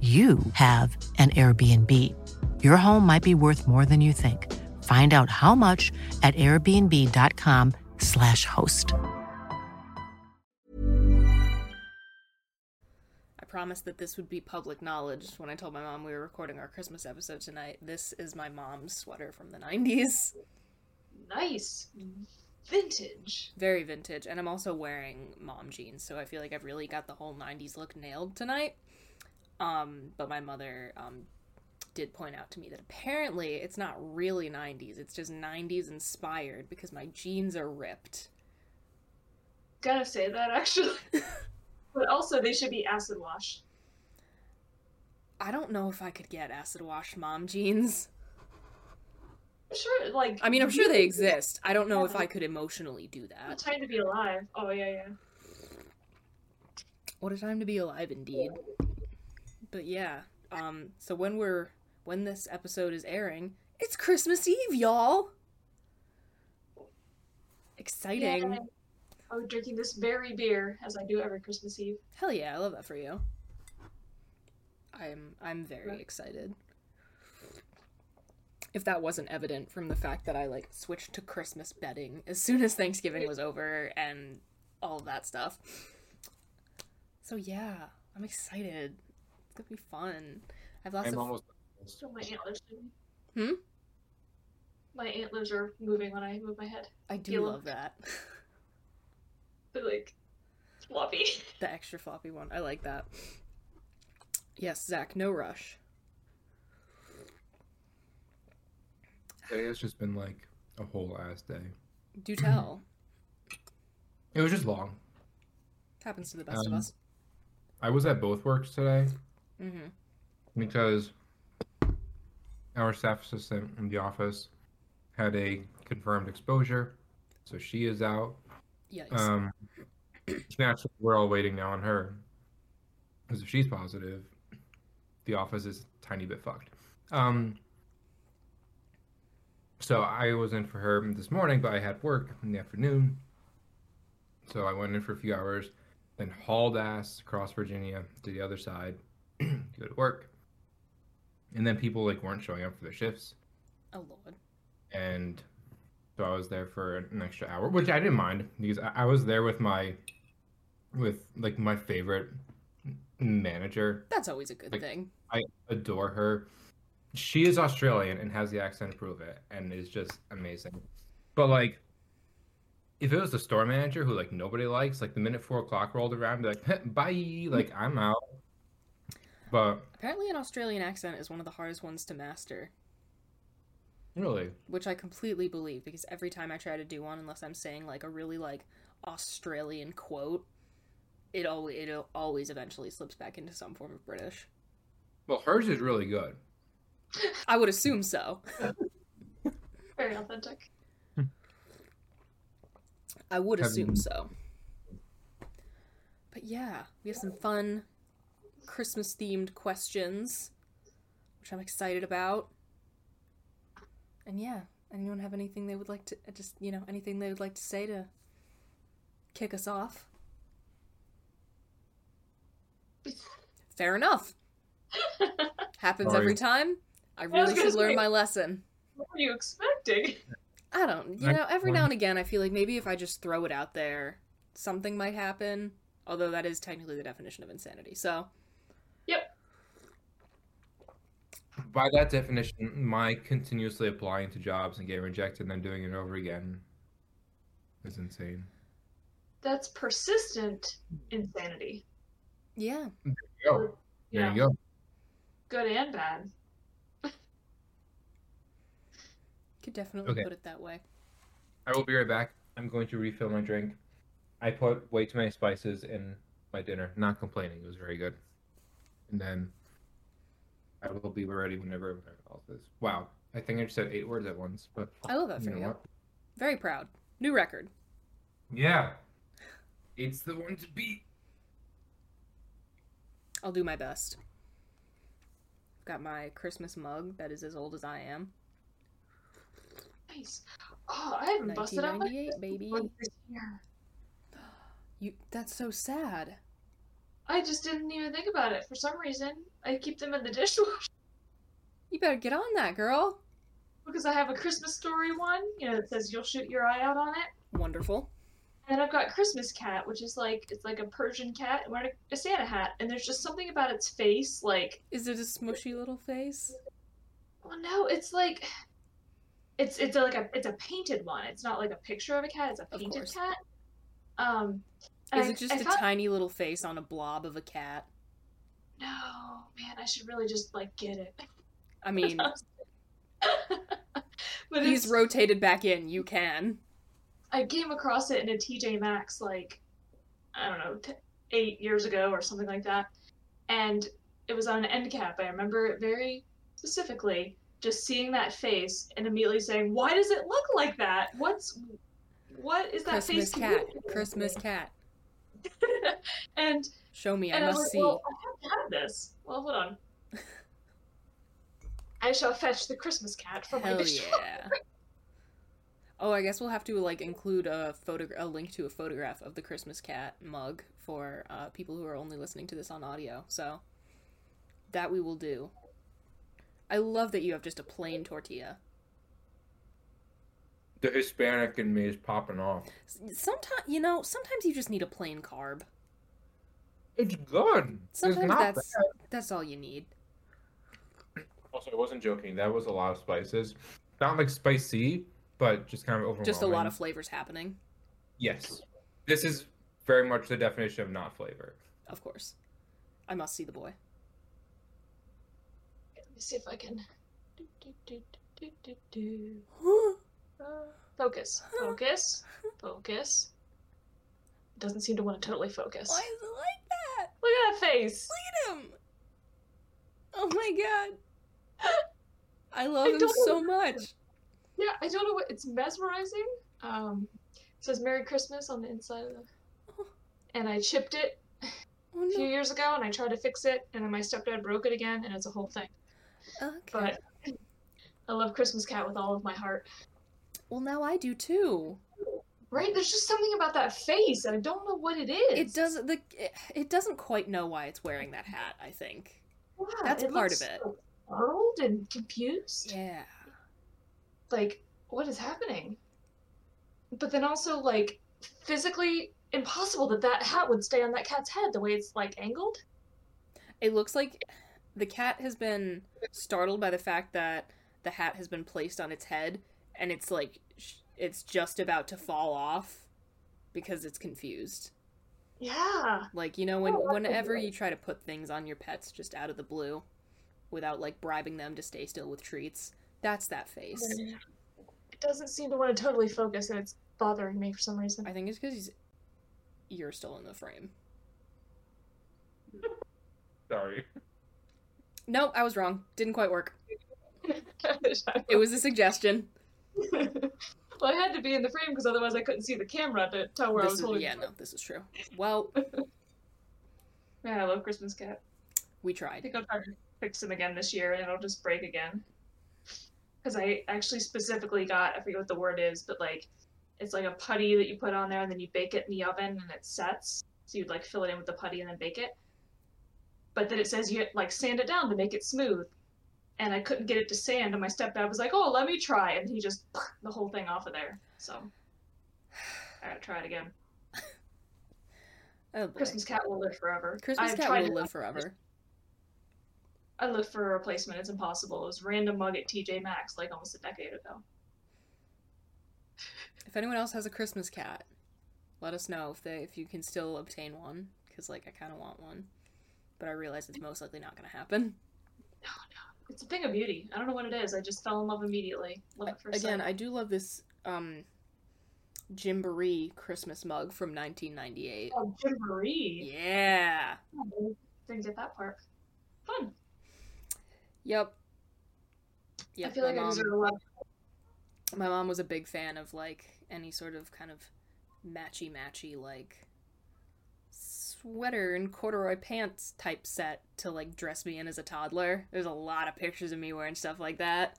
you have an Airbnb. Your home might be worth more than you think. Find out how much at airbnb.com/slash host. I promised that this would be public knowledge when I told my mom we were recording our Christmas episode tonight. This is my mom's sweater from the 90s. Nice. Vintage. Very vintage. And I'm also wearing mom jeans, so I feel like I've really got the whole 90s look nailed tonight. Um, but my mother um, did point out to me that apparently it's not really 90s, it's just 90s inspired because my jeans are ripped. Gotta say that actually. but also, they should be acid wash. I don't know if I could get acid wash mom jeans. Sure, like. I mean, I'm sure they exist. I don't know if I could emotionally do that. What time to be alive? Oh yeah, yeah. What a time to be alive, indeed. But yeah, um, so when we're when this episode is airing, it's Christmas Eve, y'all. Exciting. Yeah. I'm drinking this berry beer as I do every Christmas Eve. Hell yeah, I love that for you. I'm I'm very excited. If that wasn't evident from the fact that I like switched to Christmas betting as soon as Thanksgiving was over and all of that stuff. So yeah, I'm excited. It's gonna be fun. I've lots I'm of almost. So my antlers. Hmm? My antlers are moving when I move my head. I do Feel- love that. They're like floppy. the extra floppy one. I like that. Yes, Zach, no rush. Today has just been like a whole ass day. Do tell. It was just long. Happens to the best of Um, us. I was at both works today Mm-hmm. because our staff assistant in the office had a confirmed exposure, so she is out. Yikes. Um, naturally, we're all waiting now on her because if she's positive, the office is a tiny bit fucked. Um, so I was in for her this morning, but I had work in the afternoon, so I went in for a few hours, then hauled ass across Virginia to the other side go to work, and then people like weren't showing up for their shifts oh lord. and so I was there for an extra hour, which I didn't mind because I, I was there with my, with like my favorite manager. That's always a good Like- thing. I adore her. She is Australian and has the accent to prove it, and is just amazing. But like, if it was the store manager who like nobody likes, like the minute four o'clock rolled around, be like, bye, like I'm out. But Apparently, an Australian accent is one of the hardest ones to master, really, which I completely believe because every time I try to do one, unless I'm saying like a really like Australian quote, it always it always eventually slips back into some form of British. well, hers is really good. I would assume so. Very authentic. I would assume so. But yeah, we have some fun Christmas themed questions, which I'm excited about. And yeah, anyone have anything they would like to uh, just, you know, anything they would like to say to kick us off? Fair enough. Happens Sorry. every time. I really gonna should learn say- my lesson. What were you expecting? I don't, you know, every now and again I feel like maybe if I just throw it out there, something might happen. Although that is technically the definition of insanity. So, Yep. By that definition, my continuously applying to jobs and getting rejected and then doing it over again is insane. That's persistent insanity. Yeah. Go. There Yeah, you go. good and bad. Could definitely Okay. put it that way. I will be right back. I'm going to refill my drink. I put way too many spices in my dinner. Not complaining. It was very good. And then I will be ready whenever everyone else is. Wow. I think I just said eight words at once, but I love that you for know you. Very proud. New record. Yeah. It's the one to beat. I'll do my best. Got my Christmas mug that is as old as I am. Nice. Oh, I haven't busted out my 1998, baby. this year. You that's so sad. I just didn't even think about it. For some reason, I keep them in the dishwasher You better get on that, girl. because I have a Christmas story one, you know, that says you'll shoot your eye out on it. Wonderful. And I've got Christmas cat, which is like it's like a Persian cat wearing a Santa hat, and there's just something about its face, like Is it a smushy little face? well, no, it's like it's it's a, like a it's a painted one. It's not like a picture of a cat. It's a painted cat. Um, Is I- it just I a found- tiny little face on a blob of a cat? No, man, I should really just like get it. I mean, but he's it's, rotated back in. You can. I came across it in a TJ Maxx like I don't know t- eight years ago or something like that, and it was on an end cap. I remember it very specifically. Just seeing that face and immediately saying, "Why does it look like that? What's what is that Christmas face?" cat. Christmas cat. and Show me. I I must like, see. "Well, I have to have this." Well, hold on. I shall fetch the Christmas cat from my Hell dishwasher. yeah. Oh, I guess we'll have to like include a photo, a link to a photograph of the Christmas cat mug for uh, people who are only listening to this on audio. So that we will do. I love that you have just a plain tortilla. The Hispanic in me is popping off. Sometimes, you know, sometimes you just need a plain carb. It's good. It's Sometimes not that's bad. that's all you need. Also, I wasn't joking. That was a lot of spices. Not like spicy, but just kind of overwhelming. Just a lot of flavors happening, Yes. This is very much the definition of not flavor. of course. I must see the boy. Let me see if I can. Do, do, do, do, do, do. Focus, focus, focus. Doesn't seem to want to totally focus. Why is it like that? Look at that face. Look at him. Oh my god. I love I him so much. Yeah, I don't know what it's mesmerizing. Um, it says "Merry Christmas" on the inside of the, and I chipped it Oh a few years ago, and I tried to fix it, and then my stepdad broke it again, and it's a whole thing. Okay. But I love Christmas Cat with all of my heart. Well, now I do too. Right? There's just something about that face, and I don't know what it is. It does the it, it doesn't quite know why it's wearing that hat. I think. Yeah, That's it part of it. so Startled and confused. Yeah. Like, what is happening? But then also, like, physically impossible that that hat would stay on that cat's head the way it's like angled. It looks like the cat has been startled by the fact that the hat has been placed on its head, and it's like sh- it's just about to fall off because it's confused. Yeah. Like you know oh, when Oh, whenever you try to put things on your pets just out of the blue, without like bribing them to stay still with treats, that's that face. It doesn't seem to want to totally focus, and it's bothering me for some reason. I think it's because you're still in the frame. Sorry. Nope, I was wrong. Didn't quite work. It was a suggestion. Well, I had to be in the frame because otherwise I couldn't see the camera to tell where I This was is, holding. yeah, no, this is true. Well, Man, I love Christmas Cat. we tried. I think I'll try to fix him again this year, and it'll just break again. Because I actually specifically got I forget what the word is, but like it's like a putty that you put on there, and then you bake it in the oven, and it sets. So you'd like fill it in with the putty and then bake it. But then it says you like sand it down to make it smooth, and I couldn't get it to sand. And my stepdad was like, "Oh, let me try," and he just the whole thing off of there. So I gotta try it again. Oh boy. Christmas Cat will live forever. Christmas I've cat will to- live forever. I looked for a replacement. It's impossible. It was random mug at TJ Maxx like almost a decade ago. If anyone else has a Christmas cat, let us know if they if you can still obtain one because like I kind of want one, but I realize it's most likely not going to happen. It's a thing of beauty. I don't know what it is. I just fell in love immediately. Love it first Again, sight. I do love this um Gymboree Christmas mug from 1998. Oh, Gymboree. Yeah. Oh, Didn't get that part. Fun. Yep. Yep. I feel my like I mom- deserve a lot. my mom was a big fan of like any sort of kind of matchy matchy like sweater and corduroy pants type set to like dress me in as a toddler. There's a lot of pictures of me wearing stuff like that.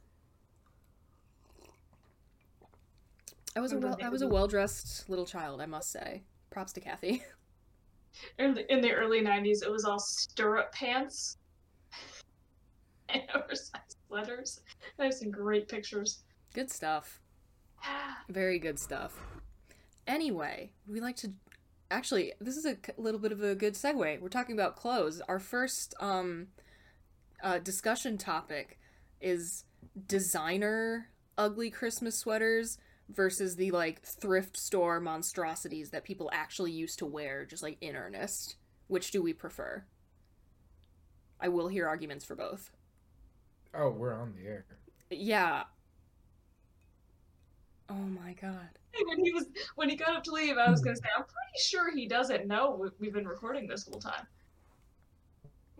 I was a well, I was a well dressed little child, I must say. Props to Kathy. In the, in the early 90s, it was all stirrup pants and oversized sweaters. I have some great pictures. Good stuff. Very good stuff. Anyway, we like to actually this is a little bit of a good segue. We're talking about clothes. Our first um uh discussion topic is designer ugly Christmas sweaters versus the like thrift store monstrosities that people actually used to wear just like in earnest. Which do we prefer? I will hear arguments for both. Oh, we're on the air. Yeah. Oh my god. When he was when he got up to leave, I was gonna say I'm pretty sure he doesn't know we- we've been recording this whole time.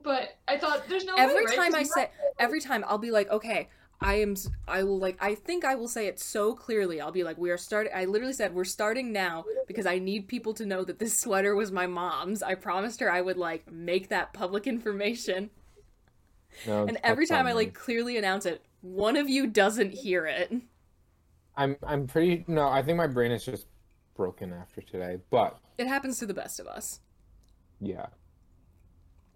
But I thought there's no every way, right? time I 'Cause say every time I'll be like, okay, I am I will like I think I will say it so clearly. I'll be like, we are starting I literally said we're starting now because I need people to know that this sweater was my mom's. I promised her I would like make that public information. No, And every that's time I like clearly announce it, one of you doesn't hear it. I'm I'm pretty no, I think my brain is just broken after today. But It happens to the best of us. yeah.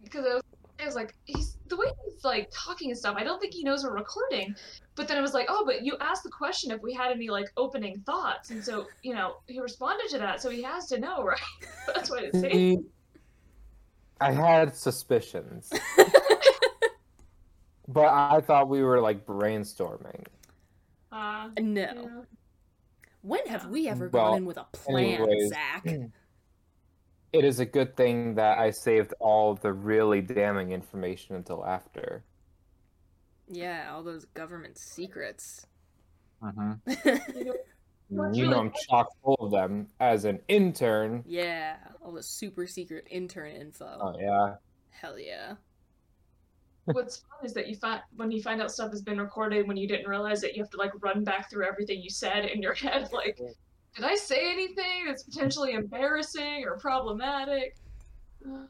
because I was, I was like, he's the way he's like talking and stuff. I don't think he knows we're recording. But then I was like, oh, but you asked the question if we had any like opening thoughts, and so you know he responded to that, so he has to know, right? That's what it's saying. Mm-hmm. I had suspicions. but I thought we were like brainstorming. Uh, No. yeah. When have we ever Well, gone in with a plan, anyways. Zach? It is a good thing that I saved all the really damning information until after. Yeah, all those government secrets. Mm-hmm. You know, You know I'm chock full of them as an intern. yeah, all the super secret intern info. Oh yeah. Hell yeah. What's fun is that you find when you find out stuff has been recorded when you didn't realize it, you have to like run back through everything you said in your head. Like, did I say anything that's potentially embarrassing or problematic? Uh.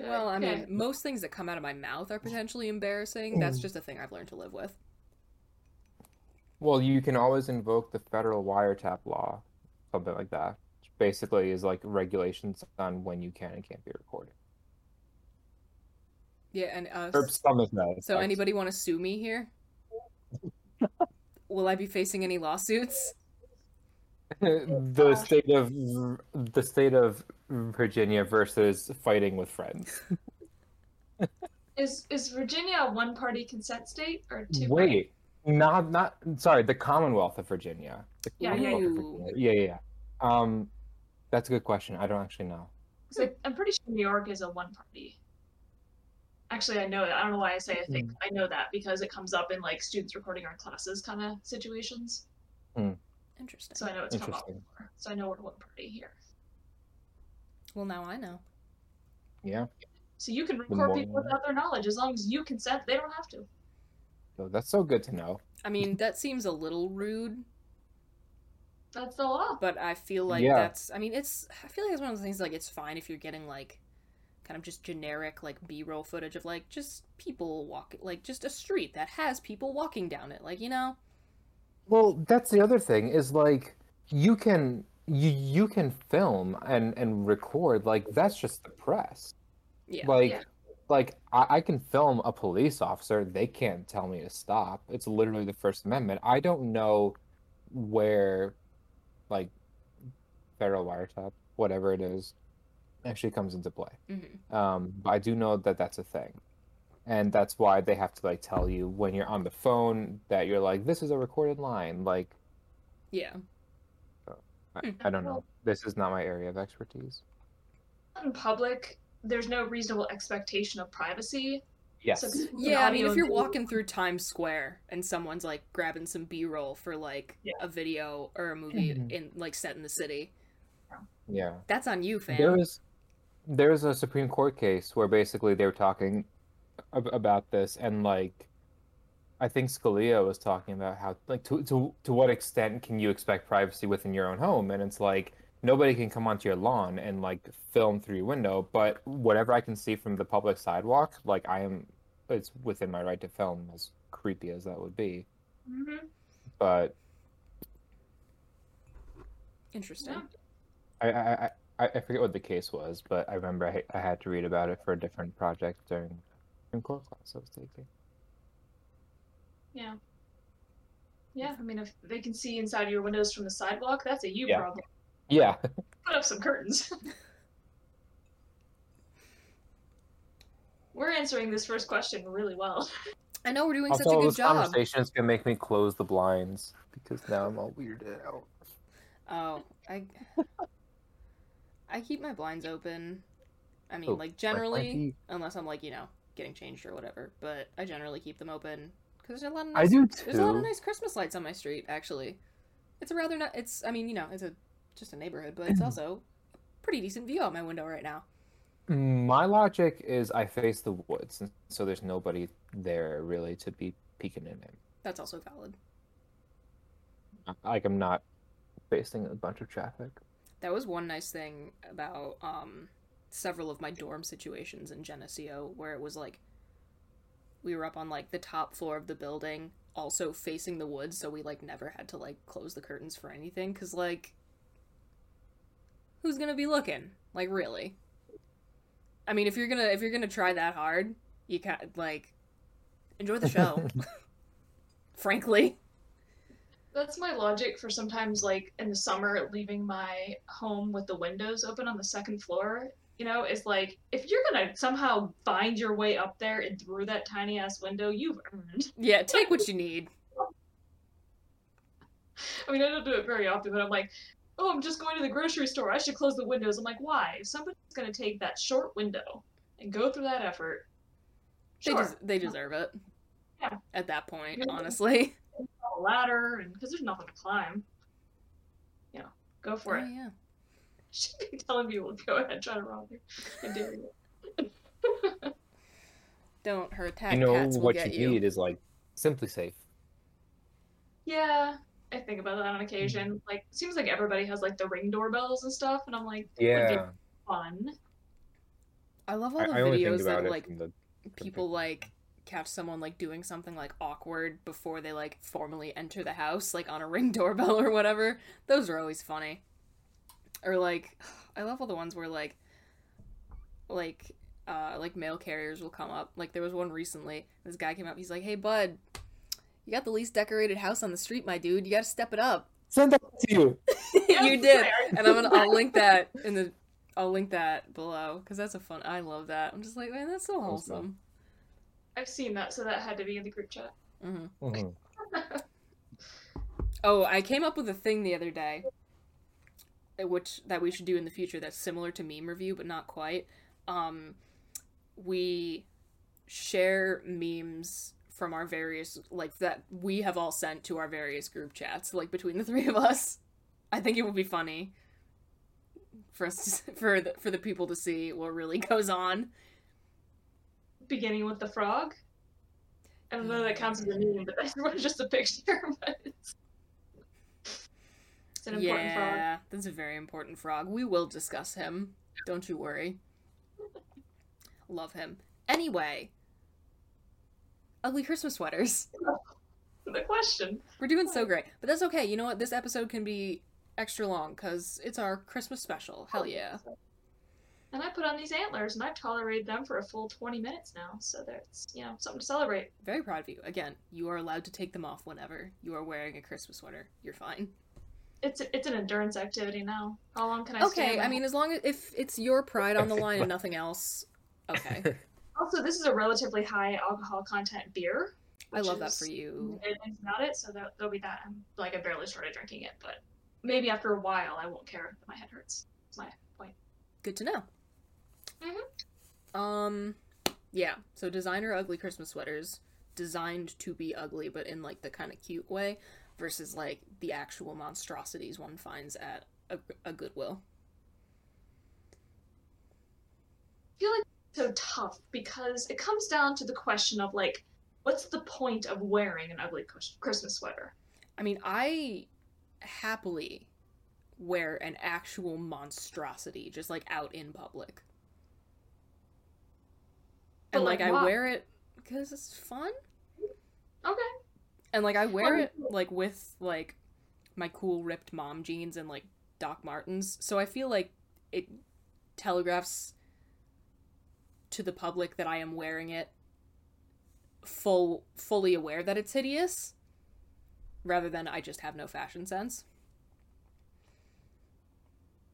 Okay, Well, I okay. mean, most things that come out of my mouth are potentially embarrassing. That's just a thing I've learned to live with. Well, you can always invoke the federal wiretap law, something like that. Which basically is like regulations on when you can and can't be recorded. Yeah, and Or some of that. so anybody want to sue me here? Will I be facing any lawsuits? the state of the state of Virginia versus fighting with friends. Is is Virginia a one party consent state or two? Wait, not not sorry, the Commonwealth of Virginia. Yeah, yeah, yeah. Virginia. yeah, yeah, yeah. Um, that's a good question. I don't actually know. I, I'm pretty sure New York is a one party. Actually, I know that. I don't know why I say I think mm-hmm. I know that because it comes up in like students recording our classes kind of situations. Hmm. Interesting. So I know it's come up before. So I know we're one party here. well, now I know. Yeah, So you can record people you know. without their knowledge as long as you consent. They don't have to. so that's so good to know. I mean, that seems a little rude, That's the law. but I feel like Yeah. that's. I mean, it's. I feel like it's one of those things like it's fine if you're getting like, kind of just generic like B-roll footage of like just people walking, like just a street that has people walking down it, like you know. Well, that's the other thing is like you can you you can film and and record like that's just the press. Yeah. Like Yeah. like I, I can film a police officer, they can't tell me to stop. It's literally the First Amendment. I don't know where like federal wiretap, whatever it is, actually comes into play. hmm Um, but I do know that that's a thing. and that's why they have to like tell you when you're on the phone that you're like this is a recorded line like Yeah. I, Hmm. I don't know this is not my area of expertise In public, there's no reasonable expectation of privacy. yes So Yeah, I mean, if you're video- walking through Times Square and someone's like grabbing some B-roll for like Yeah. a video or a movie Mhm. in like set in the city, yeah that's on you, fam. There was there was a Supreme Court case where basically they were talking ab- about this, and like I think Scalia was talking about how like to to to what extent can you expect privacy within your own home, and it's like nobody can come onto your lawn and like film through your window, but whatever I can see from the public sidewalk, like I am, it's within my right to film, as creepy as that would be. Mm-hmm. But Interesting. Yeah. I, I, I, I forget what the case was, but I remember I, I had to read about it for a different project during Supreme Court class I was taking. Yeah. Yeah, I mean, if they can see inside your windows from the sidewalk, that's a you Yeah. problem. Yeah, Put up some curtains. We're answering this first question really well. I know we're doing also such a good this job. conversation is gonna make me close the blinds because now I'm all weirded out. Oh, I I keep my blinds open. I mean, Oh, like generally, unless I'm like you know getting changed or whatever. But I generally keep them open because there's a lot of I nice, do there's a lot of nice Christmas lights on my street. Actually, it's a rather not. It's I mean you know it's a just a neighborhood, but it's also a pretty decent view out my window right now. My logic is I face the woods, and so there's nobody there really to be peeking in. That's also valid. Like I'm not facing a bunch of traffic. That was one nice thing about um several of my dorm situations in Geneseo where it was like we were up on like the top floor of the building also facing the woods so we like never had to like close the curtains for anything cuz like who's going to be looking? Like really? I mean, if you're going to if you're to try that hard, you can't like enjoy the show. Frankly. That's my logic for sometimes, like in the summer, leaving my home with the windows open on the second floor. You know, it's like if you're gonna somehow find your way up there and through that tiny ass window, you've earned. Yeah, take what you need. I mean, I don't do it very often, but I'm like, oh, I'm just going to the grocery store. I should close the windows. I'm like, why? If somebody's gonna take that short window and go through that effort, They sure, des- they deserve it. Yeah. At that point, honestly. a ladder, and because there's nothing to climb, you know, go for Oh, it. yeah. should be telling people to go ahead, try to rob you. I dare you. Don't hurt that. You know Cats will what get you need is like SimpliSafe. Yeah, I think about that on occasion. Mm-hmm. Like, seems like everybody has like the ring doorbells and stuff, and I'm like, that would be Yeah, fun. I love all the I videos about that like from the people like catch someone like doing something like awkward before they like formally enter the house, like on a ring doorbell or whatever. Those are always funny. Or like, I love all the ones where like, like, uh, like mail carriers will come up. Like there was one recently. This guy came up. He's like, "Hey, bud, you got the least decorated house on the street, my dude. You got to step it up." send that to you. you did, and I'm gonna I'll link that in the I'll link that below because that's a fun. I love that. I'm just like, man, that's so Awesome. wholesome. I've seen that, so that had to be in the group chat. hmm Mhm. Oh, I came up with a thing the other day, uh, which that we should do in the future. That's similar to meme review, but not quite. Um, we share memes from our various like that we have all sent to our various group chats, like between the three of us. I think it would be funny for us to, for the, for the people to see what really goes on. Beginning with the frog. I don't know if that counts as a meme, but that's just a picture. But it's, it's an important frog. yeah, that's a very important frog. We will discuss him. Don't you worry. Love him. Anyway, ugly Christmas sweaters. The question. We're doing so great, but that's okay. You know what? This episode can be extra long because it's our Christmas special. Hell yeah! And I put on these antlers, and I've tolerated them for a full 20 minutes now, so that's, you know, something to celebrate. Very proud of you. Again, you are allowed to take them off whenever you are wearing a Christmas sweater. You're fine. It's it's an endurance activity now. How long can I Okay, stand I mean, as long as if it's your pride on the line and nothing else, okay. Also, this is a relatively high alcohol content beer. I which love that for you. and things about it, so that, there'll be that. I'm, like I barely started drinking it, but maybe after a while I won't care if my head hurts. That's my point. Good to know. Mhm. Um, yeah. So designer ugly Christmas sweaters designed to be ugly, but in like the kind of cute way, versus like the actual monstrosities one finds at a, a Goodwill. I feel like it's so tough because it comes down to the question of like, what's the point of wearing an ugly Christmas sweater? I mean, I happily wear an actual monstrosity just like out in public. But, And like, like, I wear it because it's fun. Okay. And like I wear it like with like my cool ripped mom jeans and like Doc Martens. So I feel like it telegraphs to the public that I am wearing it full fully aware that it's hideous rather than I just have no fashion sense.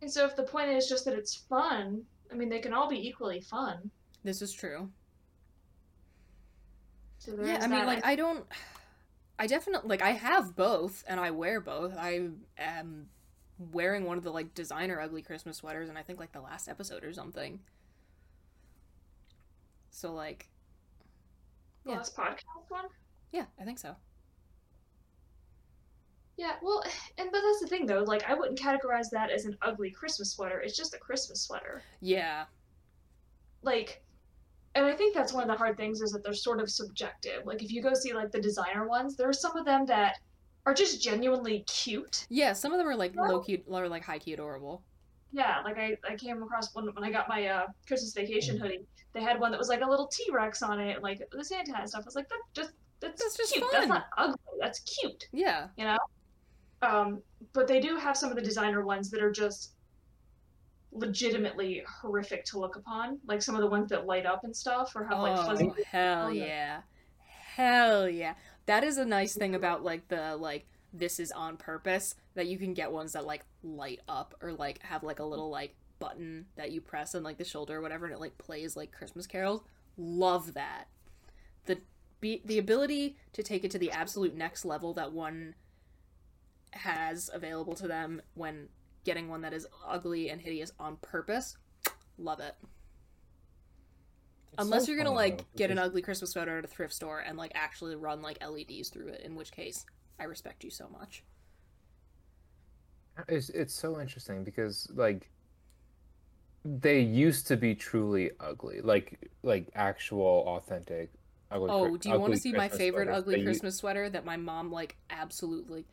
And so if the point is just that it's fun, I mean, they can all be equally fun. This is true. So yeah, I mean like I don't I definitely like I have both and I wear both. I am wearing one of the like designer ugly Christmas sweaters and I think like the last episode or something. So like yeah. last podcast one. yeah, I think so. Yeah, well, and but that's the thing though. Like, I wouldn't categorize that as an ugly Christmas sweater. It's just a Christmas sweater. Yeah. Like, and I think that's one of the hard things is that they're sort of subjective. Like, if you go see like the designer ones, there are some of them that are just genuinely cute. Yeah, some of them are like Well- low cute or like high key adorable. Yeah, like I, I came across one when I got my uh, Christmas vacation Mm. hoodie. They had one that was like a little T Rex on it, like the Santa and stuff. I was like, that just that's, That's just cute. fun. That's not ugly. That's cute. Yeah. you know um but they do have some of the designer ones that are just legitimately horrific to look upon like some of the ones that light up and stuff or have like Oh fuzzy hell yeah. Hell yeah. That is a nice thing about like the like this is on purpose that you can get ones that like light up or like have like a little like button that you press on like the shoulder or whatever and it like plays like Christmas carols. Love that. The be the ability to take it to the absolute next level that one has available to them when getting one that is ugly and hideous on purpose. Love it. It's Unless so you're gonna like though, get an ugly Christmas sweater at a thrift store and like actually run like LEDs through it, in which case I respect you so much. Uh, it's it's so interesting because like they used to be truly ugly, like like actual authentic ugly. Oh, do you want to see my favorite sweaters ugly Christmas sweater that my mom like absolutely,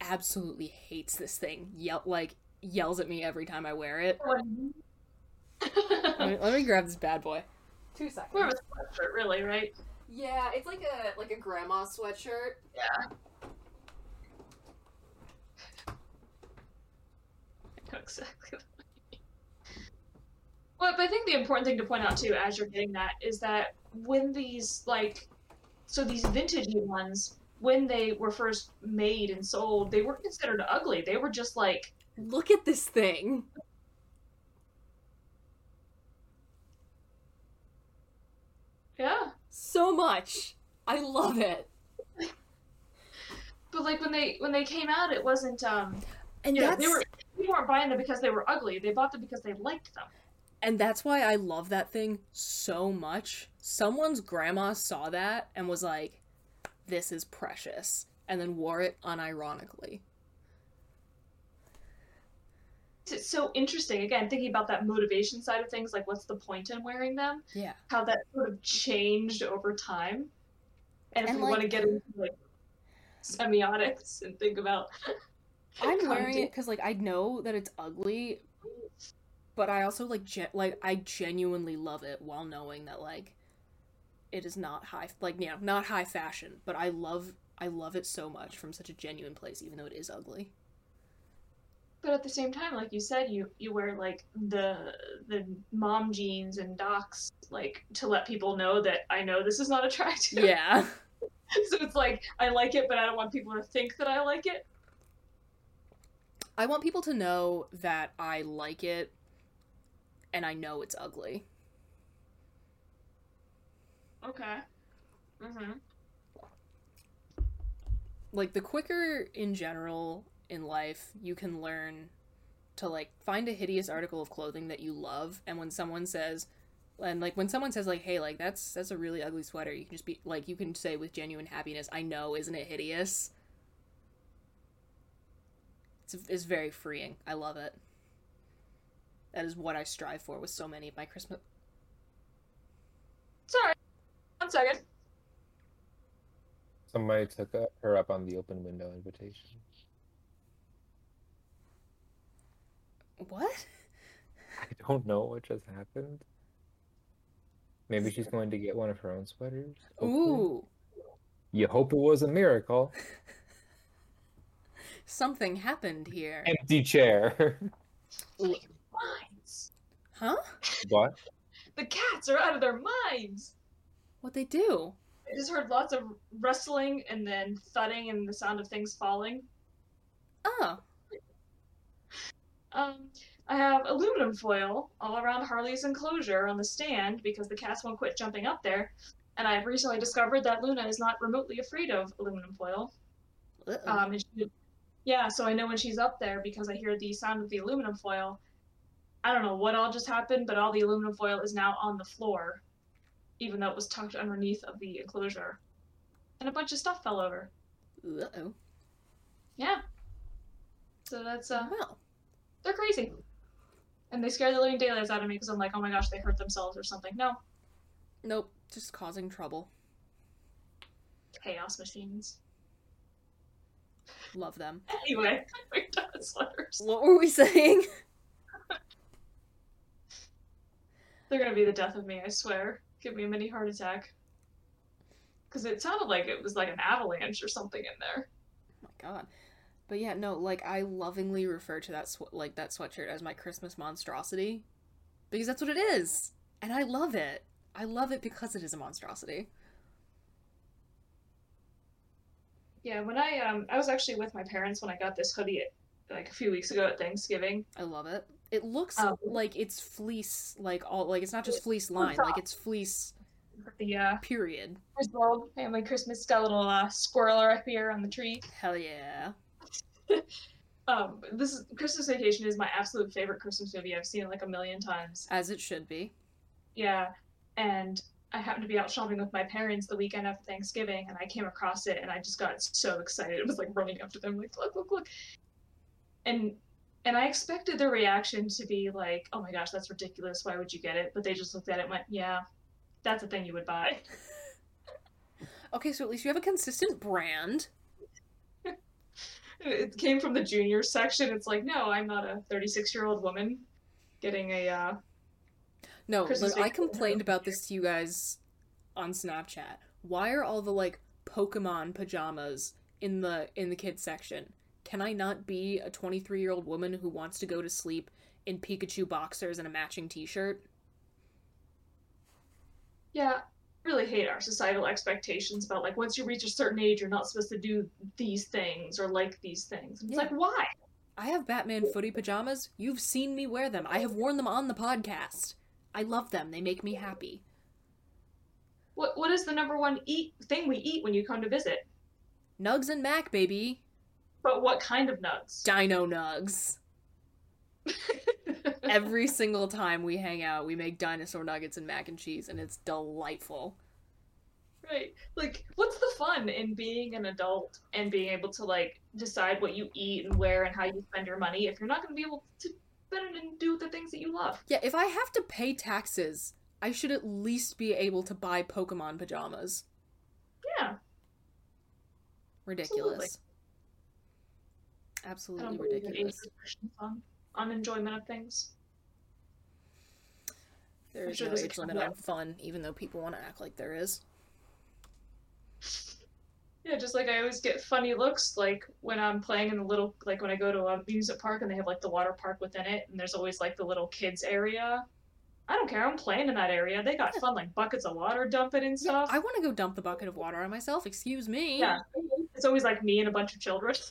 absolutely hates this thing. Yell like yells at me every time I wear it. Let me, let me grab this bad boy. Two seconds. more of a sweatshirt really right Yeah, it's like a like a grandma sweatshirt. Yeah. I know exactly what you mean. well but i think the important thing to point out too as you're getting that is that when these like so these vintagey ones when they were first made and sold they weren't considered ugly they were just like Look at this thing. yeah So much. I love it. But like when they when they came out, it wasn't um. And that's they were people weren't buying them because they were ugly. They bought them because they liked them. And that's why I love that thing so much. Someone's grandma saw that and was like, this is precious. And then wore it unironically. It's so interesting. Again, thinking about that motivation side of things, like what's the point in wearing them? Yeah. How that sort of changed over time. And if And, we want to get into like semiotics and think about, I'm wearing it because, like, I know that it's ugly, but I also, like, ge- like, I genuinely love it while knowing that, like, it is not high, like, you know, not high fashion, but I love, I love it so much from such a genuine place, even though it is ugly. But at the same time, like you said, you you wear like the the mom jeans and docs like to let people know that I know this is not attractive. Yeah. so it's like I like it, but I don't want people to think that I like it. I want people to know that I like it and I know it's ugly. Okay. Mm-hmm. Like the quicker in general in life you can learn to like find a hideous article of clothing that you love and when someone says and like when someone says like hey like that's that's a really ugly sweater you can just be like you can say with genuine happiness i know isn't it hideous it's, it's very freeing i love it that is what i strive for with so many of my christmas Sorry. One second. Somebody took her up on the open window invitation. what I don't know what just happened. Maybe she's going to get one of her own sweaters. hopefully. ooh You hope it was a miracle. something happened here Empty chair. Minds. huh what? The cats are out of their minds. What they do I just heard lots of rustling and then thudding and the sound of things falling. oh Um, I have aluminum foil all around Harley's enclosure on the stand because the cats won't quit jumping up there. And I've recently discovered that Luna is not remotely afraid of aluminum foil. Uh-oh. Um, and she, yeah, so I know when she's up there because I hear the sound of the aluminum foil. I don't know what all just happened, but all the aluminum foil is now on the floor, even though it was tucked underneath of the enclosure. And a bunch of stuff fell over. Uh-oh. Yeah. So that's uh, well they're crazy. And they scare the living daylights out of me because I'm like, oh my gosh, they hurt themselves or something. No, nope just causing trouble chaos machines. love them Anyway, we're done with sweaters. what were we saying They're gonna be the death of me, I swear. Give me a mini heart attack. Because it sounded like it was like an avalanche or something in there. Oh my god but yeah no like i lovingly refer to that sw- like that sweatshirt as my christmas monstrosity because that's what it is and i love it i love it because it is a monstrosity Yeah, when I um I was actually with my parents when I got this hoodie like a few weeks ago at Thanksgiving. i love it it looks Um, like it's fleece like all like it's not just fleece line like it's fleece The uh period Griswold family Christmas got a little uh, squirreler up here on the tree. hell yeah Um, this is Christmas Vacation is my absolute favorite Christmas movie. I've seen it like a million times. as it should be Yeah, and I happened to be out shopping with my parents the weekend after Thanksgiving, and I came across it, and I just got so excited. It was like running up to them, like look, look, look, and and I expected their reaction to be like, oh my gosh, that's ridiculous. Why would you get it? But they just looked at it and went, yeah, that's a thing you would buy. okay so at least you have a consistent brand It came from the junior section. It's like, no, I'm not a 36 year old woman getting a uh, No, look, I complained about this to you guys on Snapchat. Why are all the like Pokemon pajamas in the in the kids section? Can I not be a 23-year-old woman who wants to go to sleep in Pikachu boxers and a matching t-shirt? Yeah, I really hate our societal expectations about like once you reach a certain age, you're not supposed to do these things or like these things. And it's Yeah. like, why? I have Batman footy pajamas. You've seen me wear them. I have worn them on the podcast. I love them. They make me happy. What what is the number one eat thing we eat when you come to visit? Nugs and Mac, baby. But what kind of nugs? Dino Nugs. Every single time we hang out, we make dinosaur nuggets and mac and cheese, and it's delightful. right. Like, what's the fun in being an adult and being able to like decide what you eat and where and how you spend your money if you're not going to be able to spend it and do the things that you love? Yeah, if I have to pay taxes, I should at least be able to buy Pokemon pajamas. Yeah. Ridiculous. I Absolutely don't believe in age ridiculous. on, on enjoyment of things. There is sure no age limit on fun, even though people want to act like there is. Yeah, just like I always get funny looks, like when I'm playing in the little, like when I go to a amusement park and they have like the water park within it, and there's always like the little kids area. I don't care. I'm playing in that area. They got fun, like buckets of water dumping and stuff. I want to go dump the bucket of water on myself. Excuse me. Yeah, it's always like me and a bunch of children.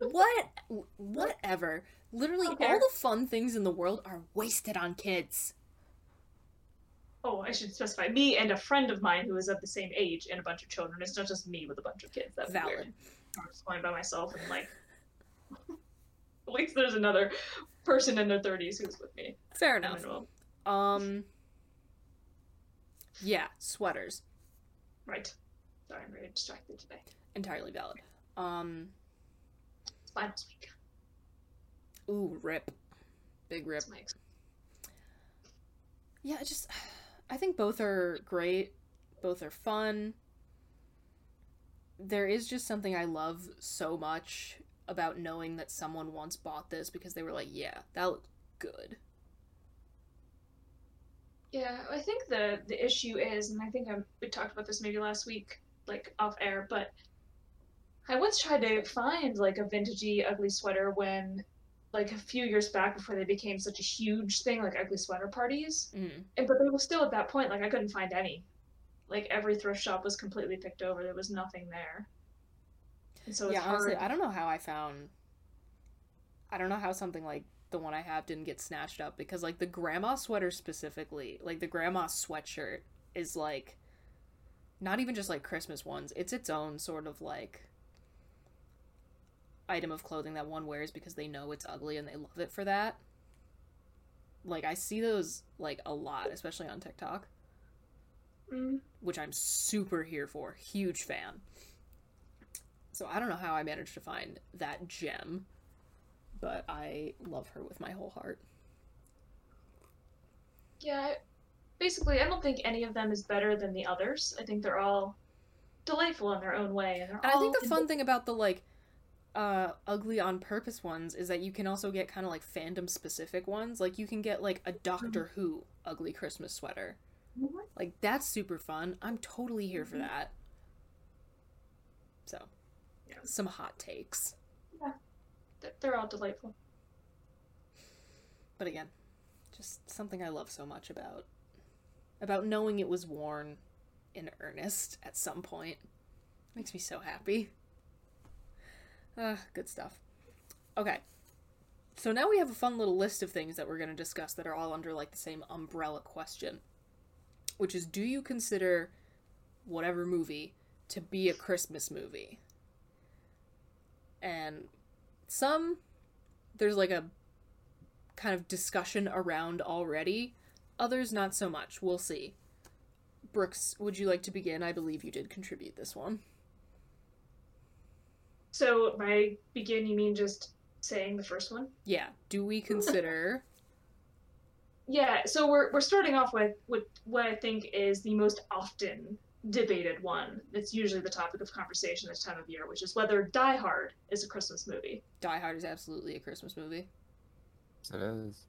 What? Whatever. Literally, all the fun things in the world are wasted on kids. oh, I should specify me and a friend of mine who is of the same age and a bunch of children. It's not just me with a bunch of kids. That's Valid. weird. I'm just going by myself and like. At least there's another person in their 30s who's with me. Fair enough. Um. Yeah, sweaters. Right. Sorry, I'm very distracted today. Entirely valid. Um. Finals week. Ooh, rip. Big rip. That's my ex- Yeah, just I think both are great. Both are fun. There is just something I love so much about knowing that someone once bought this because they were like, "Yeah, that looked good." Yeah, I think the the issue is, and I think I, we talked about this maybe last week, like off air, but I once tried to find like a vintagey ugly sweater when, like a few years back before they became such a huge thing, like ugly sweater parties, Mm. and but they were still at that point, like I couldn't find any. Like every thrift shop was completely picked over. There was nothing there. And so it's yeah, honestly, hard. I don't know how I found. I don't know how something like the one I have didn't get snatched up because, like, the grandma sweater specifically, like the grandma sweatshirt is like, not even just like Christmas ones. It's its own sort of like item of clothing that one wears because they know it's ugly and they love it for that. Like I see those like a lot, especially on TikTok, Mm. which I'm super here for. Huge fan. So I don't know how I managed to find that gem, but I love her with my whole heart. Yeah, basically, I don't think any of them is better than the others. I think they're all delightful in their own way, and And I think the fun thing about the like uh ugly on purpose ones is that you can also get kind of like fandom specific ones. Like you can get like a Doctor Who ugly Christmas sweater. Mhm. Like that's super fun. I'm totally here for that. So, Yeah. some hot takes. They're- They're all delightful. But again, just something I love so much about about knowing it was worn in earnest at some point. Makes me so happy. Uh, good stuff. Okay. So now we have a fun little list of things that we're going to discuss that are all under like the same umbrella question, which is do you consider whatever movie to be a Christmas movie? And some there's like a kind of discussion around already. Others, not so much. We'll see. Brooks, would you like to begin? I believe you did contribute this one. So by begin, you mean just saying the first one? Yeah. Do we consider. Yeah. So we're we're starting off with with what I think is the most often debated one. It's usually the topic of conversation this time of year, which is whether Die Hard is a Christmas movie. Die Hard is absolutely a Christmas movie. It is.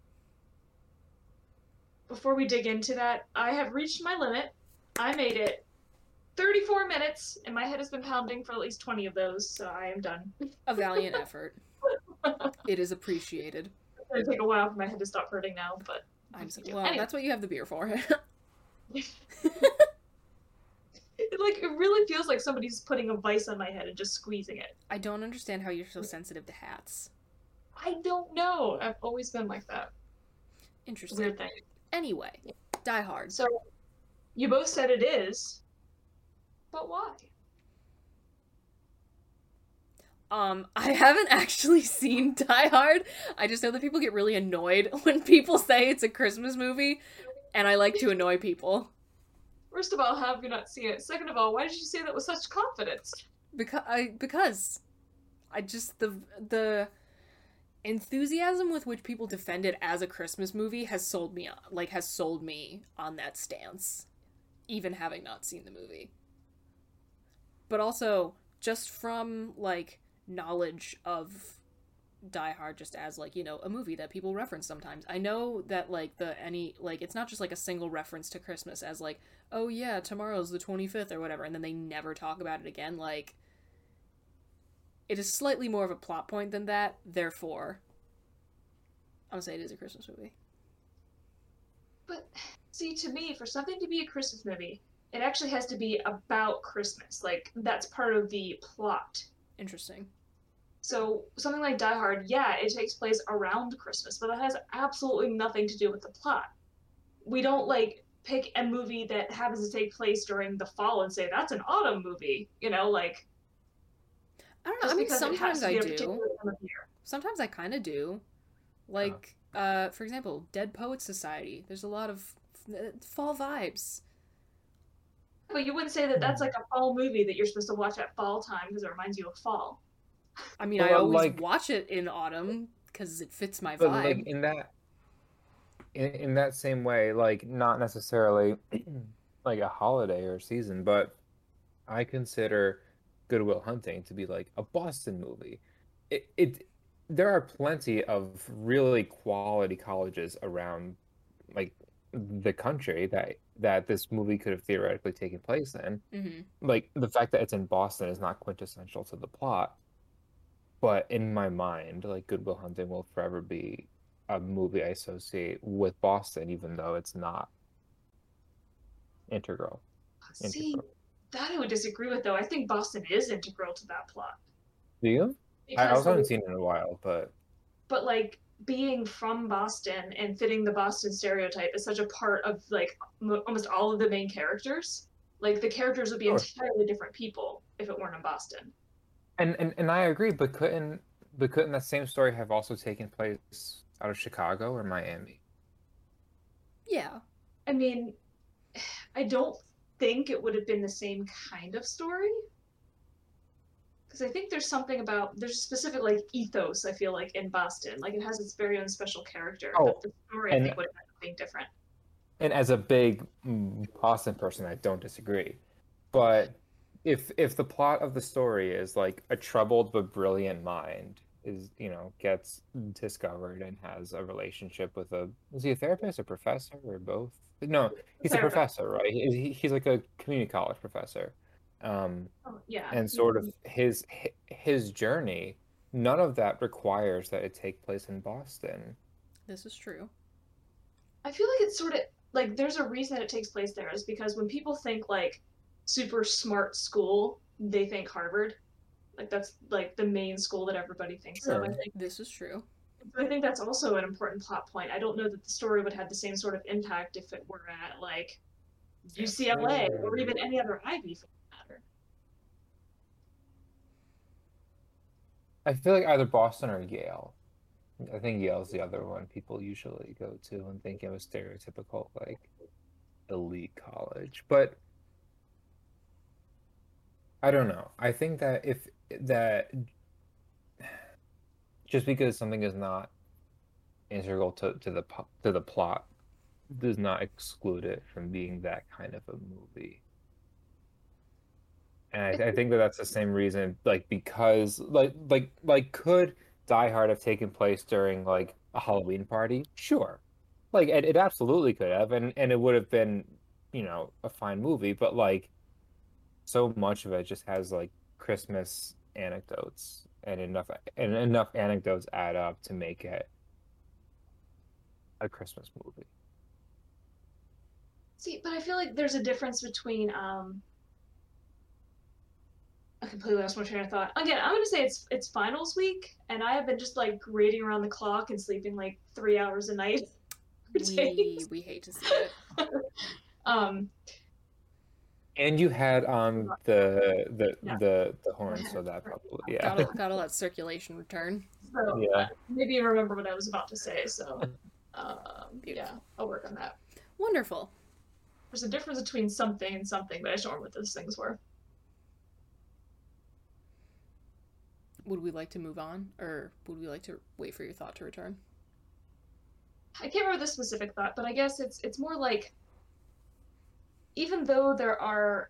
Before we dig into that, I have reached my limit. I made it 34 minutes, and my head has been pounding for at least 20 of those, so I am done. A valiant effort. It is appreciated. It's gonna take a while for my head to stop hurting now, but I'm so, well, Anyway. that's what you have the beer for. it, like it really feels like somebody's putting a vice on my head and just squeezing it. I don't understand how you're so sensitive to hats. I don't know. I've always been like that. Interesting. Weird thing. Anyway, Die Hard. So, you both said it is, but why? Um, I haven't actually seen Die Hard. I just know that people get really annoyed when people say it's a Christmas movie, and I like to annoy people First of all, how have you not seen it? Second of all, why did you say that with such confidence? because I because I just the the enthusiasm with which people defend it as a Christmas movie has sold me on like has sold me on that stance, even having not seen the movie. But also just from like knowledge of Die Hard just as like, you know, a movie that people reference sometimes. I know that like the any like it's not just like a single reference to Christmas as like, oh yeah, tomorrow's the 25th or whatever and then they never talk about it again like it is slightly more of a plot point than that, therefore I'm gonna say it is a Christmas movie. But see, to me, for something to be a Christmas movie, it actually has to be about Christmas. Like that's part of the plot. Interesting. So something like Die Hard, yeah, it takes place around Christmas, but that has absolutely nothing to do with the plot. We don't like pick a movie that happens to take place during the fall and say that's an autumn movie. You know, like I don't know. I mean, because it has sometimes I do. particular time of year. Sometimes I kind of do. Like, uh, for example, Dead Poets Society. There's a lot of uh, fall vibes. But you wouldn't say that that's like a fall movie that you're supposed to watch at fall time because it reminds you of fall. I mean, I always like- watch it in autumn because it fits my But vibe. like in that in, in that same way, like not necessarily like a holiday or season, but I consider Good Will Hunting to be like a Boston movie. It, it there are plenty of really quality colleges around like the country that that this movie could have theoretically taken place in hmm like the fact that it's in Boston is not quintessential to the plot, but in my mind, like Good Will Hunting will forever be a movie I associate with Boston, even though it's not integral. See, Integral. that I would disagree with though. I think Boston is integral to that plot. Do you? I also haven't seen it in a while, but but like being from Boston and fitting the Boston stereotype is such a part of like m- almost all of the main characters. Like the characters would be oh, entirely different people if it weren't in Boston. and, and and I agree, but couldn't but couldn't that same story have also taken place out of Chicago or Miami? Yeah. I mean, I don't think it would have been the same kind of story. Because I think there's something about there's a specific like ethos I feel like in Boston, like it has its very own special character. Oh, but the story I and- think would have been something different. and as a big mm, Boston person, I don't disagree. But if if the plot of the story is like a troubled but brilliant mind is you know gets discovered and has a relationship with a is he a therapist, a professor, or both? No, he's a professor, right? He, he- he's like a community college professor. Um, Oh, yeah, and sort of his his journey. None of that requires that it take place in Boston. This is true. I feel like it's sort of like there's a reason that it takes place there is because when people think like super smart school, they think Harvard. Like that's like the main school that everybody thinks of. I think This is true. I think that's also an important plot point. I don't know that the story would have the same sort of impact if it were at like UCLA or even any other Ivy for that matter. I feel like either Boston or Yale. I think Yale's the other one people usually go to and think of a stereotypical like elite college. But I don't know. I think that if that just because something is not integral to, to the to the plot does not exclude it from being that kind of a movie. And I, I think that that's the same reason, like because like like like could Die Hard have taken place during like a Halloween party? Sure, like it, it absolutely could have, and and it would have been, you know, a fine movie. But like, so much of it just has like Christmas anecdotes, and enough and enough anecdotes add up to make it a Christmas movie. See, but I feel like there's a difference between um completely lost my train of thought. Again, I'm gonna say it's it's finals week, and I have been just like grading around the clock and sleeping like three hours a night We we hate to see it. Um, And you had on the the Yeah. the the horn, so that probably yeah Gotta gotta let circulation return. so yeah. maybe you remember what I was about to say. So, um, yeah, I'll work on that. Wonderful. There's a difference between something and something, but I just don't remember what those things were. Would we like to move on, or would we like to wait for your thought to return? I can't remember the specific thought, but I guess it's it's more like even though there are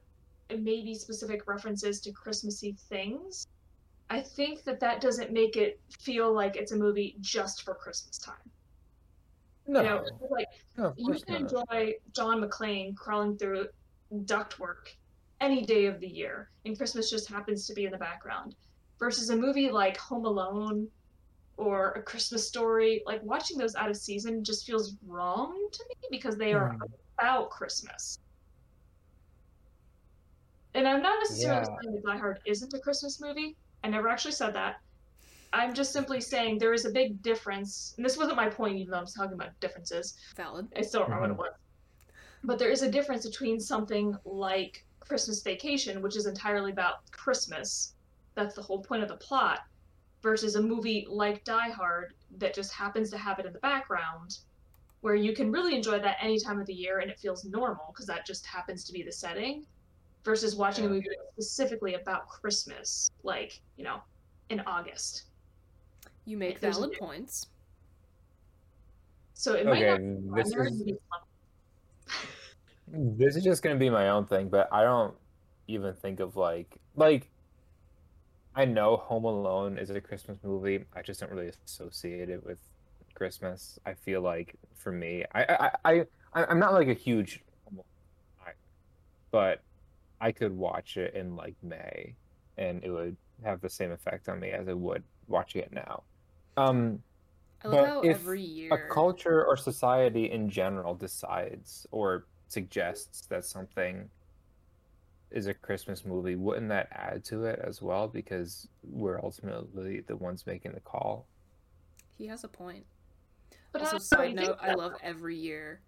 uh, maybe specific references to Christmassy things, I think that that doesn't make it feel like it's a movie just for Christmas time. No, You know, like no, you can not. enjoy John McClane crawling through ductwork any day of the year, and Christmas just happens to be in the background. Versus a movie like Home Alone or A Christmas Story, like watching those out of season just feels wrong to me because they are Hmm. about Christmas. And I'm not necessarily Yeah. saying that Die Hard isn't a Christmas movie. I never actually said that. I'm just simply saying there is a big difference, and this wasn't my point, even though I'm talking about differences. Valid. I still don't remember what it was. But there is a difference between something like Christmas Vacation, which is entirely about Christmas. That's the whole point of the plot, versus a movie like Die Hard that just happens to have it in the background, where you can really enjoy that any time of the year and it feels normal because that just happens to be the setting, versus watching a movie specifically about Christmas, like, you know, in August. You make There's valid points. So it might Okay, not this there is be this is just gonna be my own thing, but I don't even think of like like I know Home Alone is a Christmas movie. I just don't really associate it with Christmas. I feel like for me, I I, I I'm not like a huge Home Alone guy, but I could watch it in like May, and it would have the same effect on me as it would watching it now. Um, I love But how if every year a culture or society in general decides or suggests that something is a Christmas movie, wouldn't that add to it as well? Because we're ultimately the ones making the call. he has a point. But also, I side note, I love every year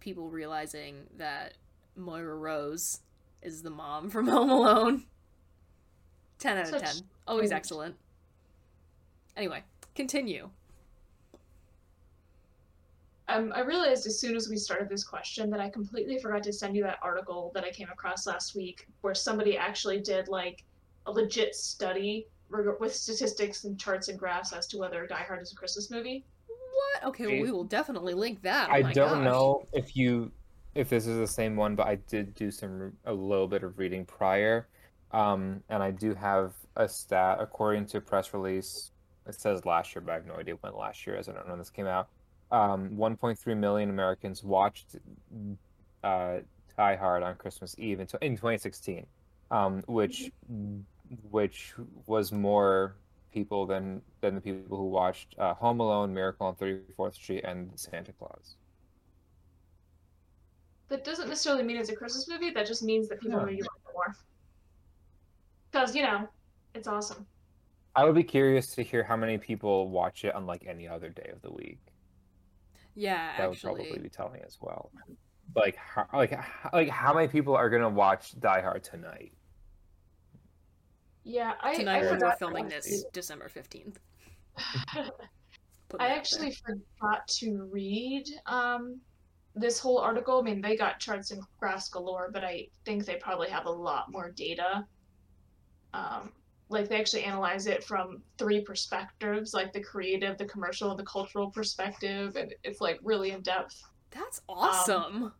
people realizing that Moira Rose is the mom from Home Alone. 10 out of Such 10. Always cringe. excellent. Anyway, continue. Um, I realized as soon as we started this question that I completely forgot to send you that article that I came across last week where somebody actually did like a legit study reg- with statistics and charts and graphs as to whether Die Hard is a Christmas movie. What? Okay, well, we will definitely link that. Oh I don't gosh. know if you if this is the same one, but I did do some a little bit of reading prior, um, and I do have a stat according to press release. It says last year, but I have no idea when last year is. I don't know when this came out. Um, 1.3 million Americans watched uh, Die Hard on Christmas Eve in, in 2016, um, which which was more people than than the people who watched uh, Home Alone, Miracle on 34th Street, and Santa Claus. That doesn't necessarily mean it's a Christmas movie. That just means that people Yeah. maybe like it more. Because you know, it's awesome. I would be curious to hear how many people watch it on like any other day of the week. Yeah, That would probably be telling as well. Like, how, like, how, like, how many people are gonna watch Die Hard tonight? Yeah, I Tonight I when we're forgot filming to- this December 15th. I Putting it out actually forgot to read um, this whole article. I mean, they got charts and graphs galore, but I think they probably have a lot more data. Um, like they actually analyze it from three perspectives, like the creative, the commercial, and the cultural perspective, and it's like really in depth. That's awesome.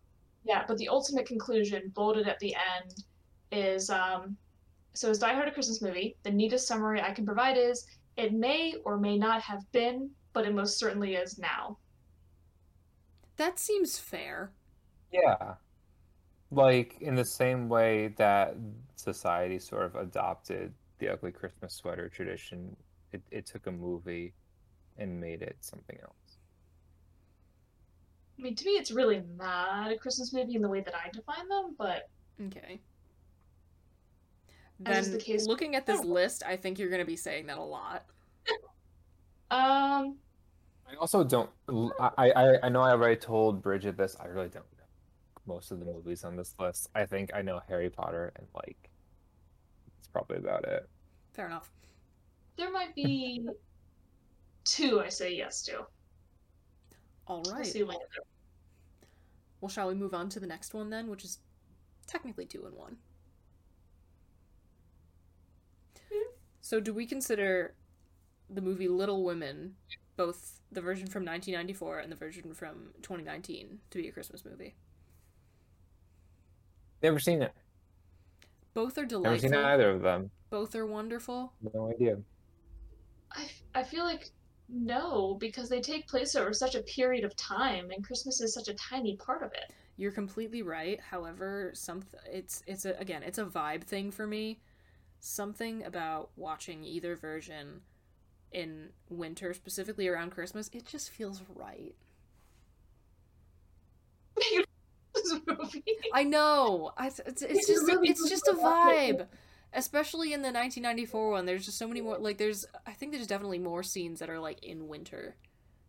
Yeah, but the ultimate conclusion, bolded at the end, is um, so is Die Hard a Christmas movie? The neatest summary I can provide is it may or may not have been, but it most certainly is now. that seems fair. Yeah, like in the same way that society sort of adopted the ugly Christmas sweater tradition, it, it took a movie and made it something else. I mean, to me, it's really not a Christmas movie in the way that I define them, but Okay. Then, the case- looking at this list, I think you're going to be saying that a lot. um, I also don't. I, I I know I already told Bridget this. I really don't know most of the movies on this list. I think I know Harry Potter and like it's probably about it. Fair enough. there might be two I say yes to. All right. We'll see later. Well, shall we move on to the next one then, which is technically two and one? Mm-hmm. So, do we consider the movie Little Women, both the version from 1994 and the version from 2019, to be a Christmas movie? Never seen it. Both are delightful. Never seen delightful. either of them. Both are wonderful. No idea. I, I feel like no, because they take place over such a period of time, and Christmas is such a tiny part of it. You're completely right. However, some it's it's a again it's a vibe thing for me. Something about watching either version in winter, specifically around Christmas, it just feels right. This movie. I know. I, it's it's It's just a, it's just a vibe. Especially in the 1994 one, there's just so many more. Like, there's I think there's definitely more scenes that are like in winter,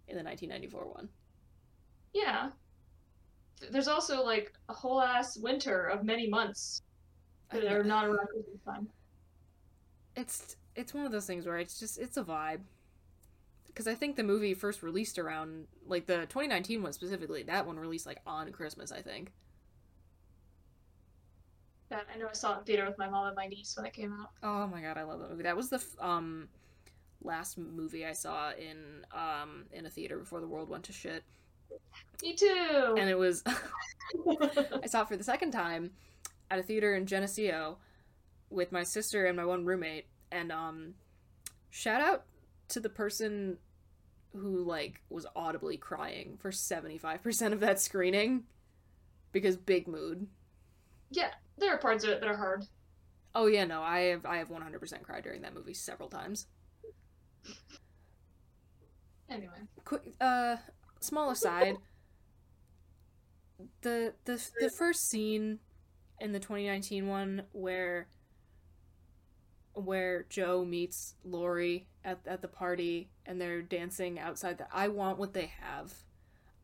in the 1994 one. Yeah. there's also like a whole ass winter of many months that are not around Christmas time. it's it's one of those things where it's just it's a vibe because i think the movie first released around like the 2019 one specifically that one released like on christmas i think That I know I saw it in theater with my mom and my niece when it came out. oh my god i love that movie that was the f- um last movie i saw in um in a theater before the world went to shit Me too. and it was i saw it for the second time at a theater in geneseo with my sister and my one roommate and um shout out to the person who like was audibly crying for 75% of that screening because big mood. Yeah, there are parts of it that are hard. oh yeah no i have i have 100% cried during that movie several times. Anyway, quick uh small aside the the the first scene in the 2019 one where where Jo meets Laurie at at the party and they're dancing outside that I want what they have.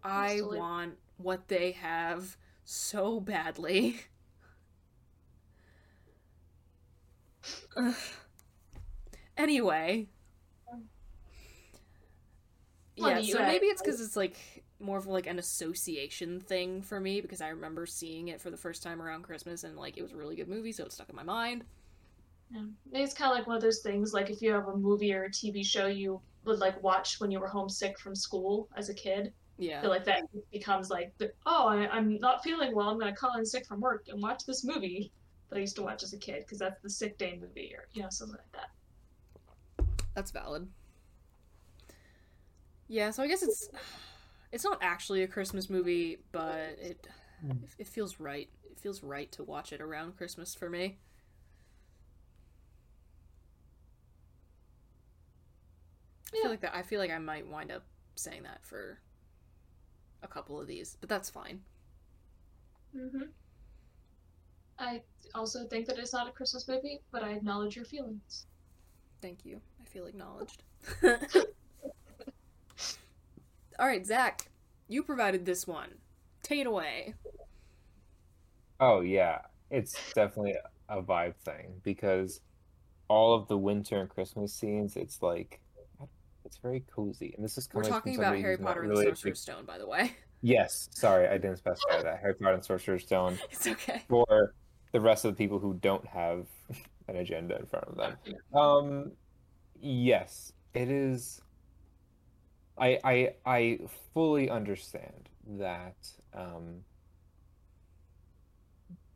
I Absolutely. want what they have so badly. Anyway, yeah, so right? maybe it's because it's like more of like an association thing for me because I remember seeing it for the first time around Christmas and like it was a really good movie, so it stuck in my mind. Yeah. It's kind of like one of those things. Like if you have a movie or a TV show you would like watch when you were homesick from school as a kid, I Yeah, feel like that becomes like, the, oh, I, I'm not feeling well. I'm gonna call in sick from work and watch this movie that I used to watch as a kid because that's the sick day movie or you know something like that. that's valid. Yeah, so I guess it's it's not actually a Christmas movie, but it hmm. it feels right. It feels right to watch it around Christmas for me. Yeah. feel like that. I feel like I might wind up saying that for a couple of these, but that's fine. hmm I also think that it's not a Christmas movie, but I acknowledge your feelings. Thank you. I feel acknowledged. All right, Zach, you provided this one. Take it away. Oh yeah, it's definitely a vibe thing because all of the winter and Christmas scenes, it's like it's very cozy. And this is We're talking about Harry Potter and really the Sorcerer's Stone, by the way. Yes, sorry, I didn't specify that. Harry Potter and Sorcerer's Stone It's okay. for the rest of the people who don't have an agenda in front of them. Um, yes, it is. I I I fully understand that um,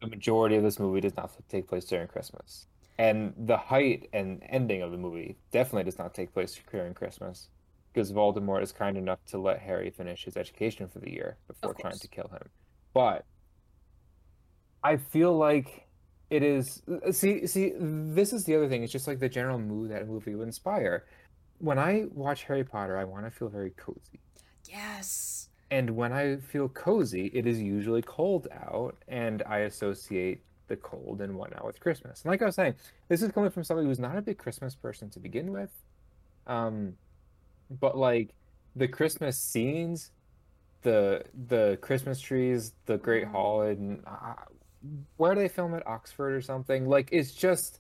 the majority of this movie does not take place during Christmas, and the height and ending of the movie definitely does not take place during Christmas, because Voldemort is kind enough to let Harry finish his education for the year before trying to kill him. But I feel like it is see see this is the other thing it's just like the general mood that a movie would inspire when i watch harry potter i want to feel very cozy Yes. and when i feel cozy it is usually cold out and i associate the cold and whatnot with christmas. And like i was saying this is coming from somebody who's not a big christmas person to begin with. Um but like the christmas scenes the the christmas trees the great hall and uh, where do they film at oxford or something like it's just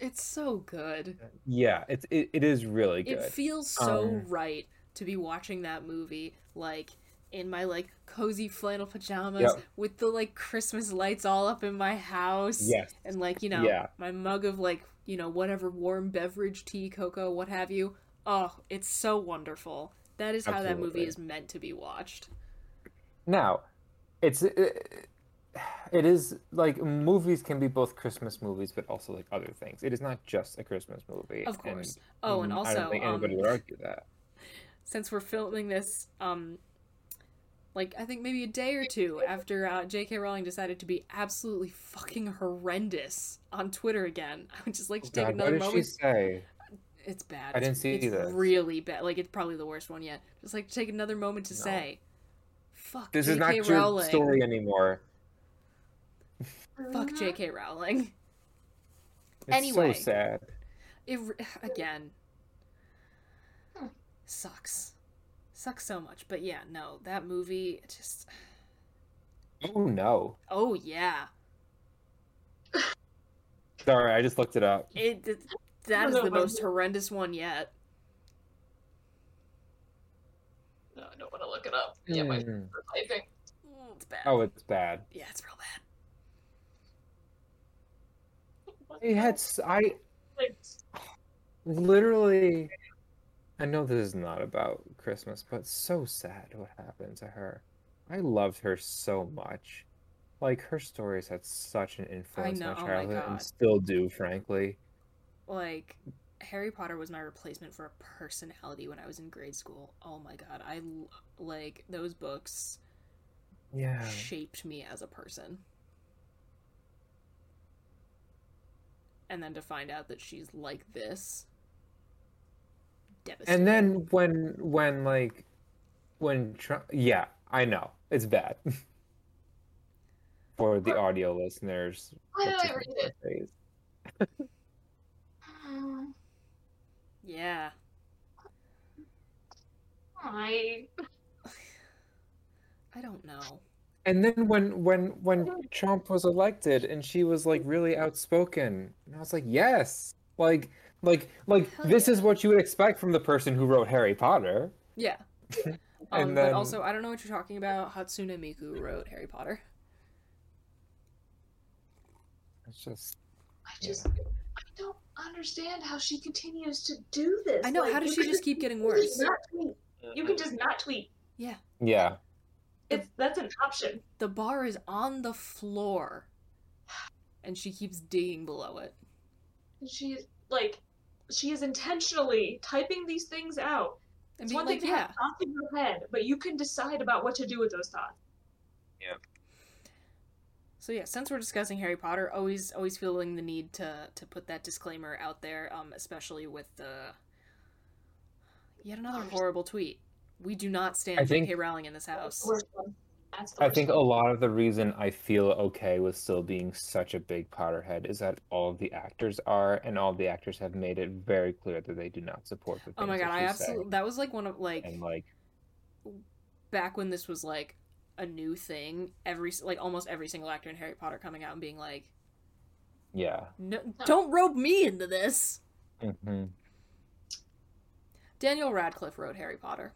It's so good. yeah it's it, it is really good. It feels so Um, right to be watching that movie like in my like cozy flannel pajamas Yep. with the like Christmas lights all up in my house. yes And like, you know, Yeah. my mug of like, you know, whatever warm beverage, tea, cocoa, what have you. Oh, it's so wonderful. That is how that movie is meant to be watched. Now, it's it, it is like movies can be both Christmas movies, but also like other things. It is not just a Christmas movie. Of and, course. oh, and also I don't think anybody um, would argue that. since we're filming this um like I think maybe a day or two after uh, J.K. Rowling decided to be absolutely fucking horrendous on Twitter again. I would just like to take God, what another did moment. she say? It's bad. I didn't It's- see it's this. really bad. Like it's probably the worst one yet. Just like to take another moment to No. say, "Fuck This J.K. is not your Rowling." story anymore. Fuck J.K. Rowling. It's Anyway. so sad. It again sucks, sucks so much. But yeah, no, that movie it just Oh no. Oh yeah. Sorry, I just looked it up. It th- that is the most horrendous one yet. No, I don't want to look it up. Yeah, my Hmm. typing. Mm, It's bad. Oh, it's bad. Yeah, it's real bad. I had I Like, literally. I know this is not about Christmas, but so sad what happened to her. I loved her so much. Like her stories had such an influence know, on oh my my childhood God. and still do, frankly. Like Harry Potter was my replacement for a personality when I was in grade school. Oh my god, I like those books Yeah. shaped me as a person. And then to find out that she's like this devastating. And then when when like when Trump, yeah, I know it's bad. For the audio listeners, Why did I his read name? it? Yeah. I I don't know. And then when when when Trump was elected and she was like really outspoken, and I was like, yes, like like like Hell this is what you would expect from the person who wrote Harry Potter. Yeah. And Um, then- But also, I don't know what you're talking about. Hatsune Miku wrote Harry Potter. It's just I just I don't understand how she continues to do this. I know, Like, how does she just keep getting you just worse? not tweet. You can just not tweet. Yeah. yeah. It's that's an option. The bar is on the floor. And she keeps digging below it. And she's like she is intentionally typing these things out. And It's one like, thing to yeah. have thoughts in your head, but you can decide about what to do with those thoughts. Yeah. So yeah, since we're discussing Harry Potter, always always feeling the need to to put that disclaimer out there, um, especially with the yet another horrible tweet. We do not stand J.K. Rowling in this house. The worst one. That's I think a lot of the reason I feel okay with still being such a big Potterhead is that all of the actors are, and all the actors have made it very clear that they do not support the things Oh my god, that I absolutely that was like one of like and like back when this was like a new thing. Every like almost every single actor in Harry Potter coming out and being like, yeah. no, don't rope me into this. hmm Daniel Radcliffe wrote Harry Potter.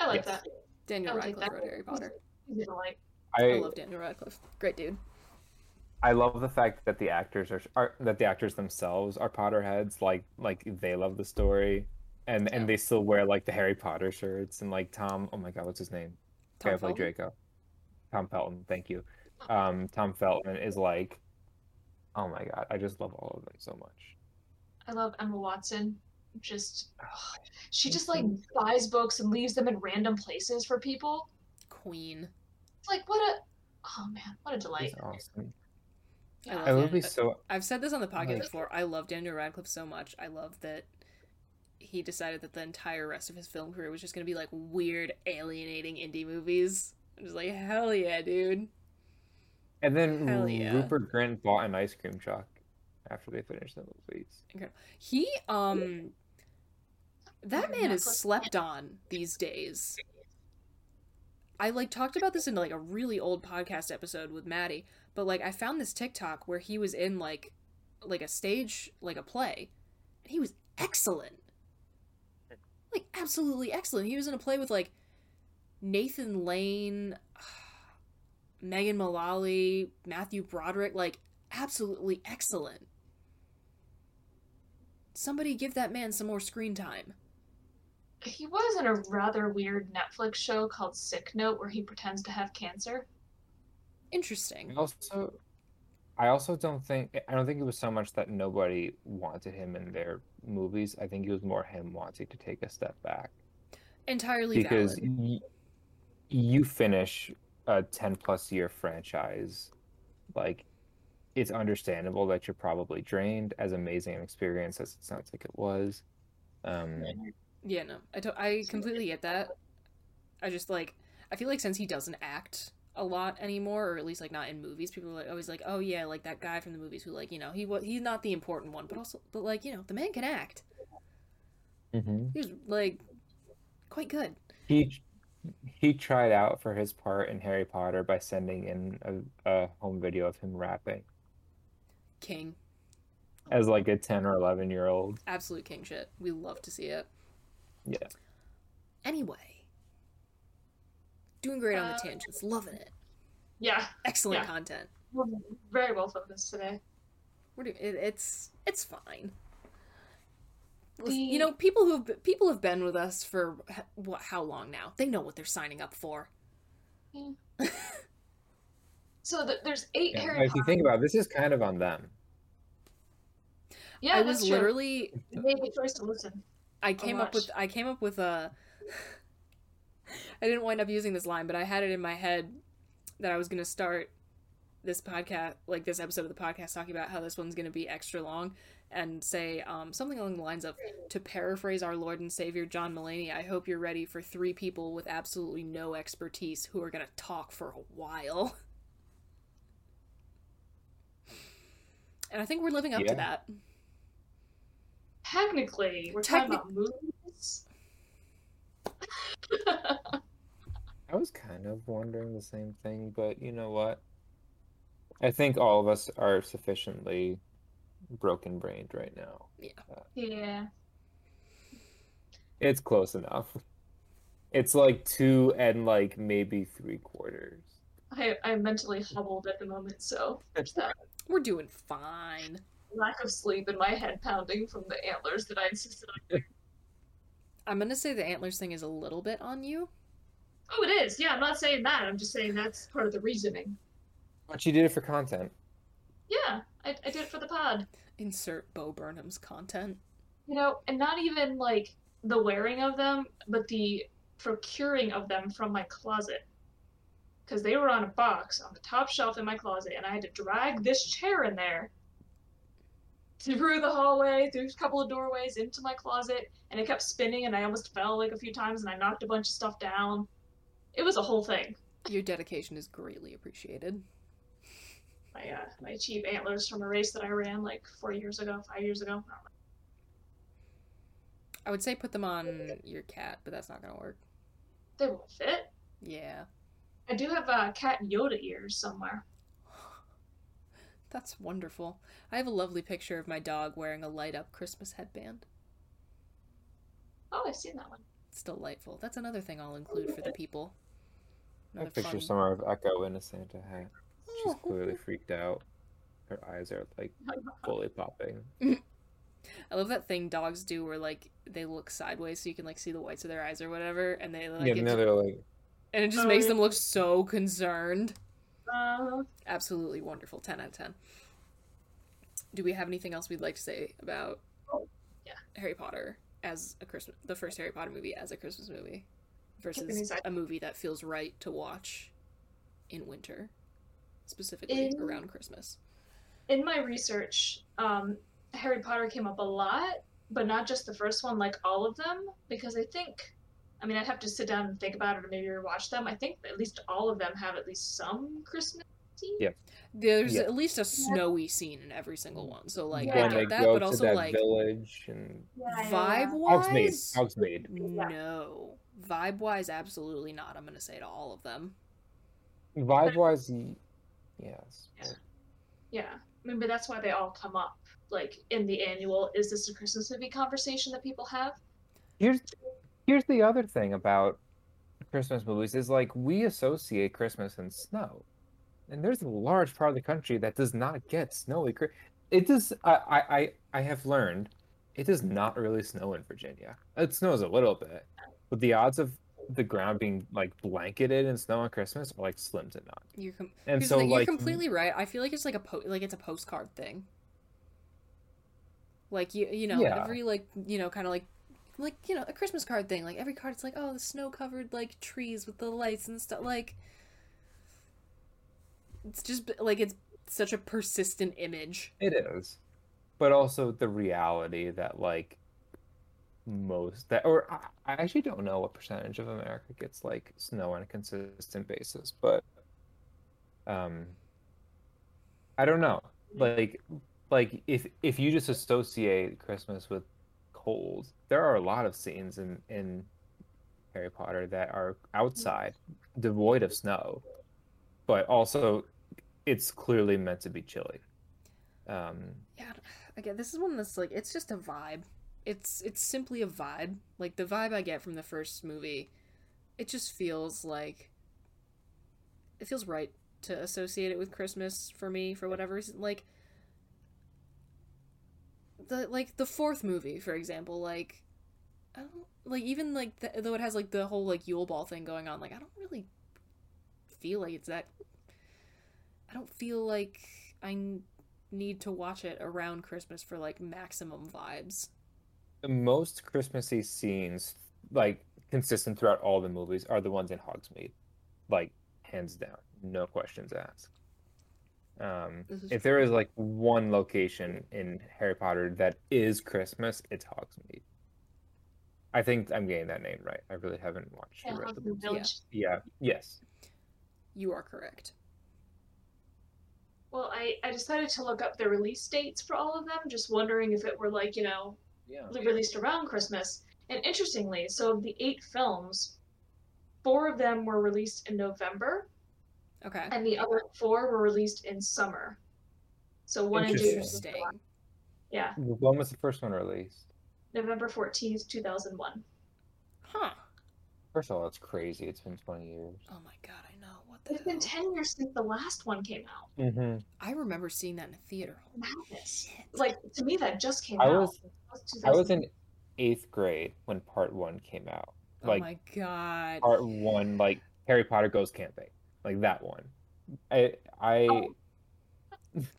I like Yes. that. Daniel I like Radcliffe wrote Harry Potter. Easy to like. I I love Daniel Radcliffe. Great dude. I love the fact that the actors are, are that the actors themselves are Potterheads. Like like they love the story, and Yeah. and they still wear like the Harry Potter shirts and like Tom. Oh my god, what's his name? Tom Guy played Felton? Draco. Tom Felton. Thank you. Um, Tom Felton is like, oh my god, I just love all of them so much. I love Emma Watson. Just she just like buys books and leaves them in random places for people. Queen. It's like what a oh man, what a He's delight. awesome. I Yeah. love I him. would be so. I've said this on the podcast Like- before. I love Daniel Radcliffe so much. I love that he decided that the entire rest of his film career was just going to be like weird, alienating indie movies. I'm just like, hell yeah, dude. And then Hell yeah. Rupert Grint bought an ice cream truck after they finished the movies. Incredible. He, um, that man is slept on these days. I like talked about this in like a really old podcast episode with Maddie, but like I found this TikTok where he was in like like a stage like a play, and he was excellent. Like absolutely excellent. He was in a play with like Nathan Lane, Megan Mullally, Matthew Broderick, like absolutely excellent. Somebody give that man some more screen time. He was in a rather weird Netflix show called Sick Note where he pretends to have cancer. Interesting. I also, I also don't think I don't think it was so much that nobody wanted him in their movies. I think it was more him wanting to take a step back Entirely because valid. y- you finish a ten plus year franchise, like it's understandable that you're probably drained. As amazing an experience as it sounds like it was, um, Yeah, no, I to- I completely get that. I just like I feel like since he doesn't act a lot anymore, or at least like not in movies, people are like always like, oh yeah, like that guy from the movies who like you know he was he's not the important one, but also but like you know the man can act. mhm. He was like quite good. he he tried out for his part in Harry Potter by sending in a, a home video of him rapping King. as like a 10 or 11 year old. Absolute king shit. We love to see it. Yeah. Anyway. Doing great on the Uh, tangents. Loving it. Yeah, Excellent yeah. content. we're very well focused today. We're doing it, it's it's fine. The- You know, people who've people have been with us for what how long now? They know what they're signing up for. Yeah. So th- there's eight Yeah, Harry if you think about it, this is kind of on them. yeah, I that's was true. literally They made the choice to listen. I came up with. I came up with a I didn't wind up using this line, but I had it in my head that I was going to start this podcast like this episode of the podcast talking about how this one's going to be extra long and say um, something along the lines of to paraphrase our Lord and Savior John Mulaney, I hope you're ready for three people with absolutely no expertise who are going to talk for a while. And I think we're living up Yeah. to that. Technically, we're talking about movies. I was kind of wondering the same thing, but you know what? I think all of us are sufficiently broken brained right now. yeah. Uh, yeah. It's close enough. It's like two and like maybe three quarters. I, I'm mentally hobbled at the moment, so that We're doing fine. Lack of sleep and my head pounding from the antlers that I insisted on. Doing. I'm gonna say the antlers thing is a little bit on you. Oh, it is. Yeah, I'm not saying that. I'm just saying that's part of the reasoning. But you did it for content. Yeah, I, I did it for the pod. Insert Bo Burnham's content. You know, and not even like the wearing of them, but the procuring of them from my closet. Because they were on a box on the top shelf in my closet, and I had to drag this chair in there through the hallway, through a couple of doorways, into my closet, and it kept spinning, and I almost fell like a few times, and I knocked a bunch of stuff down. It was a whole thing. Your dedication is greatly appreciated. My uh, my cheap antlers from a race that I ran like four years ago, five years ago. I would say put them on your cat, but that's not gonna work. They won't fit. Yeah. I do have uh, cat Yoda ears somewhere. That's wonderful. I have a lovely picture of my dog wearing a light up Christmas headband. Oh, I've seen that one. It's delightful. That's another thing I'll include for the people. I Another picture fun- somewhere of Echo in a Santa hat. She's Oh. clearly freaked out. Her eyes are like fully popping. I love that thing dogs do where like they look sideways so you can like see the whites of their eyes or whatever, and they like yeah, it no, ju- they're like and it just Oh, makes yeah. them look so concerned. Uh, Absolutely wonderful. Ten out of ten. Do we have anything else we'd like to say about yeah. Harry Potter as a Christmas, the first Harry Potter movie as a Christmas movie, versus a movie that feels right to watch in winter, specifically In- around Christmas. in my research, um, Harry Potter came up a lot, but not just the first one, like all of them, because I think, I mean, I'd have to sit down and think about it or maybe rewatch them. I think at least all of them have at least some Christmas scene. Yeah. There's Yeah. at least a snowy scene in every single mm-hmm. one, so like Yeah. I when they get that, go but to also that like village and vibe wise, Hogsmeade. Yeah. no. Vibe wise, absolutely not. I'm gonna say to all of them. Vibe wise, yes. Yeah. Yeah, I mean, but that's why they all come up. Like in the annual, is this a Christmas movie conversation that people have? Here's here's the other thing about Christmas movies is like we associate Christmas and snow, and there's a large part of the country that does not get snowy. It does. I I I- I have learned it does not really snow in Virginia. It snows a little bit, but the odds of the ground being like blanketed in snow on Christmas are like slim to none. You're com- And so like you're completely right. I feel like it's like a po- like it's a postcard thing. Like you you know Yeah. every like you know kind of like like you know a Christmas card thing. Like every card, it's like oh the snow covered like trees with the lights and stuff. Like it's just like it's such a persistent image. It is, but also the reality that like most that or I, I actually don't know what percentage of America gets like snow on a consistent basis, but um, I don't know. Like like if if you just associate Christmas with cold, there are a lot of scenes in in Harry Potter that are outside, devoid of snow, but also it's clearly meant to be chilly. Um, Yeah, again, this is one that's like it's just a vibe. It's it's simply a vibe. Like the vibe I get from the first movie, it just feels like it feels right to associate it with Christmas for me for whatever reason. Like the like the fourth movie, for example, like I don't like even like the, though it has like the whole like Yule Ball thing going on. Like I don't really feel like it's that. I don't feel like I need to watch it around Christmas for like maximum vibes. the most Christmassy scenes, like consistent throughout all the movies, are the ones in Hogsmeade, like hands down, no questions asked. Um, if there is like one location in Harry Potter that is Christmas, it's Hogsmeade. I think I'm getting that name right. I really haven't watched Yeah, the rest of Hogsmeade them. Yeah. Yes. You are correct. Well, I, I decided to look up the release dates for all of them, just wondering if it were like, you know, Yeah. released around Christmas. And interestingly, so of the eight films, four of them were released in November, Okay. and the other four were released in summer. So one in June. Interesting. Yeah, When was the first one released? November 14th, 2001. Huh. First of all, that's crazy. It's been 20 years. Oh my god, I know. What the It's been 10 years since the last one came out. Mm-hmm. I remember seeing that in a theater. Madness. Like, to me, that just came I out. was I was in eighth grade when part one came out. Oh Like my god. part one, like Harry Potter goes camping, like that one. I I Oh.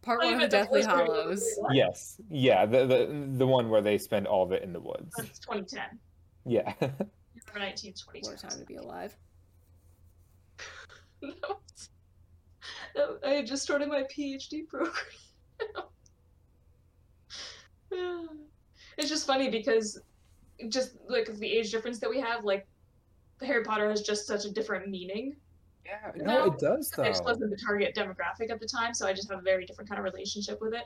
Part oh, one of the Deathly first. Hollows. yes, yeah, the the the one where they spend all of it in the woods. That's 2010. Yeah, November 19th, What a 2010. time to be alive. No, I had just started my PhD program. it's just funny because just like the age difference that we have, like Harry Potter has just such a different meaning. Yeah, no, it does I just wasn't the target demographic at the time, so I just have a very different kind of relationship with it.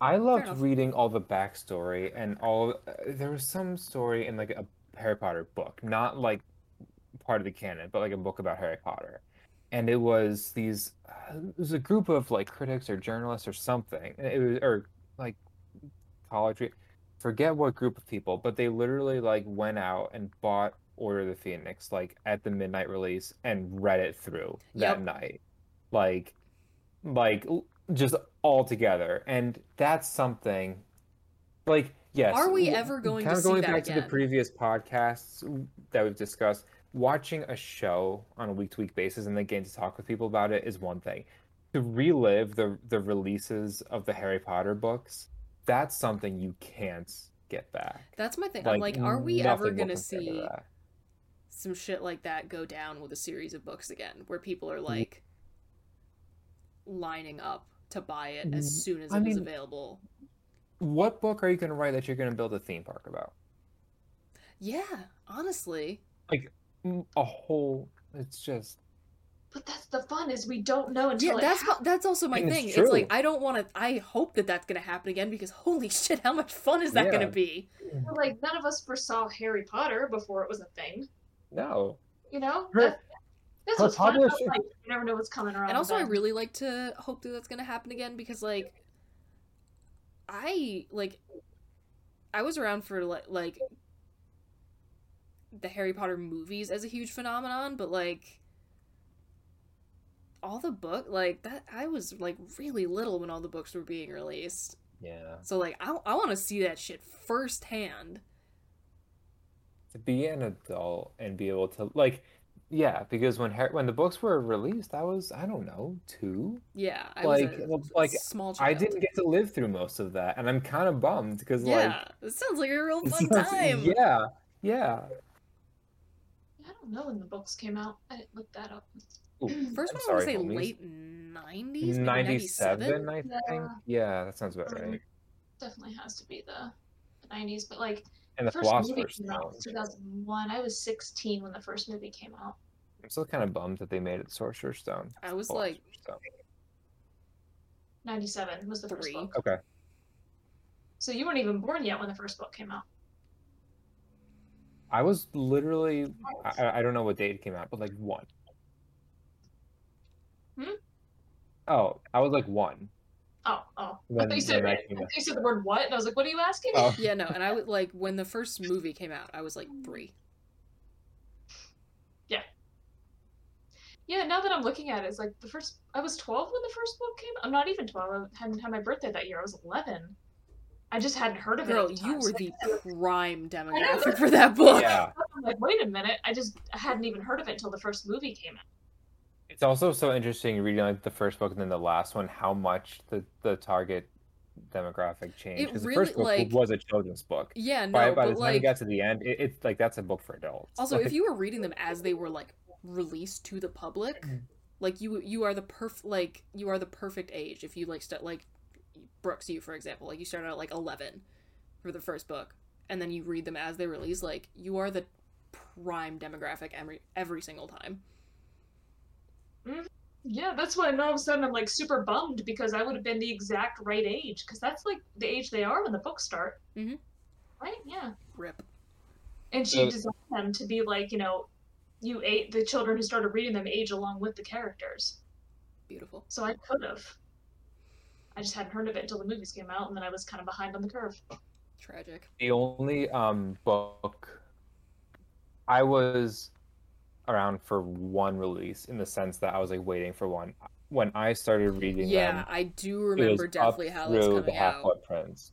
I loved reading all the backstory and all. Uh, there was some story in like a Harry Potter book, not like part of the canon, but like a book about Harry Potter, and it was these. Uh, it was a group of like critics or journalists or something. It was or like college. Forget what group of people, but they literally like went out and bought Order the Phoenix like at the midnight release and read it through that Yep. night, like like just all together and that's something like yes Are we ever going to kind of see going that back to the previous podcasts that we've discussed watching a show on a week-to-week basis and then getting to talk with people about it is one thing to relive the the releases of the harry potter books that's something you can't get back That's my thing. I'm like, are we ever gonna to see. Some shit like that go down with a series of books again, where people are like lining up to buy it as Mm, soon as I it is mean- available? what book are you going to write that you're going to build a theme park about Yeah, honestly. Like a whole it's just But that's the fun is we don't know until Yeah, that's happens. that's also my And it's thing. It's, like. I don't want to. I hope that that's gonna happen again because holy shit, how much fun is that Yeah. gonna be? like none of us foresaw Harry Potter before it was a thing. No You know, Her- That- that's her what's fun about publisher- You never know what's coming around. And also, I really like to hope that that's gonna happen again because like, I like, I was around for like like the Harry Potter movies as a huge phenomenon, but like. All the book like that I was like really little when all the books were being released. yeah So like I, I want to see that shit firsthand. To be an adult and be able to like yeah because when Har- when the books were released i was i don't know two Yeah, I Like- was a, well, like, small child. i didn't get to live through most of that and i'm kind of bummed because like, Yeah, it sounds like a real fun time. yeah yeah I don't know when the books came out. I didn't look that up. Ooh, First I'm one I would sorry, say homies. late nineties, 97 i think Yeah. yeah that sounds about right Definitely has to be the, the 90s. But like and the first movie came out in 2001. I was 16 when the first movie came out. i'm still kind of bummed that they made it sorcerer's stone I was like Stone. 97 was the first book. okay So you weren't even born yet when the first book came out. I was literally I, I- I don't know what date it came out, but like one. Hmm? Oh, I was like one. Oh, oh. I thought you said, when I thought you said the word what, and I was like, what are you asking? Oh. Yeah, no, and I was like when the first movie came out, I was like three. Yeah, Yeah, now that I'm looking at it, it's like the first. I was 12 when the first book came. I'm not even 12. I hadn't had my birthday that year. I was 11. I just hadn't heard of it. Girl, you were so the prime demographic for that book. Yeah. I'm like, wait a minute. I just I hadn't even heard of it until the first movie came out. It's also so interesting reading like the first book and then the last one, how much the, the target demographic changed. Because really, the first book like- was a children's book. Yeah, no, by by the time you like got to the end, it, it's like that's a book for adults. also Like, if you were reading them as they were like released to the public, Mm. like you you are the perf like you are the perfect age if you like st- like Brooks you for example, like you start out like 11 for the first book and then you read them as they release like you are the prime demographic every every single time. Yeah, that's why now all of a sudden I'm like super bummed because I would have been the exact right age because that's like the age they are when the books start. Mhm. Right? Yeah. Rip. And she So- designed them to be like you know, you ate the children who started reading them age along with the characters. Beautiful. So I could have. I just hadn't heard of it until the movies came out, and then I was kind of behind on the curve. Tragic. the only um book I was around for one release in the sense that I was like waiting for one. When I started reading Yeah, them, I do remember Deathly Hallows through the coming Half. Blood Prince.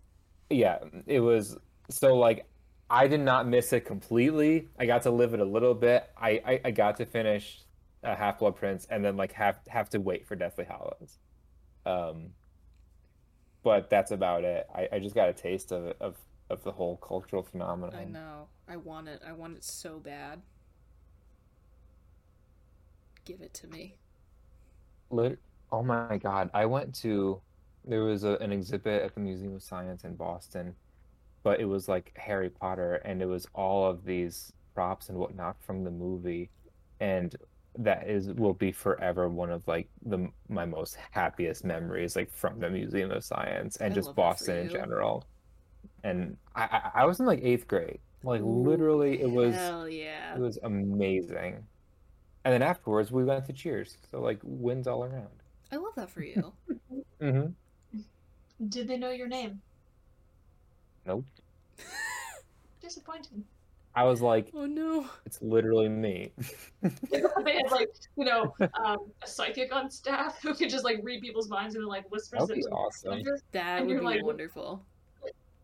Yeah, it was so like I did not miss it completely. I got to live it a little bit. I I, I got to finish uh, Half Blood Prince and then like have have to wait for Deathly Hallows. Um, but that's about it. I, I just got a taste of of of the whole cultural phenomenon. I know. I want it. I want it so bad. Give it to me. Lit- oh my God. I went to, there was a, an exhibit at the Museum of Science in Boston, but it was like Harry Potter and it was all of these props and whatnot from the movie. And that is will be forever one of like the my most happiest memories like from the Museum of Science and I just love that for Boston in general. And I, I was in like eighth grade. Like Ooh, literally it was yeah. it was amazing. And then afterwards we went to Cheers. So like wins all around. I love that for you. Mm-hmm. Did they know your name? Nope. Disappointing. I was like, oh no. it's literally me. they had like you know um, a psychic on staff who could just like read people's minds and then like whispers That'd it be awesome. That would be like- wonderful.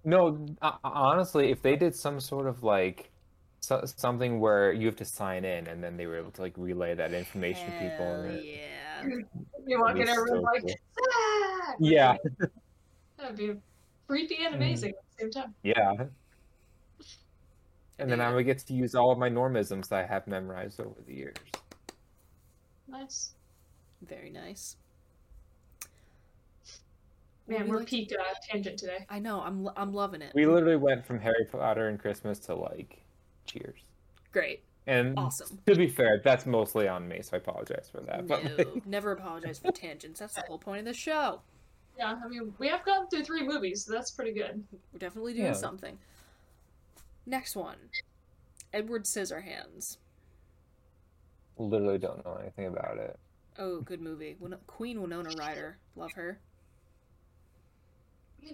No, uh, honestly, if they did some sort of like so, something where you have to sign in and then they were able to like relay that information to people. Hell and yeah. You walk in That'd everyone's so like, cool. ah! Yeah, That'd be creepy and Mm. amazing at the same time. yeah. And then I Yeah. would get to use all of my normisms that I have memorized over the years. Nice. Very nice. Man, Would we we're like to- peak uh, tangent today. I know. I'm. I'm loving it. We literally went from Harry Potter and Christmas to like Cheers. Great. And Awesome. to be fair, that's mostly on me, so I apologize for that. But No, never apologize for tangents. That's the whole point of the show. Yeah, I mean, we have gone through three movies, so that's pretty good. We're definitely doing Yeah. something. Next one, Edward Scissorhands. literally don't know anything about it. Oh, good movie. Queen Winona Ryder. Love her.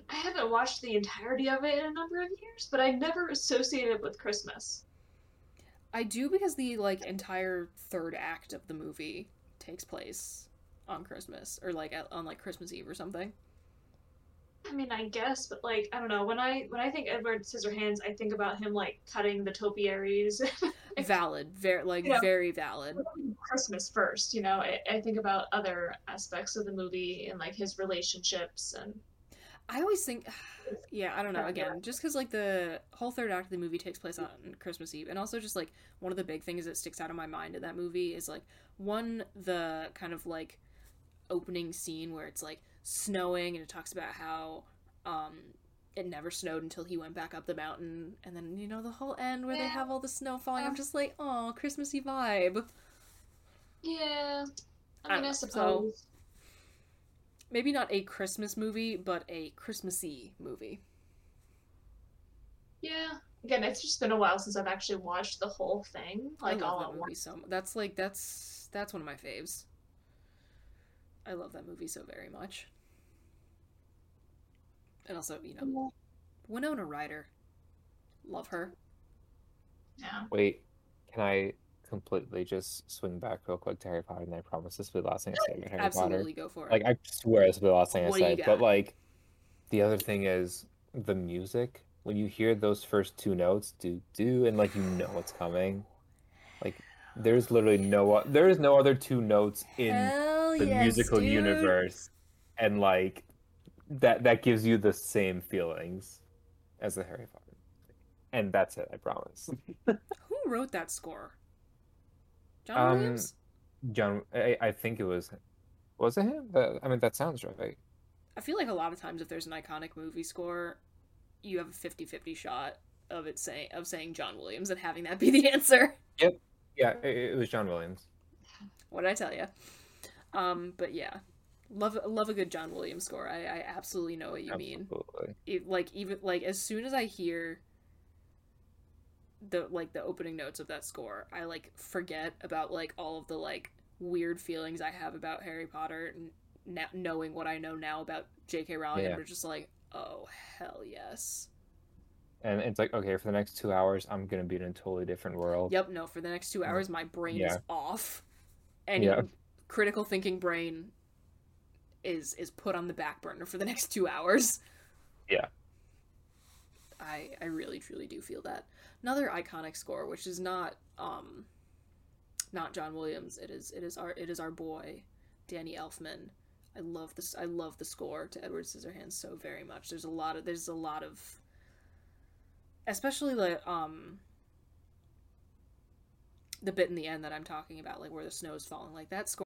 I haven't watched the entirety of it in a number of years, but I never associated it with Christmas. I do because the like entire third act of the movie takes place on Christmas or like at, on like Christmas Eve or something. I mean, I guess, but like, I don't know. When I when I think Edward Scissorhands, I think about him like cutting the topiaries. Valid, very like Yeah. very valid. Christmas first, you know. I, I think about other aspects of the movie and like his relationships and I always think, yeah, I don't know. Again, just because like the whole third act of the movie takes place on Christmas Eve, and also just like one of the big things that sticks out in my mind in that movie is like one the kind of like opening scene where it's like snowing and it talks about how um it never snowed until he went back up the mountain and then you know the whole end where they have all the snow falling i'm just like oh christmassy vibe yeah. I I mean, don't I, know, so- suppose. Maybe not a christmas movie but a christmassy movie Yeah, again, it's just been a while since I've actually watched the whole thing, like I love all that at movie once. so. mu- That's like that's that's one of my faves. I love that movie so very much. And also, you know, Winona Ryder. Love her. Yeah. Wait, can I completely just swing back real quick to Harry Potter? And I promise this will be the last thing I say about Harry Absolutely Potter. go for it. Like I swear this will be the last thing What I do you say. got? But like, the other thing is the music. When you hear those first two notes, do do, and like you know what's coming. Like, there's literally no o- there is no other two notes in Hell the yes, musical dude. universe, and like that that gives you the same feelings as the Harry Potter. And that's it. I promise. Who wrote that score? John Um, Williams? John, I, I think it was, was it him? I mean, that sounds right. I feel like a lot of times if there's an iconic movie score, you have a 50-50 shot of it saying of saying John Williams and having that be the answer. Yep. Yeah, it, it was John Williams. What did I tell you? Um, but yeah, love love a good John Williams score. I, I absolutely know what you mean. Absolutely. It, like even like as soon as I hear the like the opening notes of that score, I like forget about like all of the like weird feelings I have about Harry Potter and now knowing what I know now about J.K. Rowling. Yeah. I'm just like, oh hell yes. And it's like, okay, for the next two hours, I'm gonna be in a totally different world. Yep, no, for the next two hours, my brain is off. And Yeah. critical thinking brain is is put on the back burner for the next two hours. Yeah. I I really truly do feel that. Another iconic score, which is not um not John Williams, it is it is our it is our boy, Danny Elfman. I love this I love the score to Edward Scissorhands so very much. There's a lot of there's a lot of especially like um the bit in the end that I'm talking about, like where the snow's falling, like that score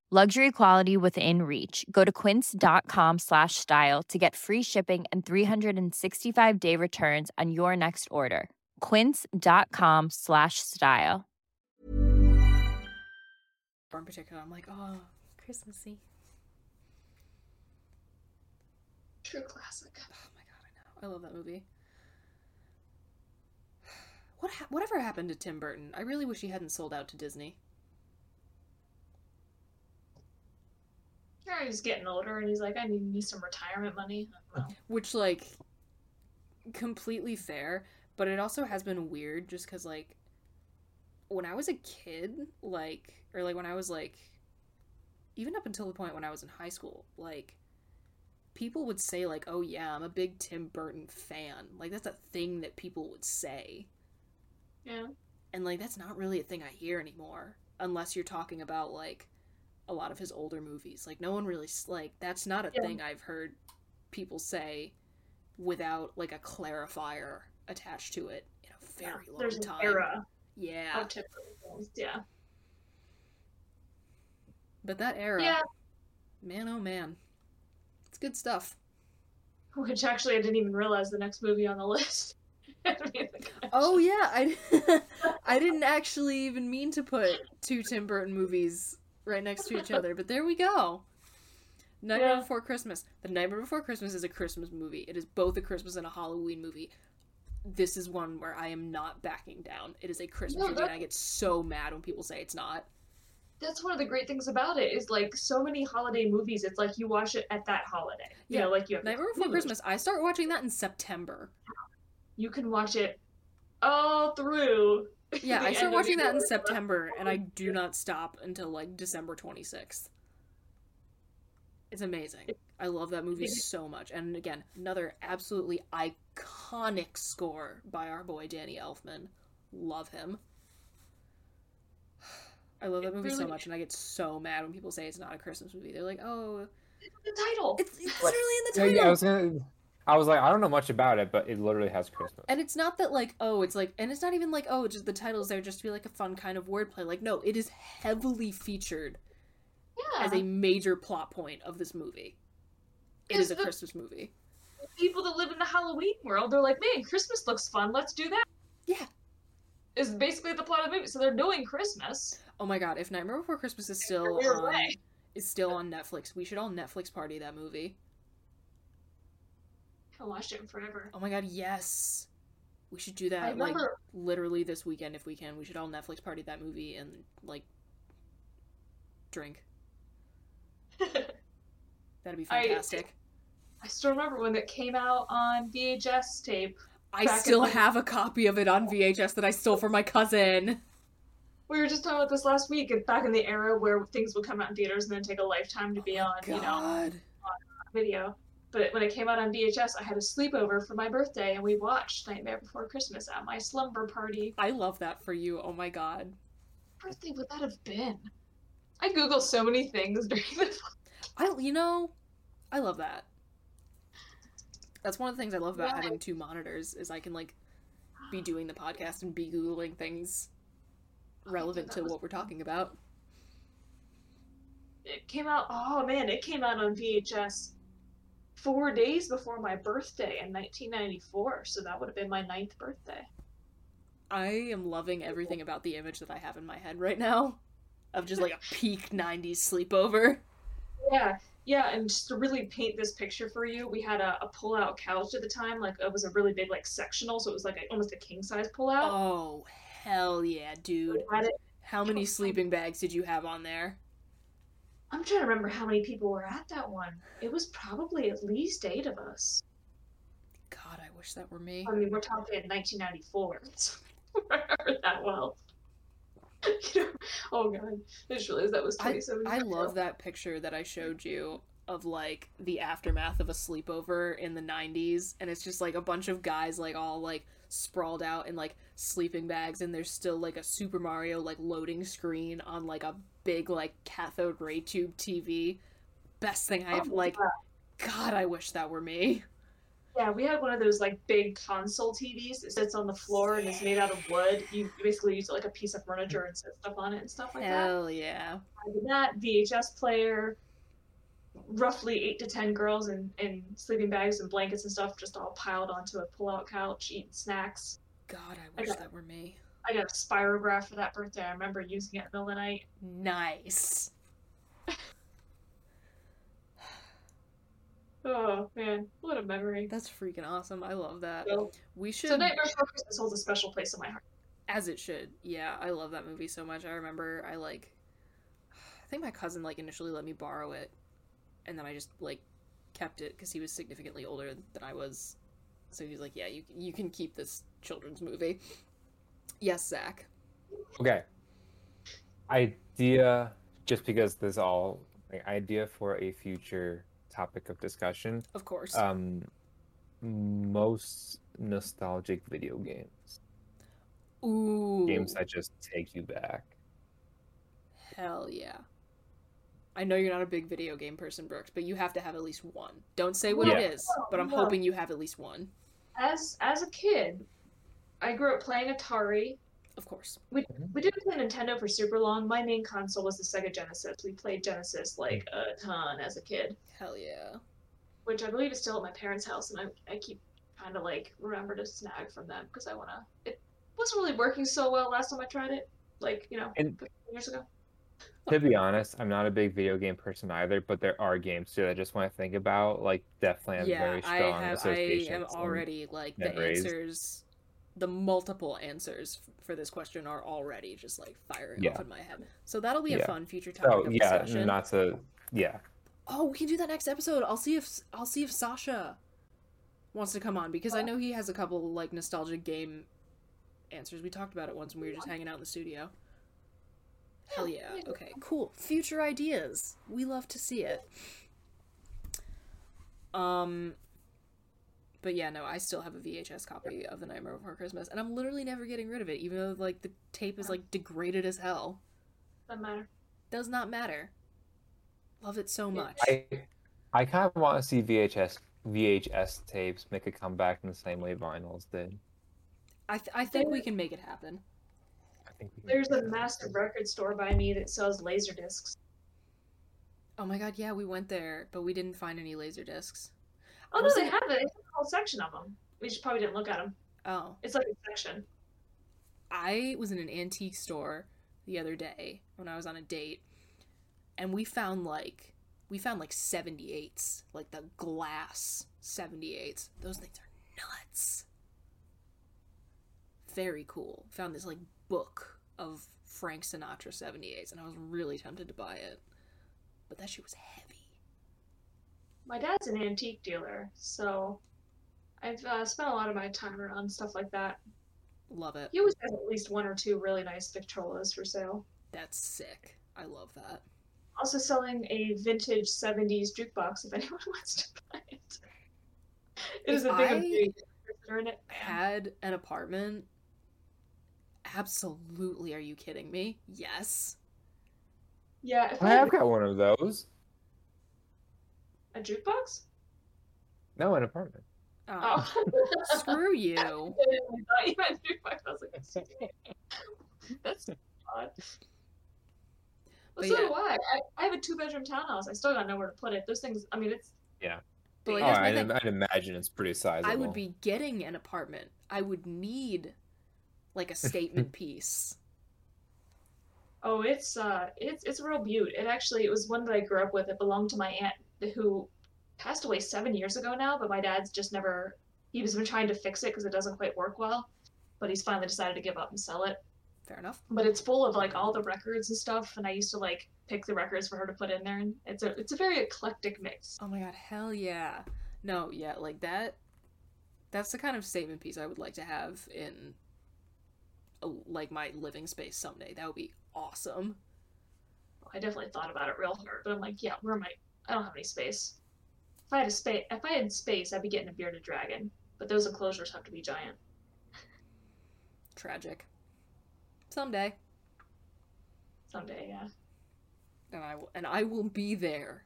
Luxury quality within reach. Go to quince.com slash style to get free shipping and 365 day returns on your next order. Quince.com slash style. in particular, I'm like, oh, Christmassy. True classic. Oh my god, I know. I love that movie. What ha- whatever happened to Tim Burton? I really wish he hadn't sold out to Disney. Yeah, he's getting older and he's like, I need me some retirement money. I don't know. Which like completely fair, but it also has been weird just cuz like when I was a kid, like or like when I was like even up until the point when I was in high school, like people would say like, "Oh yeah, I'm a big Tim Burton fan." Like that's a thing that people would say. Yeah. And like that's not really a thing I hear anymore unless you're talking about like a lot of his older movies. Like no one really like that's not a Yeah. thing I've heard people say without like a clarifier attached to it in a very long There's an time. era. Yeah. Yeah. But that era, Yeah. man, oh man, it's good stuff. Which actually I didn't even realize the next movie on the list. Oh yeah, I I didn't actually even mean to put two Tim Burton movies right next to each other, but there we go. Nightmare Yeah. Before Christmas. The Nightmare Before Christmas is a Christmas movie. It is both a Christmas and a Halloween movie. This is one where I am not backing down. It is a Christmas No, movie, and I get so mad when people say it's not. that's one of the great things about it is like so many holiday movies. It's like you watch it at that holiday. You Yeah. know, like you have Nightmare Before Christmas. I start watching that in September. You can watch it all through. Yeah, I end start watching that in. September, and I do not stop until like December 26th. It's amazing. I love that movie so much. And again, another absolutely iconic score by our boy Danny Elfman. Love him. I love that movie so much, and I get so mad when people say it's not a Christmas movie. They're like, "Oh, it's The title. it's, it's literally in the Yeah, title." yeah, I was gonna. I was like, I don't know much about it, but it literally has Christmas. And it's not that like oh it's like and it's not even like oh just the title's there just to be like a fun kind of wordplay. Like no, it is heavily featured yeah. as a major plot point of this movie. It is a the- Christmas movie. people that live in the Halloween world, they're like, man, Christmas looks fun. Let's do that. Yeah. Is basically the plot of the movie. So they're doing Christmas. Oh my god, if Nightmare Before Christmas is still on is still on Netflix, we should all Netflix party that movie. I watched it forever. Oh my god, yes. We should do that I like literally this weekend if we can. We should all Netflix party that movie and like drink. That'd be fantastic. I still remember when it came out on VHS tape. I, in, still like- have a copy of it on VHS that I stole from my cousin. We were just talking about this last week. and Back in the era where things would come out in theaters and then take a lifetime to be oh on, you know, God. video. But when it came out on VHS, I had a sleepover for my birthday, and we watched Nightmare Before Christmas at my slumber party. I love that for you. Oh my god. What birthday would that have been? I googled so many things during the. I you know, I love that. That's one of the things I love about Yeah. having two monitors is I can like be doing the podcast and be googling things relevant to was- what we're talking about. It came out. Oh man, it came out on VHS four days before my birthday in 1994. So that would have been my ninth birthday. I am loving everything about the image that I have in my head right now of just like a peak 90s sleepover. Yeah, yeah, and just to really paint this picture for you, we had a, a pull-out couch at the time. Like it was a really big, like sectional, so it was like a, almost a king-size pull-out. Oh, hell yeah, dude. We had it- How many sleeping bags did you have on there? I'm trying to remember how many people were at that one. It was probably at least eight of us. God, I wish that were me. I mean, we're talking 1994. So I remember that well. you know, oh god, I just realized that was I, 27 I years love that picture that I showed you of like the aftermath of a sleepover in the 90s and it's just like a bunch of guys like all like sprawled out in like sleeping bags and there's still like a Super Mario like loading screen on like a big like cathode ray tube TV. Best thing I've Oh, like yeah. god, I wish that were me. Yeah, we had one of those like big console TVs that sits on the floor and is made out of wood. You basically use it like a piece of furniture and set stuff on it and stuff like that. Hell yeah. That VHS player, roughly eight to ten girls in, in sleeping bags and blankets and stuff, just all piled onto a pull-out couch eating snacks. God, I I wish got- that were me. I got a spirograph for that birthday. I remember using it in the middle of the night. Nice. Oh man, what a memory! That's freaking awesome. I love that. So, We should so Nightmare Before Christmas holds a special place in my heart. As it should. Yeah, I love that movie so much. I remember I like I think my cousin like initially let me borrow it and then I just like kept it cuz he was significantly older than I was. So he was like, "Yeah, you you can keep this children's movie." Yes, Zach. Okay. Idea, just because this all like, idea for a future topic of discussion. Of course. Um, most nostalgic video games, Ooh. games that just take you back. Hell yeah. I know you're not a big video game person, Brooks, but you have to have at least one. Don't say what Yeah. it is, but I'm No. hoping you have at least one. As as a kid, I grew up playing Atari. Of course. We mm-hmm. we didn't play Nintendo for super long. My main console was the Sega Genesis. We played Genesis like a ton as a kid, Hell yeah. which I believe is still at my parents' house, and I I keep trying to like remember to snag from them because I wanna. It wasn't really working so well last time I tried it, like you know, And- years ago. To be honest, I'm not a big video game person either, but there are games too that I just want to think about. Like Deathland, yeah, very I strong have. I associations. am already like the memories. answers, the multiple answers for this question are already just like firing Yeah. off in my head. So that'll be a Yeah. fun future topic Oh of yeah, discussion. not to yeah. Oh, we can do that next episode. I'll see if I'll see if Sasha wants to come on because I know he has a couple like nostalgic game answers. We talked about it once when we were just hanging out in the studio. Hell yeah. Okay, cool. Future ideas. We love to see it. Um but yeah, no, I still have a VHS copy of The Nightmare Before Christmas, and I'm literally never getting rid of it, even though like the tape is like degraded as hell. Doesn't matter. Does not matter. Love it so much. I I kind of want to see VHS VHS tapes make a comeback in the same way vinyls did. I, th- I think we can make it happen. I think we There's do a that. massive record store by me that sells laser discs. Oh my god, yeah, we went there, but we didn't find any laser discs. Oh no, they have it. It's a whole section of them. We just probably didn't look at them. Oh, It's like a section. I was in an antique store the other day when I was on a date, and we found like we found like 78s, like the glass 78s. Those things are nuts. Very cool. Found this like book of Frank Sinatra 78s, and I was really tempted to buy it, but that shit was heavy. My dad's an antique dealer, so I've uh, spent a lot of my time around stuff like that. Love it. He always has at least one or two really nice Victrolas for sale. That's sick. I love that. Also selling a vintage 70s jukebox if anyone wants to buy it. It was a big I big in it. had an apartment absolutely are you kidding me yes Yeah, if I I have got one of those. A jukebox? No, an apartment. oh, Oh. screw you I thought you meant jukebox. I was like, that's odd. But, But so yeah. do I. I. I have a two bedroom townhouse. I still got nowhere to put it. Those things, I mean, it's. Yeah. But, like, oh, here's my I'd, thing. I'd imagine it's pretty sizable. i would be getting an apartment i would need like a statement piece Oh, it's uh, it's it's a real beaut. It actually it was one that I grew up with. It belonged to my aunt who passed away seven years ago now. But my dad's just never. He's been trying to fix it because it doesn't quite work well. But he's finally decided to give up and sell it. fair enough But it's full of like all the records and stuff. And I used to like pick the records for her to put in there. And it's a it's a very eclectic mix. oh my god hell yeah no yeah like that that's the kind of statement piece i would like to have in a, like my living space someday that would be awesome oh, I definitely thought about it real hard. But I'm like, yeah, where am I? I don't have any space. If I had a space, if I had space, I'd be getting a bearded dragon. But those enclosures have to be giant. tragic someday Someday, yeah. and I will, and I will be there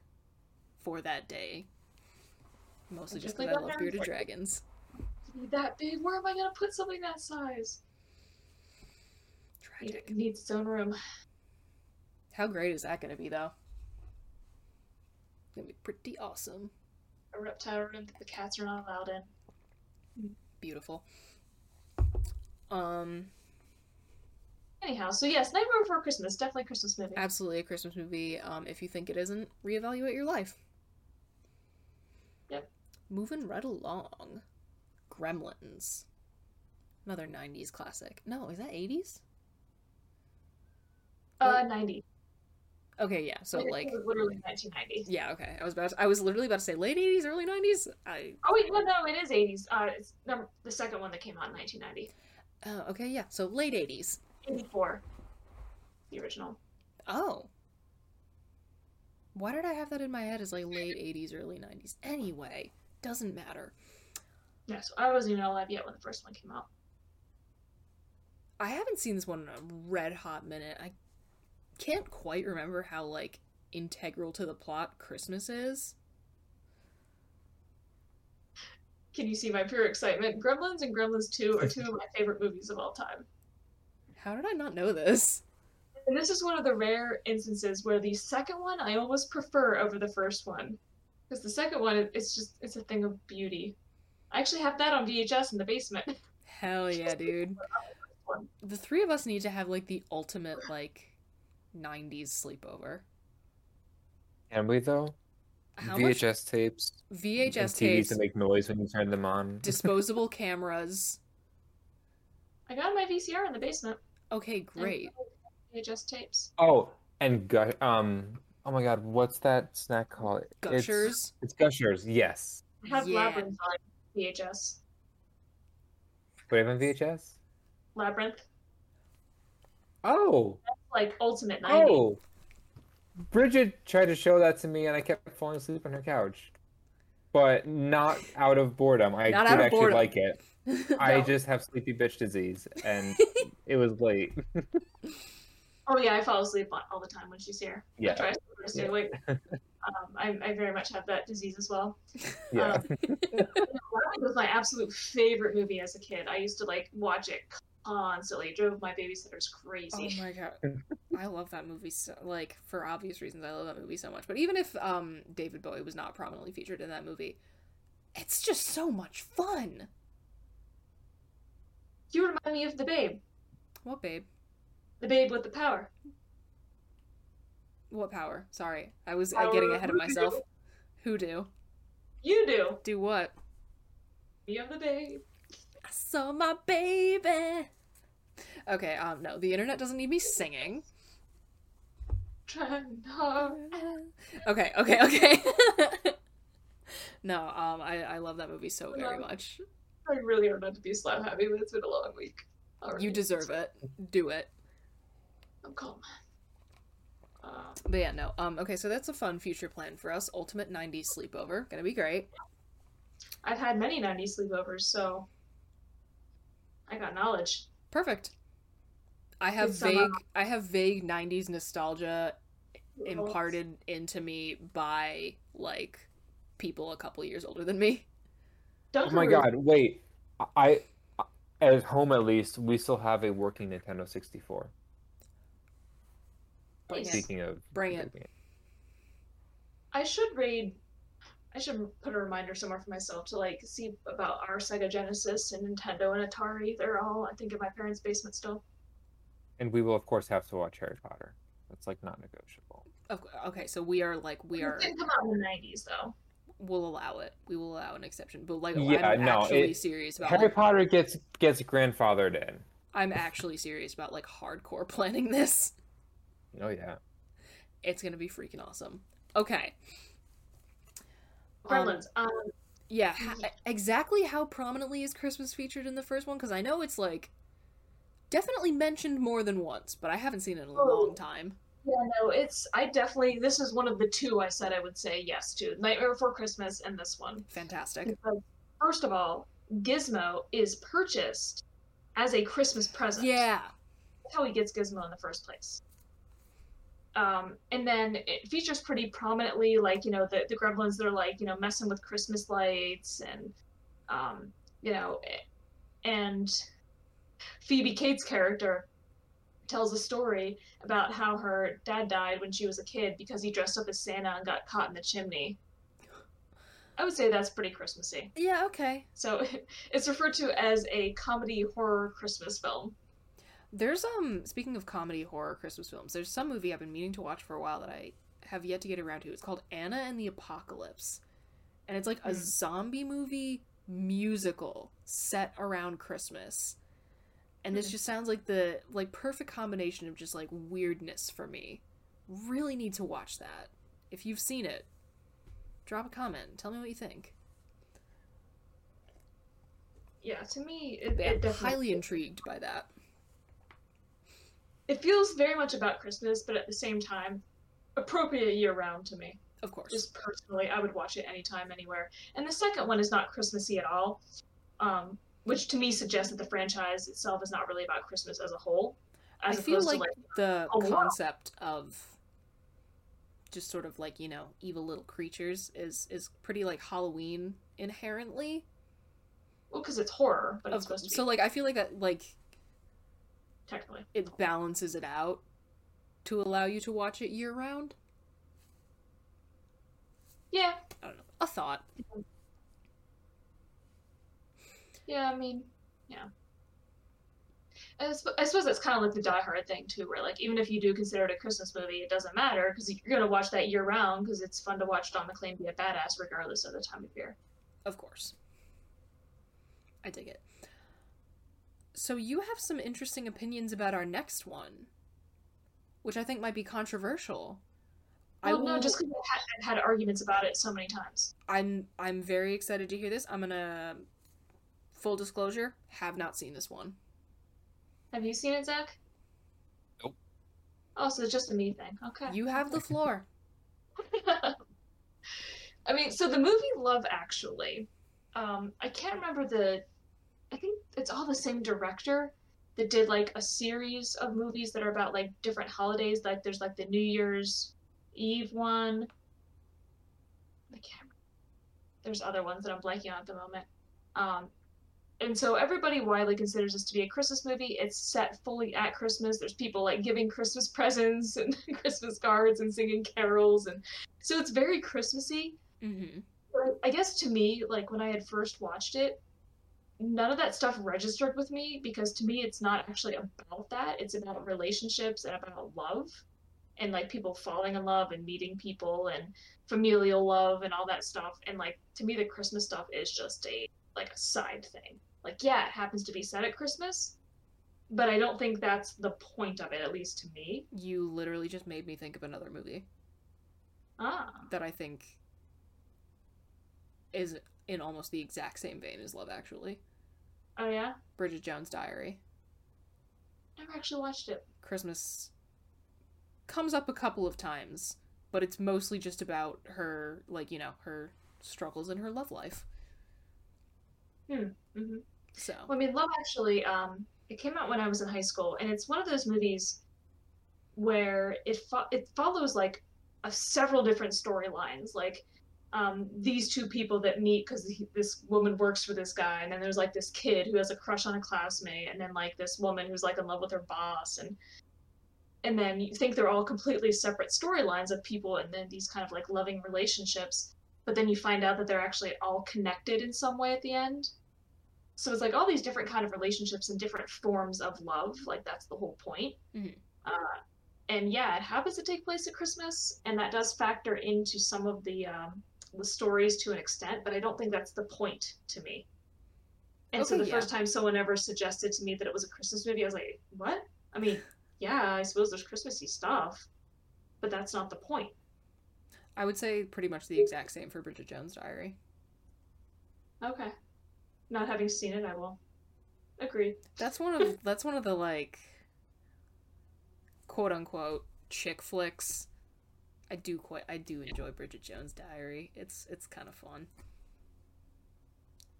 for that day. Mostly just because I love bearded dragons. Be that big, where am I gonna put something that size? It Tragic. needs its own room. How great is that going to be, though? Gonna be pretty awesome. A reptile room that the cats are not allowed in. Beautiful. Um, Anyhow, so yes, Nightmare Before Christmas, definitely a Christmas movie. absolutely a Christmas movie. Um, if you think it isn't, reevaluate your life. Yep. Moving right along. Gremlins. Another 90s classic. No, is that 80s? Uh, 90. Okay, yeah. So like literally 1990. yeah, okay. I was about to, I was literally about to say late 80s, early 90s. I Oh wait, no, no, it is 80s. Uh, it's number the second one that came out in 1990. Oh, okay, yeah. So late 80s. 84. The original. Oh. Why did I have that in my head as like late 80s, early 90s? Anyway, doesn't matter. Yeah, so I wasn't even alive yet when the first one came out. I haven't seen this one in a red hot minute. I can't quite remember how like integral to the plot Christmas is. Can you see my pure excitement? Gremlins and Gremlins 2 are two of my favorite movies of all time. How did I not know this? And this is one of the rare instances where the second one I almost prefer over the first one. Because the second one, it's just, it's a thing of beauty. I actually have that on VHS in the basement. Hell yeah, dude. The three of us need to have like the ultimate like 90s sleepover. Can we though? How much- VHS tapes. VHS and TVs tapes. to make noise when you turn them on. Disposable cameras. I got my VCR in the basement. Okay, great. VHS tapes. Oh, and gu- um, oh my God, what's that snack called? It's- Gushers? It's, Gushers. Yes. I have Yeah. Labyrinth on VHS. Wait, on VHS? Labyrinth. Oh, That's like ultimate 90s. oh. Bridget tried to show that to me, and I kept falling asleep on her couch, but not out of boredom. I Not did out of actually boredom. like it. I just have sleepy bitch disease, and it was late. Oh yeah, I fall asleep all the time when she's here. Yeah. I try to stay Yeah. awake. Um, I, I very much have that disease as well. yeah. Um, Labyrinth was my absolute favorite movie as a kid. I used to like watch it constantly. It drove my babysitters crazy. Oh my god. I love that movie so like for obvious reasons I love that movie so much. But even if um David Bowie was not prominently featured in that movie, it's just so much fun. You remind me of the Babe, What babe? the Babe with the power. What power? Sorry. I was Power getting ahead of myself. Who do? You do. Do what? You have the Babe. I saw my baby. Okay, um no, the internet doesn't need me singing. Okay, okay, okay. no, um I I love that movie so very much. I really are not to be slap happy, but it's been a long week. Already. You deserve it. Do it. I'm calm. Uh, But yeah, no. Um okay, so that's a fun future plan for us. Ultimate 90s sleepover. To be great. I've had many 90s sleepovers, so I got knowledge. Perfect. I have It's somehow- vague I have vague 90s nostalgia imparted into me by like people a couple years older than me. Oh my God! Wait, I, I at home at least we still have a working Nintendo 64. Bring it. Speaking of, Bring it. I should read. I should put a reminder somewhere for myself to like see about our Sega Genesis and Nintendo and Atari. They're all, I think, in my parents' basement still. and we will of course have to watch Harry Potter. That's like not negotiable. Of- Okay, so we are like we are It didn't come out in the '90s though. we'll allow it. We will allow an exception. But like yeah, I'm no, actually it- serious about Harry like, Potter gets gets grandfathered in. I'm actually serious about like hardcore planning this. Oh yeah. It's gonna be freaking awesome. Okay. Um, Um, yeah, ha- exactly how prominently is Christmas featured in the first one? Because I know it's like definitely mentioned more than once, but I haven't seen it in a Oh. long time. yeah, no, it's. I definitely. This is one of the two I said I would say yes to: Nightmare Before Christmas and this one. Fantastic. Because, first of all, Gizmo is purchased as a Christmas present. Yeah. That's how he gets Gizmo in the first place. Um, and then it features pretty prominently, like you know, the the gremlins, they're like you know messing with Christmas lights and, um, you know, and Phoebe Cates' character tells a story about how her dad died when she was a kid because he dressed up as Santa and got caught in the chimney. I would say that's pretty Christmassy. Yeah, okay. So it's referred to as a comedy horror Christmas film. There's um speaking of comedy horror Christmas films, there's some movie I've been meaning to watch for a while that I have yet to get around to. It's called Anna and the Apocalypse. And it's like a Hmm. zombie movie musical set around Christmas. And this Hmm. just sounds like the like perfect combination of just like weirdness for me. Really need to watch that. If you've seen it, drop a comment. Tell me what you think. Yeah, to me, it, Yeah, it definitely highly intrigued by that. It feels very much about Christmas, but at the same time, appropriate year round to me. Of course. Just personally, I would watch it anytime, anywhere. And the second one is not Christmassy at all, um, which to me suggests that the franchise itself is not really about Christmas as a whole. As I feel like, to like the oh, wow. concept of just sort of like you know evil little creatures is is pretty like Halloween inherently. well, because it's horror, but it's supposed to be so like I feel like that like tech- exactly. it balances it out to allow you to watch it year round. Yeah, I don't know. A thought. yeah. I mean, yeah. I sp- I suppose that's kind of like the Die Hard thing too, where like even if you do consider it a Christmas movie, it doesn't matter because you're gonna watch that year round because it's fun to watch Don McClane be a badass regardless of the time of year. Of course. I dig it. So you have some interesting opinions about our next one, which I think might be controversial. I Well, no, will- just because I've had, I've had arguments about it so many times. I'm I'm very excited to hear this. I'm gonna full disclosure, have not seen this one. Have you seen it, Zach? Nope. Oh, so it's just a me thing. Okay. You have the floor. I mean, so the movie Love Actually, um, I can't remember the. I think it's all the same director that did like a series of movies that are about like different holidays. Like there's like the New Year's Eve one. I can't. There's other ones that I'm blanking on at the moment. Um, and so everybody widely considers this to be a Christmas movie. It's set fully at Christmas. There's people like giving Christmas presents and Christmas cards and singing carols, and so it's very Christmassy. Mm-hmm. But I guess to me, like when I had first watched it, none of that stuff registered with me because to me it's not actually about that. It's about relationships and about love and like people falling in love and meeting people and familial love and all that stuff. And like to me the Christmas stuff is just a like a side thing. Like yeah, it happens to be set at Christmas, but I don't think that's the point of it, at least to me. You literally just made me think of another movie Ah. that I think is in almost the exact same vein as Love Actually. Oh yeah? Bridget Jones' Diary. Never actually watched it. Christmas comes up a couple of times, but it's mostly just about her, like, you know, her struggles in her love life. Hmm. hmm So, Well, I mean, Love Actually, um, it came out when I was in high school, and it's one of those movies where it fo- it follows like a, several different storylines, like um, these two people that meet because this woman works for this guy, and then there's like this kid who has a crush on a classmate, and then like this woman who's like in love with her boss, and and then you think they're all completely separate storylines of people, and then these kind of like loving relationships, but then you find out that they're actually all connected in some way at the end so it's like all these different kind of relationships and different forms of love like that's the whole point Mhm. uh, and yeah it happens to take place at christmas and that does factor into some of the um, the stories to an extent but i don't think that's the point to me and so the yeah. first time someone ever suggested to me that it was a christmas movie i was like what i mean yeah i suppose there's christmassy stuff but that's not the point I would say pretty much the exact same for Bridget Jones' Diary. okay not having seen it i will agree That's one of that's one of the like quote unquote chick flicks. I do quite I do enjoy Bridget Jones' Diary. It's it's kind of fun.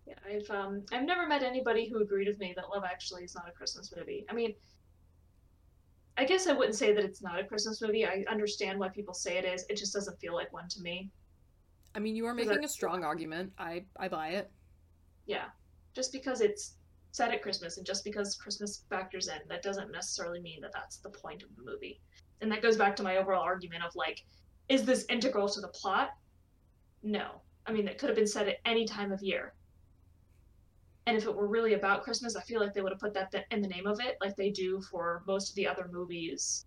Yeah, I've um I've never met anybody who agreed with me that Love Actually is not a Christmas movie. I mean, I guess I wouldn't say that it's not a Christmas movie. I understand why people say it is. It just doesn't feel like one to me. I mean, you are making a strong argument. I I buy it. Yeah, just because it's set at Christmas and just because Christmas factors in, that doesn't necessarily mean that that's the point of the movie. And that goes back to my overall argument of like, is this integral to the plot? No. I mean, it could have been said at any time of year. And if it were really about Christmas, I feel like they would have put that th- in the name of it, like they do for most of the other movies.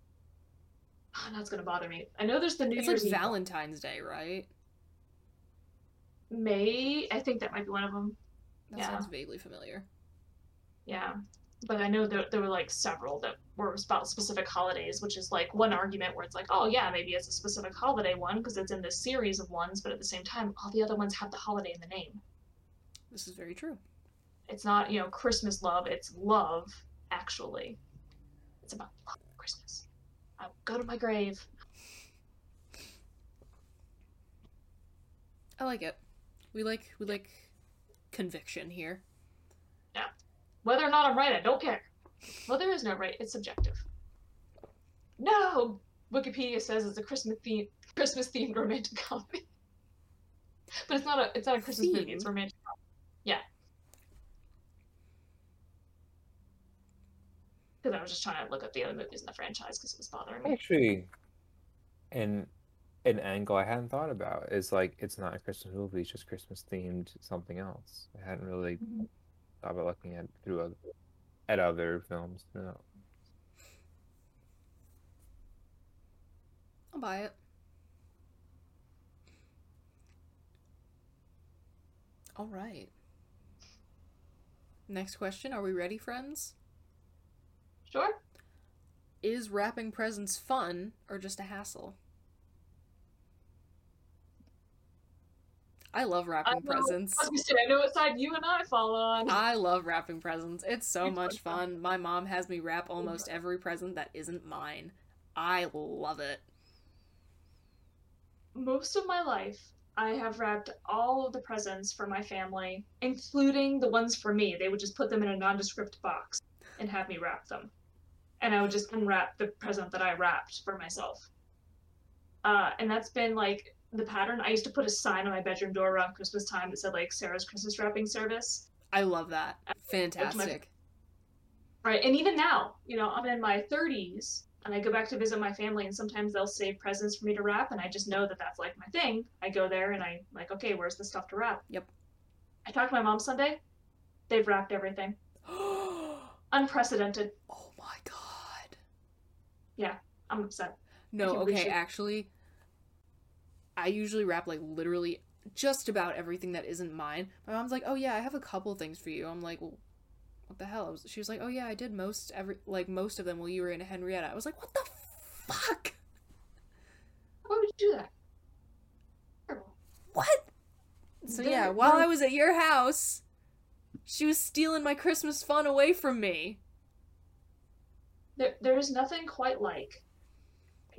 Oh, that's gonna bother me. I know there's the New It's Year's like Eve. Valentine's Day, right? May. I think that might be one of them. That Yeah. sounds vaguely familiar. Yeah. But I know there, there were like several that were about specific holidays, which is like one argument where it's like, oh, yeah, maybe it's a specific holiday one because it's in this series of ones, but at the same time, all the other ones have the holiday in the name. This is very true. It's not, you know, Christmas love, it's love, actually. It's about love Christmas. I will go to my grave. I like it. We like we like conviction here. Whether or not I'm right, I don't care. Well, there is no right, it's subjective. No! Wikipedia says it's a Christmas theme Christmas themed romantic comedy. But it's not a it's not a Christmas movie, it's romantic comedy. Yeah. Because I was just trying to look up the other movies in the franchise because it was bothering me. Actually, an an angle I hadn't thought about is like it's not a Christmas movie; it's just Christmas themed something else. I hadn't really Mhm. Thought about looking at through other, at other films. No. I'll buy it. All right. Next question. Are we ready, friends? Sure. Is wrapping presents fun or just a hassle? I love wrapping presents. I gonna I know what side you and I fall on. I love wrapping presents. It's so It's much fun. fun. My mom has me wrap almost every present that isn't mine. I love it. Most of my life, I have wrapped all of the presents for my family, including the ones for me. They would just put them in a nondescript box and have me wrap them. And I would just unwrap the present that I wrapped for myself. Uh, and that's been like the pattern. I used to put a sign on my bedroom door around Christmas time that said like Sarah's Christmas wrapping service. I love that. Uh, Fantastic. Right. And even now, you know, I'm in my 30s and I go back to visit my family and sometimes they'll save presents for me to wrap and I just know that that's like my thing. I go there and I'm like, okay, where's the stuff to wrap? Yep. I talked to my mom Sunday. They've wrapped everything. Unprecedented. Oh my god. Yeah, I'm upset. No, okay, actually I usually wrap like literally just about everything that isn't mine. My mom's like, "Oh yeah, I have a couple things for you." I'm like, "Well, what the hell?" Was, she was like, "Oh yeah, I did most every like most of them while you were in Henrietta." I was like, "What the fuck? Why would you do that? What?" So They're- yeah, while I was at your house, she was stealing my Christmas fun away from me. There, there is nothing quite like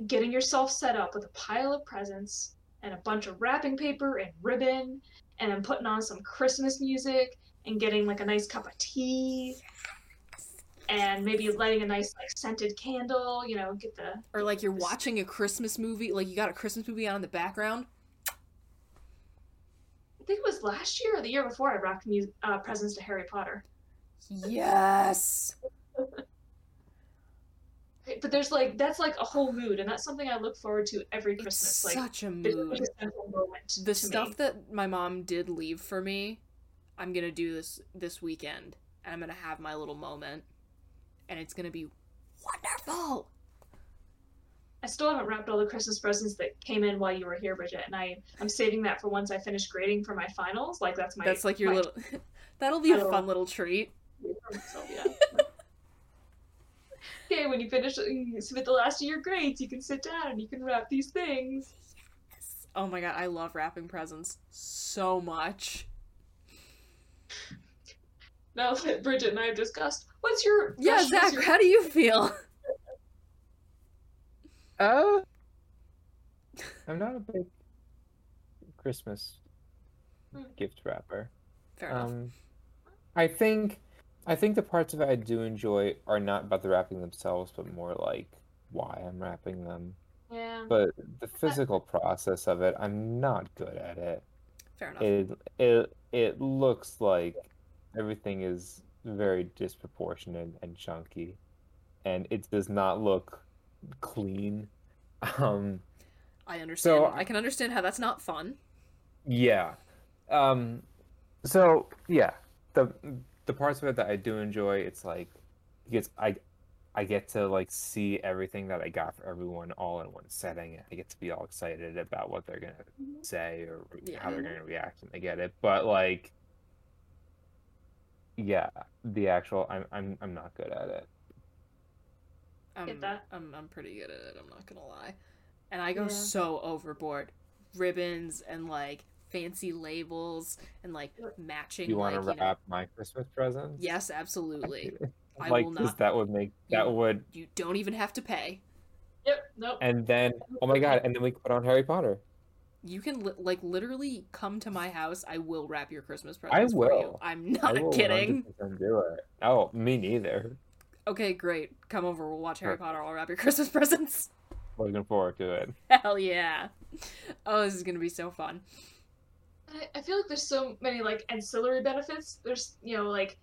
getting yourself set up with a pile of presents and a bunch of wrapping paper and ribbon and then putting on some Christmas music and getting like a nice cup of tea and maybe lighting a nice like scented candle, you know, get the Or like you're watching a Christmas movie, like you got a Christmas movie on in the background. I think it was last year or the year before I wrapped mu- uh, presents to Harry Potter. Yes. But there's like that's like a whole mood, and that's something I look forward to every It's Christmas. like such a mood. a the stuff me. that my mom did leave for me i'm gonna do this this weekend and i'm gonna have my little moment and it's gonna be wonderful I still haven't wrapped all the Christmas presents that came in while you were here, Bridget, and I I'm saving that for once I finish grading for my finals. Like that's my that's like your my- little that'll be a fun little treat myself, yeah. okay, when you finish you submit the last of your grades, you can sit down and you can wrap these things. Yes. oh my god i love wrapping presents so much Now that Bridget and I have discussed, what's your yeah Rush, zach your- how do you feel Uh, I'm not a big Christmas Hmm. gift wrapper. fair enough Um, I think, I think the parts of it I do enjoy are not about the wrapping themselves, but more like why I'm wrapping them. Yeah. But the physical process of it, I'm not good at it. fair enough It it it looks like everything is very disproportionate and chunky, and it does not look clean. Um, i understand so i can understand how that's not fun yeah. Um, so yeah, the the parts of it that I do enjoy, it's like because I I get to like see everything that I got for everyone all in one setting. I get to be all excited about what they're gonna mm-hmm. say or how they're gonna react when they get it. But like, yeah, the actual I'm I'm I'm not good at it. Um, I'm, that. I'm, I'm pretty good at it i'm not gonna lie and i go Yeah. so overboard ribbons and like fancy labels and like matching You want like to you know- wrap my Christmas presents? yes absolutely I like will 'cause not- that would make that you- would you don't even have to pay Yep. Nope. and then oh my god and then we put on Harry Potter. you can li- like literally come to my house i will wrap your christmas I presents for you will. i'm I not will kidding do it. Oh, me neither. okay great come over we'll watch harry Sure. potter i'll wrap your christmas presents Looking forward to it. hell yeah oh this is gonna be so fun I, I feel like there's so many like ancillary benefits. There's you know like,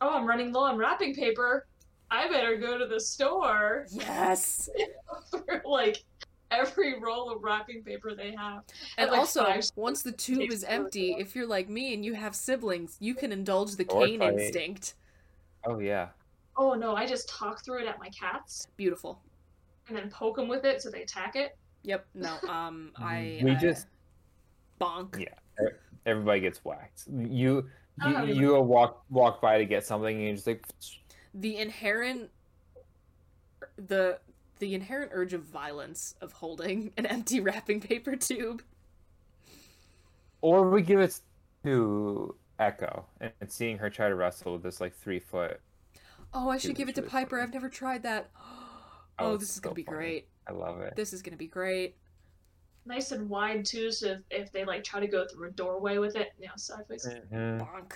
oh I'm running low on wrapping paper. I better go to the store. Yes. for like every roll of wrapping paper they have. And like, also, once the tube is empty, long. if you're like me and you have siblings, you can indulge the Or cane fight. instinct. Oh yeah. Oh no, I just talk through it at my cats Beautiful. and then poke them with it so they attack it. Yep. No. Um. I. We uh, just bonk. yeah. Everybody gets whacked. You you, you walk walk by to get something and you just like The inherent. The the inherent urge of violence of holding an empty wrapping paper tube. or we give it to Echo and, and seeing her try to wrestle with this like three foot. Oh, I should give it to really Piper. funny. I've never tried that. Oh, Oh, this is gonna be funny. great. I love it. This is gonna be great. Nice and wide too, so if, if they like try to go through a doorway with it, you know, sideways. Mhm. Bonk.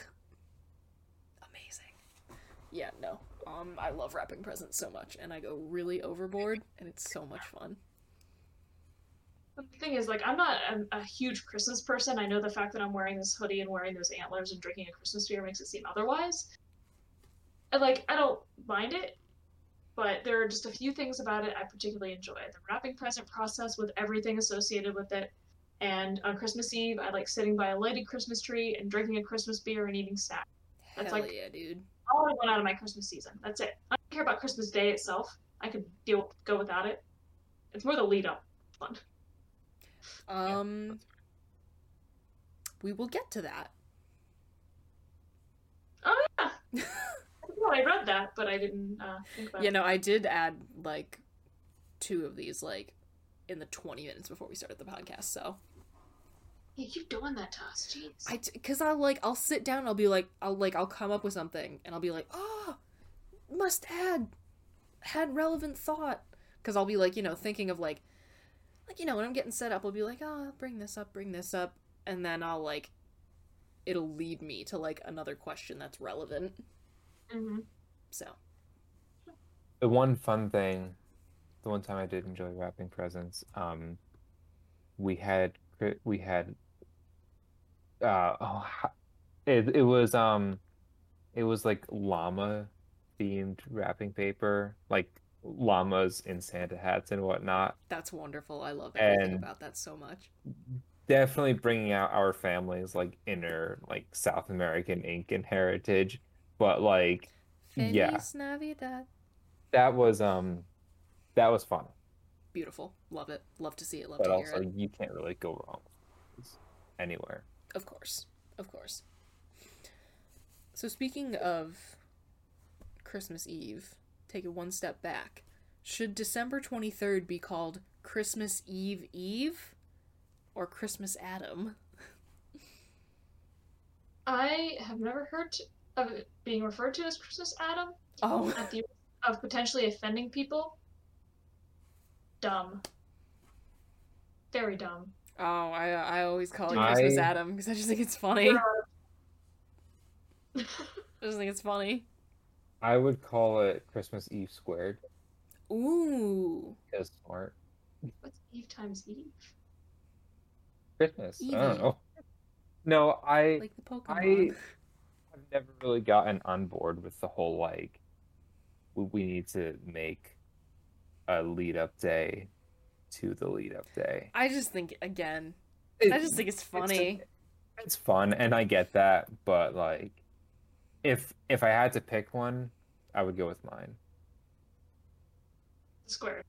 Amazing. Yeah, no. Um, I love wrapping presents so much, and I go really overboard, and it's so much fun. The thing is, like, I'm not a, a huge Christmas person. I know the fact that I'm wearing this hoodie and wearing those antlers and drinking a Christmas beer makes it seem otherwise. And, like, I don't mind it, but there are just a few things about it I particularly enjoy. The wrapping present process with everything associated with it. And on Christmas Eve, I like sitting by a lighted Christmas tree and drinking a Christmas beer and eating snacks. That's Hell like yeah, dude. all I want out of my Christmas season. That's it. I don't care about Christmas Day itself. I could deal go without it. It's more the lead up fun. Um, we will get to that. Oh yeah. well, I read that, but I didn't uh, think about You it. know, I did add like two of these like in the twenty minutes before we started the podcast. So You keep doing that to us, jeez. I, cause I like I'll sit down. and I'll be like, I'll like I'll come up with something, and I'll be like, oh, must add, had relevant thought. Cause I'll be like, you know, thinking of like, like you know, when I'm getting set up, I'll be like, oh, bring this up, bring this up, and then I'll like, it'll lead me to like another question that's relevant. Hmm So The one fun thing, the one time I did enjoy wrapping presents, um, we had we had uh oh it it was um it was like llama themed wrapping paper, like llamas in Santa hats and whatnot. that's wonderful. I love everything And- about that so much. Definitely bringing out our family's like inner like South American Incan heritage, but like yeah, Navidad. that was um that was fun. Beautiful. Love it. Love to see it. Love but to hear it. you can't really go wrong anywhere. Of course. Of course. So speaking of Christmas Eve, take it one step back. Should December 23rd be called Christmas Eve Eve or Christmas Adam? I have never heard t- of it being referred to as Christmas Adam Oh, at the of potentially offending people. Dumb. Very dumb. oh, I I always call it I- Christmas Adam because I just think it's funny. I just think it's funny. I would call it Christmas Eve squared Ooh, because smart. What's Eve times Eve? Christmas. I Evie. don't know. No, I like the I Pokemon. have never really gotten on board with the whole like we, we need to make a lead up day to the lead up day. I just think again, It- I just think it's funny. it's fun and I get that, but like if if I had to pick one, I would go with mine. Square.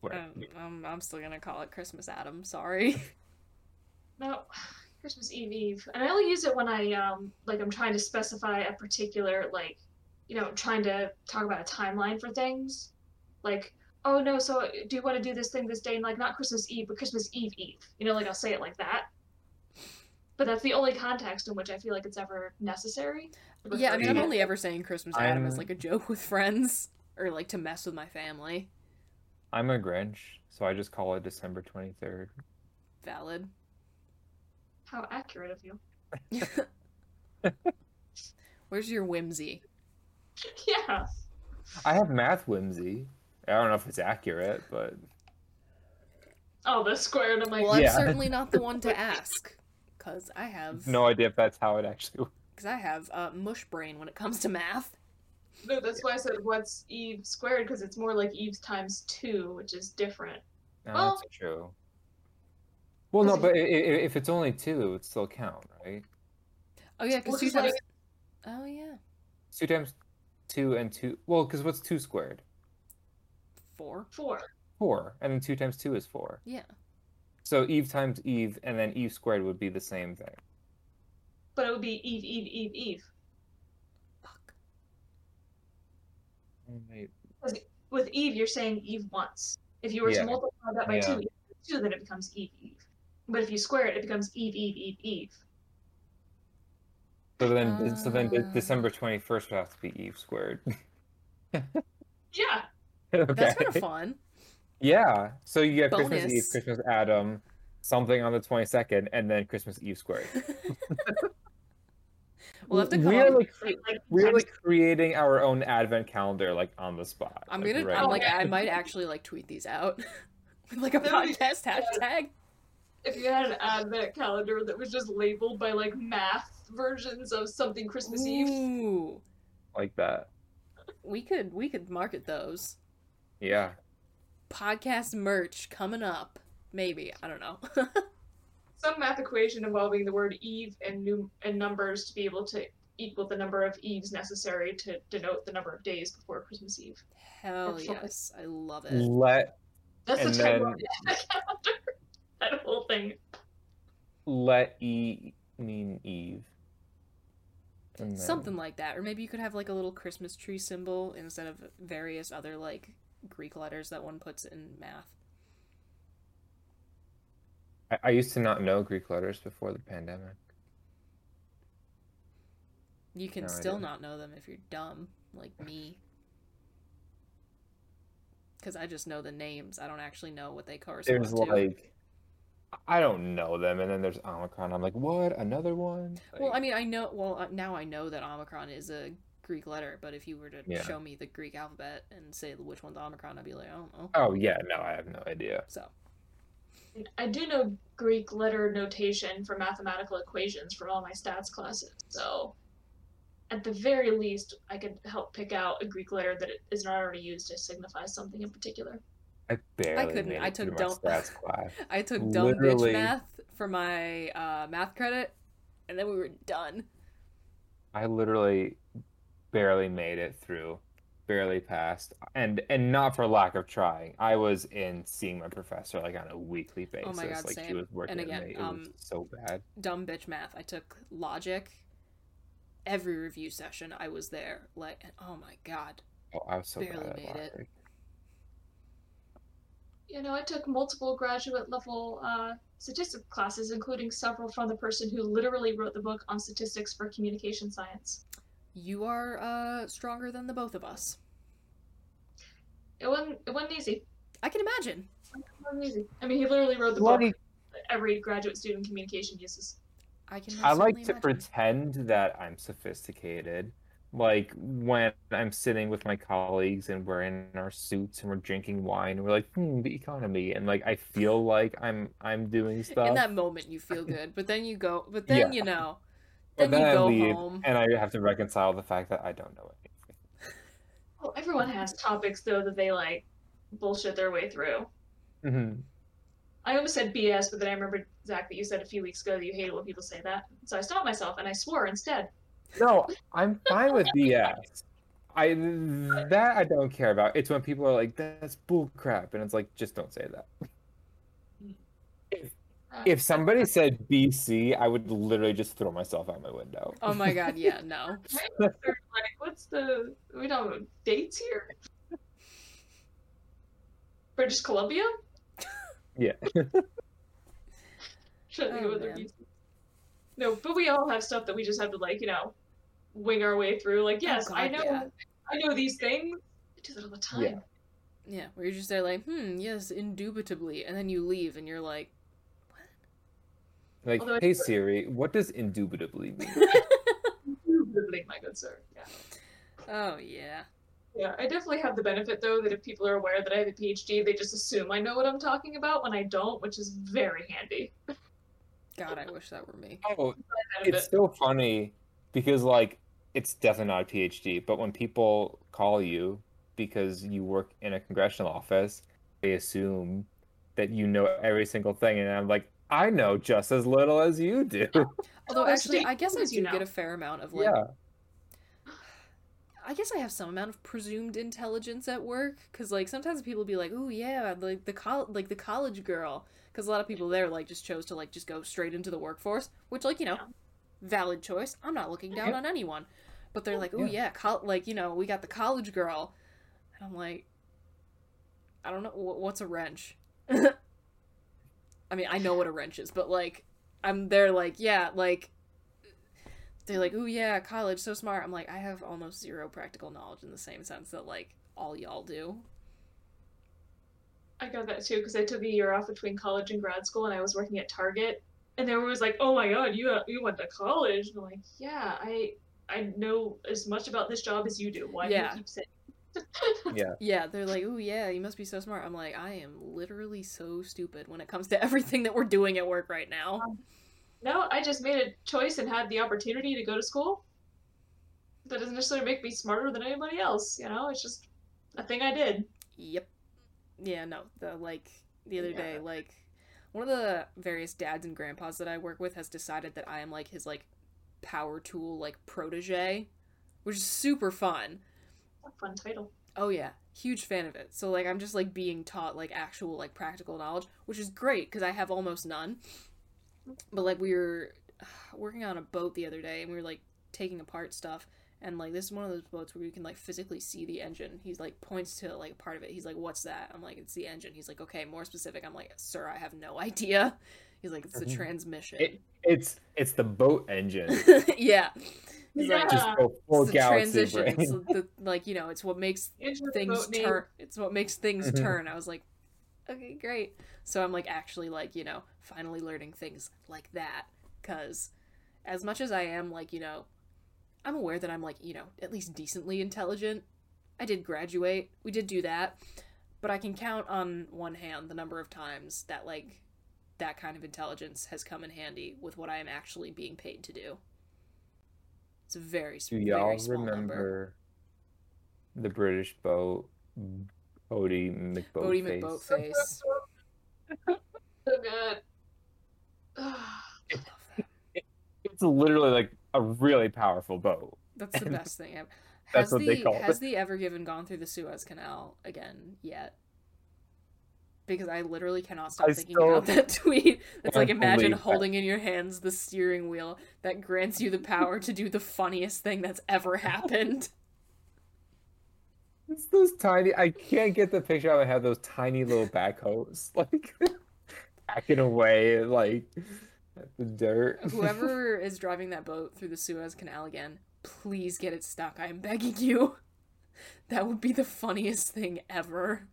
Where- Um, um, I'm still gonna call it Christmas Adam. Sorry. No, Christmas Eve Eve. And I only use it when I um like I'm trying to specify a particular like you know, trying to talk about a timeline for things. Like, oh no, so do you want to do this thing this day and like not Christmas Eve, but Christmas Eve Eve. You know, like I'll say it like that. But that's the only context in which I feel like it's ever necessary. to Yeah, I mean, I'm it. only ever saying Christmas Adam as I'm- like a joke with friends or like to mess with my family. I'm a Grinch, so I just call it December 23rd. Valid. How accurate of you. Where's your whimsy? Yeah. I have math whimsy. I don't know if it's accurate, but Oh, the square and I'm like Well, I'm Yeah. certainly not the one to ask, cause I have no idea if that's how it actually works. cause I have uh, mush brain when it comes to math. No, that's why I said what's Eve squared because it's more like Eve times two, which is different. No, Well- that's true. Well, no, Does it- but i- i- if it's only two, it would still count, right? Oh yeah, Well, because two 'cause, times. like- Oh yeah, Two times two and two. Well, because what's two squared? four. Four. Four, and then two times two is four. Yeah. So Eve times Eve, and then Eve squared would be the same thing. But it would be Eve, Eve, Eve, Eve. Fuck. With Eve, you're saying Eve once. If you were Yeah. to multiply that by Yeah. two, two, then it becomes Eve, Eve. But if you square it, it becomes Eve, Eve, Eve, Eve. So then, so then, Ah. December twenty first would have to be Eve squared. Yeah. okay. That's kind of fun. Yeah. So you get Christmas Eve, Christmas Adam, something on the twenty second, and then Christmas Eve squared. We'll have to come We're up- like, Like, like we're like creating our own advent calendar, like on the spot. I'm like, gonna. right I'm like. I might actually like tweet these out with like a That would be- podcast hashtag. If you had an advent calendar that was just labeled by like math versions of something Christmas Eve. Like that. we could we could market those Yeah. podcast merch coming up. Maybe I don't know. Some math equation involving the word Eve and new and numbers to be able to equal the number of Eves necessary to denote the number of days before Christmas Eve. Hell yes, I love it. Let That's And the type then- of advent calendar. That whole thing. let E mean Eve. Then- Something like that, or maybe you could have like a little Christmas tree symbol instead of various other like Greek letters that one puts in math. I, I used to not know Greek letters before the pandemic. You can No, still didn't. not know them if you're dumb, like me. Because I just know the names. I don't actually know what they correspond There's to. like, I don't know them, and then there's Omicron. I'm like, what? Another one? well, I mean, I know. Well, uh, now I know that Omicron is a Greek letter. But if you were to Yeah. show me the Greek alphabet and say which one's Omicron, I'd be like, I don't know. oh yeah, no, I have no idea. So I do know Greek letter notation for mathematical equations from all my stats classes, so at the very least, I could help pick out a Greek letter that is not already used to signify something in particular. I barely I couldn't- I took don't- stats class. I took dumb bitch math for my uh, math credit, and then we were done. I literally barely made it through, barely passed, and and not for lack of trying. I was in seeing my professor like on a weekly basis. Oh my God, like she same. was working And again. It um, was so bad. Dumb bitch math. I took logic. Every review session, I was there. Like, oh my god, Oh, I was so barely bad at made it. Logic. You know, I took multiple graduate level uh, statistics classes, including several from the person who literally wrote the book on statistics for communication science. you are uh stronger than the both of us. It wasn't. It wasn't easy. I can imagine. It wasn't easy. I mean, he literally wrote the Bloody- book every graduate student in communication uses. I can. I like to imagine. pretend that I'm sophisticated. Like when I'm sitting with my colleagues and we're in our suits and we're drinking wine and we're like, hmm, the economy, and like I feel like I'm I'm doing stuff. In that moment, you feel good, but then you go. But then Yeah. you know. But Then, you I go leave home. and I have to reconcile the fact that I don't know anything. Well, everyone has topics though that they like bullshit their way through. Mm-hmm. I almost said BS, but then I remembered Zach that you said a few weeks ago that you hated when people say that, so I stopped myself and I swore instead. No, I'm fine with BS. I that I don't care about. It's when people are like, "That's bull crap," and it's like, just don't say that. If, if somebody said BC, I would literally just throw myself out my window. Oh my god, yeah, no. like, what's the we don't know dates here? British Columbia? Yeah. Shouldn't Oh, of other. BC. No, but we all have stuff that we just have to like, you know, wing our way through. Like, yes, I Oh, God, know yeah. I know these things. I do that all the time. Yeah. Yeah, where you're just there like, hmm, yes, indubitably, and then you leave, and you're like, what? Like, Although hey Siri, what does indubitably mean? Indubitably, my good sir. Yeah. oh yeah. Yeah, I definitely have the benefit though that if people are aware that I have a PhD, they just assume I know what I'm talking about when I don't, which is very handy. God, I wish that were me. Oh, it's so funny because like it's definitely not a PhD. But when people call you because you work in a congressional office, they assume that you know every single thing, and I'm like, I know just as little as you do. Although actually, I guess I do you know. get a fair amount of like. yeah. I guess I have some amount of presumed intelligence at work because like sometimes people be like, "Oh yeah, like the col- like the college girl," because a lot of people there like just chose to like just go straight into the workforce, which like you know, valid choice. I'm not looking down Yeah. on anyone, but they're oh, like, "Oh Yeah. yeah, col- like you know, we got the college girl," and I'm like, I don't know wh- what's a wrench. I mean, I know what a wrench is, but like, I'm there like, yeah, like they're like, oh yeah, college, so smart." I'm like, I have almost zero practical knowledge in the same sense that like all y'all do. I got that too because I took a year off between college and grad school, and I was working at Target, and everyone was like, "Oh my god, you you went to college?" And I'm like, "Yeah, I I know as much about this job as you do. Why do Yeah. you keep saying?" Yeah. Yeah, they're like, "Oh yeah, you must be so smart." I'm like, I am literally so stupid when it comes to everything that we're doing at work right now. Um, no, I just made a choice and had the opportunity to go to school. That doesn't necessarily make me smarter than anybody else. You know, it's just a thing I did. Yep. Yeah, no, the like the other Yeah. day, like one of the various dads and grandpas that I work with has decided that I am like his like power tool like protege, which is super fun. Fun title. Oh yeah, huge fan of it. So like I'm just like being taught like actual like practical knowledge, which is great because I have almost none. But like we were working on a boat the other day and we were like taking apart stuff and like this is one of those boats where you can like physically see the engine. He's like points to like part of it. He's like, "What's that?" I'm like, "It's the engine." He's like, "Okay, more specific." I'm like, "Sir, I have no idea." He's like, "It's the Mhm. transmission." It, it's it's the boat engine. yeah. He's like, Just go full it's the galaxy transition. brain. It's the, like you know, it's what makes Intro to things turn. It's what makes things Mhm. turn. I was like, okay, great. So I'm like actually like you know finally learning things like that because as much as I am like you know, I'm aware that I'm like you know at least decently intelligent. I did graduate. We did do that, but I can count on one hand the number of times that like that kind of intelligence has come in handy with what I am actually being paid to do. It's a very, s- Do y'all small remember number. the British boat Boaty McBoatface? Boaty McBoatface. So good. It's literally like a really powerful boat. That's the And best thing ever. that's what the they call it. has the Ever Given gone through the Suez Canal again yet? Because I literally cannot stop I thinking still about that tweet. It's like imagine believe that. holding in your hands the steering wheel that grants you the power to do the funniest thing that's ever happened. It's those tiny. I can't get the picture out of my head. Those tiny little backhoes, like packing away, like the dirt. Whoever is driving that boat through the Suez Canal again, please get it stuck. I am begging you. That would be the funniest thing ever.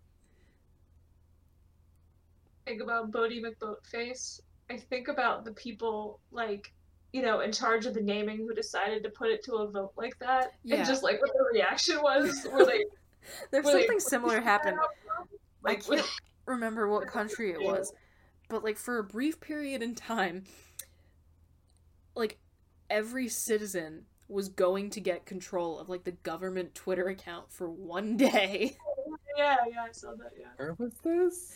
Think about Boaty McBoatface. I think about the people like you know in charge of the naming who decided to put it to a vote like that, Yeah. and just like what the reaction was. Were they? There's were they something similar happened. that out? I can't remember what country it was, but like for a brief period in time, like every citizen was going to get control of like the government Twitter account for one day. yeah, yeah, I saw that. Yeah. Where was this?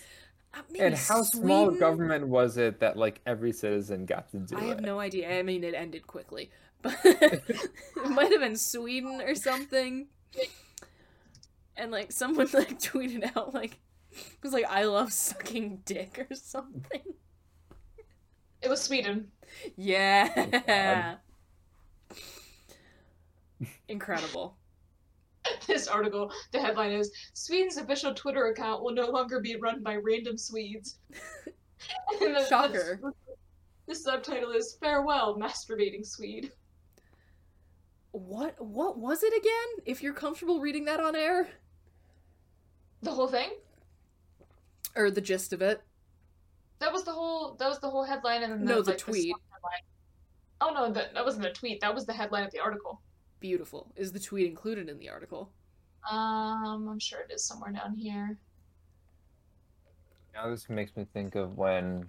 Uh, maybe And how small government was it that like every citizen got to do I it? have no idea. I mean, it ended quickly, but it might have been Sweden or something. And like someone like tweeted out like it was like I love sucking dick or something. It was Sweden. Yeah. Incredible. This article, the headline is Sweden's official Twitter account will no longer be run by random Swedes. The- Shocker. The, the subtitle is Farewell, Masturbating Swede. What what was it again? If you're comfortable reading that on air The whole thing? or the gist of it. That was the whole that was the whole headline and then No, the like, tweet. subheadline. Oh no, that, that wasn't a tweet. That was the headline of the article. Beautiful. Is the tweet included in the article? Um, I'm sure it is somewhere down here. Now this makes me think of when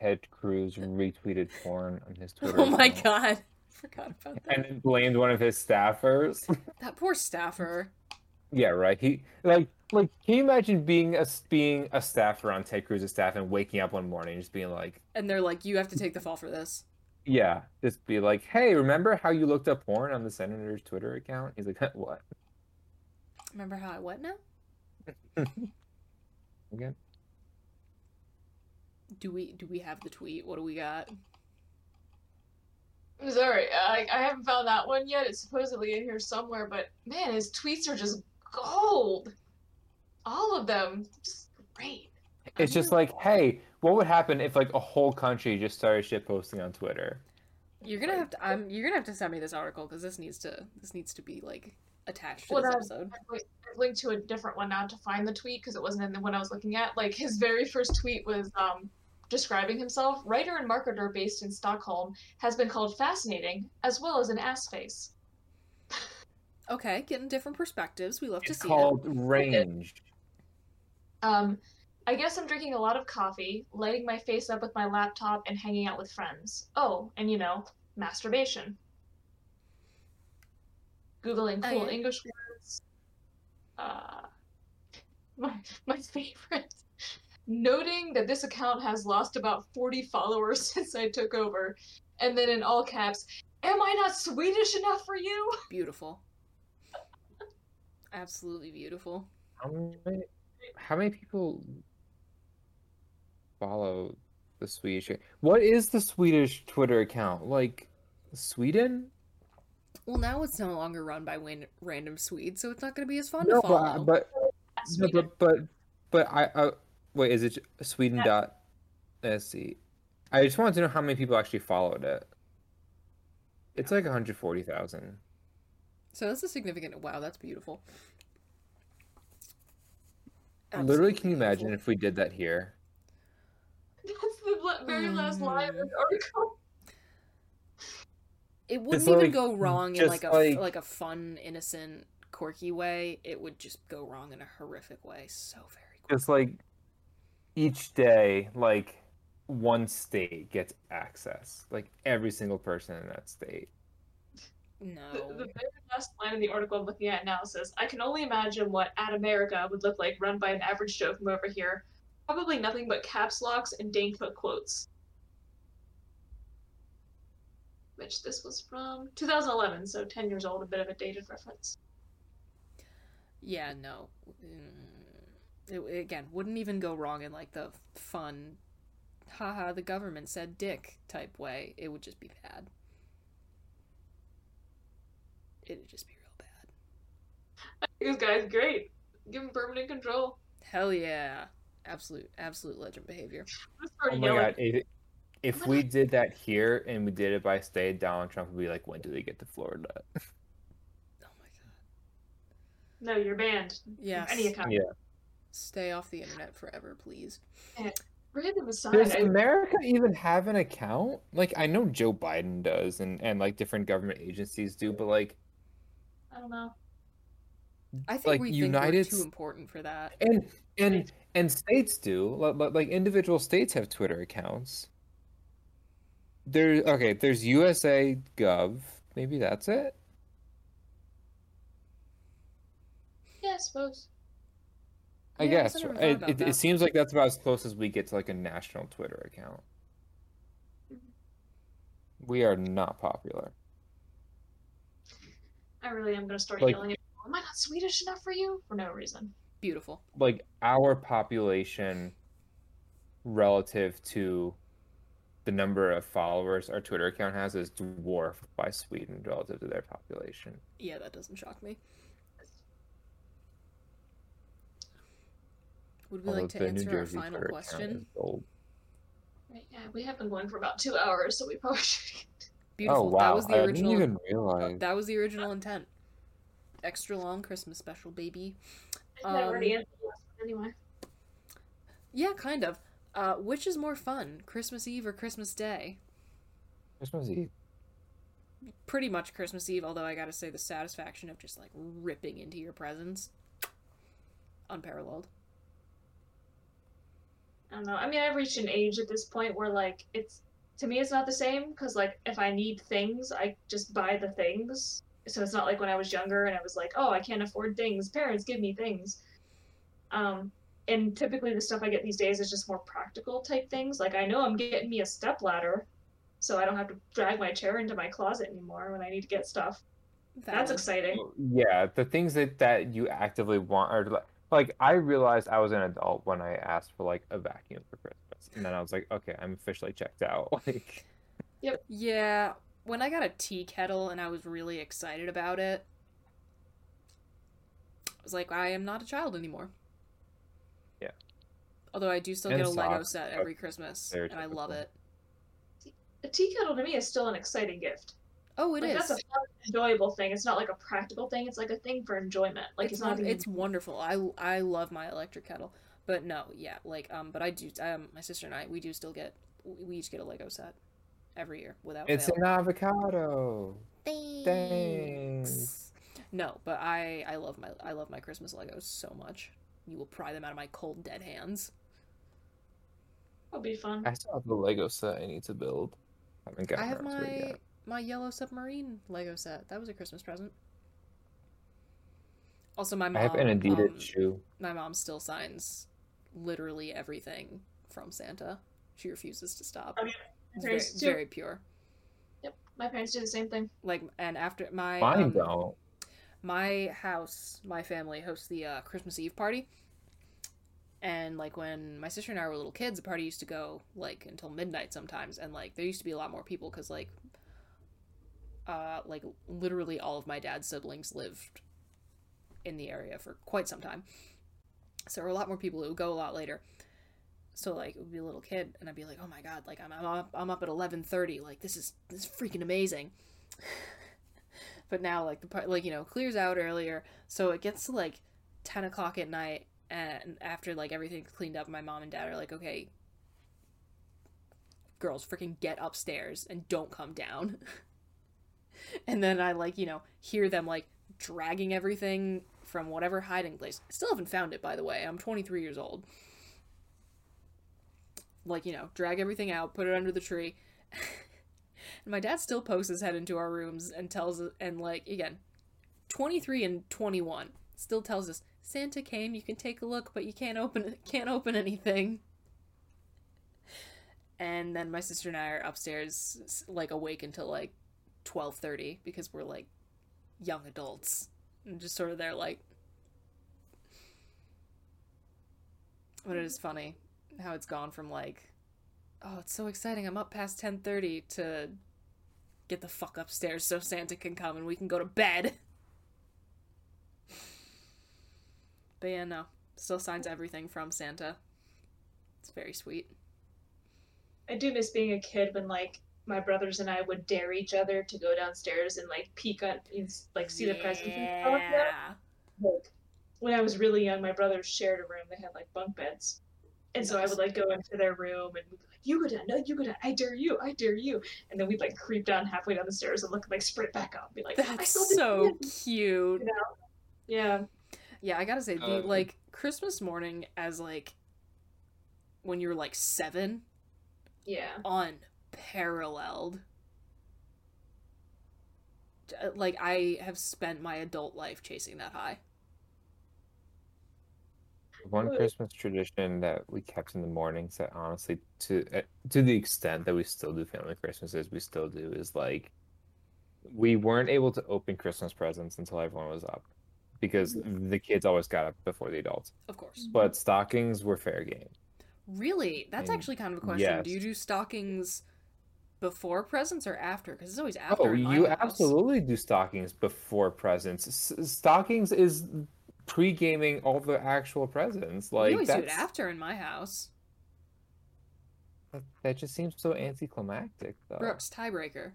Ted Cruz retweeted porn on his Twitter. Oh my account. god. Forgot about that. and then blamed one of his staffers. That poor staffer. yeah, right. He like like can you imagine being a being a staffer on Ted Cruz's staff and waking up one morning and just being like, And they're like, you have to take the fall for this. Yeah, just be like, hey, remember how you looked up porn on the senator's Twitter account? He's like, what? Remember how I what now? Again? Do we do we have the tweet? What do we got? I'm sorry, I, I haven't found that one yet. It's supposedly in here somewhere, but man, his tweets are just gold. All of them, just great. It's just like, hey, what would happen if like a whole country just started shit posting on Twitter? You're gonna have to. I'm. You're gonna have to send me this article because this needs to. This needs to be like attached to Well, this episode. I've linked- I've linked to a different one now to find the tweet because it wasn't in the one I was looking at. Like his very first tweet was um, describing himself. Writer and marketer based in Stockholm has been called fascinating as well as an ass face. Okay, getting different perspectives. We love to It's see called it. range. Um, I guess I'm drinking a lot of coffee, lighting my face up with my laptop, and hanging out with friends. Oh, and you know, masturbation. Googling cool Oh, yeah. English words. Uh, my my favorite. Noting that this account has lost about 40 followers since I took over, and then in all caps, "Am I not Swedish enough for you?" Beautiful. Absolutely beautiful. How many, how many people follow the Swedish? What is the Swedish Twitter account? Like Sweden? Well, now it's no longer run by wan- random Swedes, so it's not going to be as fun No, to follow. but no, but but but I uh, wait. Is it Sweden dot? Let's see. I just wanted to know how many people actually followed it. It's like 140,000. so that's a significant. Wow, that's beautiful. Literally, can you imagine beautiful. if we did that here? That's the very last mm. line of the article. It wouldn't It's even like- go wrong in like a like- like a fun, innocent, quirky way. It would just go wrong in a horrific way. So very quick. Just like each day, like one state gets access. Like every single person in that state. No. The, the very last line in the article I'm looking at now says, I can only imagine what at America would look like run by an average Joe from over here. Probably nothing but caps locks and Dane Cook quotes. Which this was from 2011, so 10 years old, a bit of a dated reference. Yeah, no. Mm, It, again, wouldn't even go wrong in like the fun, haha, the government said dick type way. It would just be bad. It'd just be real bad. This guy's great. Give him permanent control. Hell yeah. Absolute, absolute legend behavior. Oh my god! If, if we did that here and we did it by state, Donald Trump would be like, "When do they get to Florida?" Oh my god. No, you're banned. Yes. Any account. Yeah. Stay off the internet forever, please. Random aside, Does America even have an account? Like, I know Joe Biden does, and and like different government agencies do, but like, I don't know. I think Like, we United think we're too important for that. and and and states do. Like, like- individual states have Twitter accounts. There, okay. There's USA Gov. Maybe that's it. Yeah, I suppose. I Yeah, guess I never right? thought it, it, it seems like that's about as close as we get to like a national Twitter account. Mm-hmm. We are not popular. I really am going to start Like- yelling at people. Am I not Swedish enough for you? For no reason. Beautiful. Like our population relative to the number of followers our Twitter account has is dwarfed by Sweden relative to their population. Yeah, that doesn't shock me. Would we Although like to the New answer our final Twitter question? is gold. Right, yeah, we have been going for about two hours, so we probably should. Beautiful. Oh wow! That was the I original. didn't even realize. That was the original intent. Extra long Christmas special, baby. I think Um, answered the last one anyway. Yeah, kind of. Uh, which is more fun, Christmas Eve or Christmas Day? Christmas Eve. Pretty much Christmas Eve, although I gotta say the satisfaction of just like ripping into your presents, unparalleled. I don't know. I mean, I've reached an age at this point where like it's to me it's not the same because like if I need things, I just buy the things. So it's not like when I was younger and I was like, oh, I can't afford things. Parents give me things. Um, and typically the stuff I get these days is just more practical type things. Like I know I'm getting me a step ladder, so I don't have to drag my chair into my closet anymore when I need to get stuff. That's Valid. exciting. Yeah, the things that that you actively want are like, like I realized I was an adult when I asked for like a vacuum for Christmas, and then I was like, okay, I'm officially checked out. Like, yep. Yeah, when I got a tea kettle and I was really excited about it, I was like, I am not a child anymore. Yeah. Although I do still And get a Lego set every Christmas, and I love it. A tea kettle to me is still an exciting gift. Oh, it like, is. That's a fun, enjoyable thing. It's not like a practical thing. It's like a thing for enjoyment. Like it's it's, not. even- it's wonderful. I I love my electric kettle, but no, yeah, like um, but I do. Um, my sister and I, we do still get. We each get a Lego set every year without it's fail. an avocado. Thanks. Thanks. No, but I I love my I love my Christmas Legos so much. You will pry them out of my cold dead hands. That'll be fun. I still have the Lego set I need to build. I haven't gotten I have around to it my yet. my yellow submarine Lego set. That was a Christmas present. Also, my mom. I have an Adidas um, shoe. My mom still signs literally everything from Santa. She refuses to stop. Oh, yeah. It's very, parents do. very pure. Yep, my parents do the same thing. Like, and after my Mine um, don't. my house, my family hosts the uh, Christmas Eve party. And like when my sister and I were little kids, the party used to go like until midnight sometimes, and like there used to be a lot more people because like, uh, like literally all of my dad's siblings lived in the area for quite some time, so there were a lot more people who would go a lot later. So like it would be a little kid, and I'd be like, oh my god, like I'm I'm up, I'm up at eleven thirty, like this is this is freaking amazing. but now like the part like you know clears out earlier so it gets to like 10 o'clock at night and after like everything's cleaned up my mom and dad are like okay girls freaking get upstairs and don't come down. And then i like you know hear them like dragging everything from whatever hiding place. Still haven't found it by the way. I'm 23 years old like you know drag everything out put it under the tree and my dad still pokes his head into our rooms and tells us, and like, again, 23 and 21, still tells us, Santa came, you can take a look, but you can't open it, can't open anything. And then my sister and I are upstairs, like, awake until like 12.30 because we're like young adults. And just sort of there, like, but it is funny how it's gone from like oh it's so exciting i'm up past 10.30 to get the fuck upstairs so santa can come and we can go to bed. But yeah no. Still signs everything from santa. It's very sweet. I do miss being a kid when like my brothers and I would dare each other to go downstairs and like peek on, like see the presents yeah. Like, when I was really young, my brothers shared a room. They had like bunk beds, and so I would like go into their room and we'd be like, "You go down, no, you go down. I dare you, I dare you." And then we'd like creep down halfway down the stairs and look like sprint back up, and be like, "I that's still so it." cute You know? Yeah. Yeah, I gotta say, the Uh, like Christmas morning as like when you're like seven, Yeah. unparalleled. Like I have spent my adult life chasing that high. One Good. Christmas tradition that we kept in the mornings that honestly to uh, to the extent that we still do family Christmases, we still do is like we weren't able to open Christmas presents until everyone was up because the kids always got up before the adults. Of course. But stockings were fair game. Really? That's And actually kind of a question. Do you do stockings before presents or after? Because it's always after. Oh, you house. absolutely do stockings before presents. S- stockings is pre-gaming all the actual presents. We Like always do it after in my house. that- that just seems so anticlimactic though. Brooks, tiebreaker.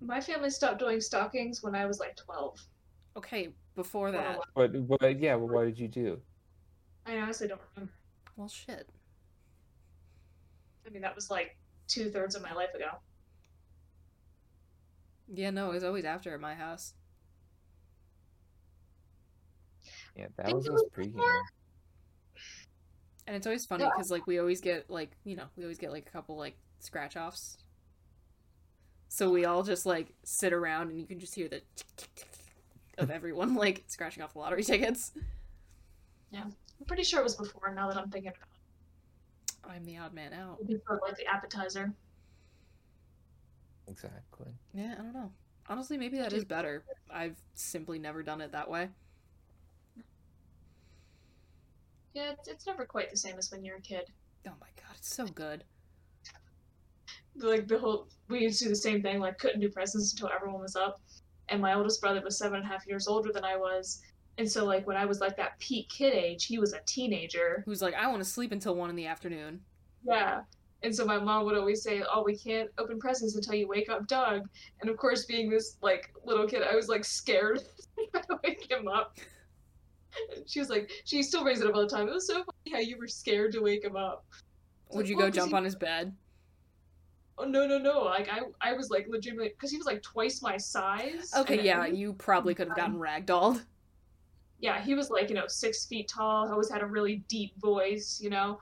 My family stopped doing stockings when I was like 12. Okay, before that. But what? Yeah. Well, what did you do? I honestly don't remember. Well, shit. I mean, that was like two thirds of my life ago. Yeah, no, it was always after at my house. Yeah, that Think was it us pre-gaming. before? And it's always funny because like we always get like you know we always get like a couple like scratch offs. So we all just like sit around and you can just hear the of everyone like scratching off the lottery tickets. Yeah, I'm pretty sure it was before. Now that I'm thinking about it, I'm the odd man out. Maybe for like the appetizer. Exactly. Yeah, I don't know. Honestly, maybe that is better. I've simply never done it that way. Yeah, it's, it's never quite the same as when you're a kid. Oh my god, it's so good. Like the whole, we used to do the same thing. Like couldn't do presents until everyone was up, and my oldest brother was seven and a half years older than I was, and so like when I was like that peak kid age, he was a teenager. Who's like, I want to sleep until one in the afternoon. Yeah. And so my mom would always say, "Oh, we can't open presents until you wake up Doug." And of course, being this like little kid, I was like scared to wake him up. She was like, she still brings it up all the time. It was so funny how you were scared to wake him up. Would like, you go jump he- on his bed? Oh no no no! Like I I was like legitimately because he was like twice my size. Okay, yeah, you probably could have gotten ragdolled. yeah, he was like, you know, six feet tall, always had a really deep voice, you know.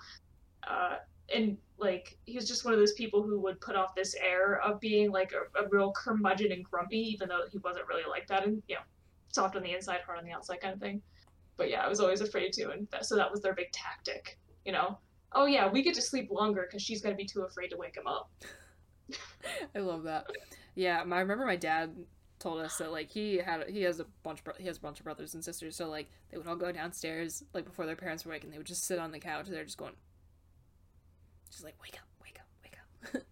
Uh, and like, he was just one of those people who would put off this air of being like a, a real curmudgeon and grumpy, even though he wasn't really like that. And, you know, soft on the inside, hard on the outside kind of thing. But yeah, I was always afraid to. And that, so that was their big tactic, you know. Oh, yeah, we get to sleep longer because she's going to be too afraid to wake him up. I love that. Yeah, my, I remember my dad told us that like he had he has a bunch of, he has a bunch of brothers and sisters, so like they would all go downstairs like before their parents were awake, and they would just sit on the couch. They're just going, just like wake up, wake up, wake up.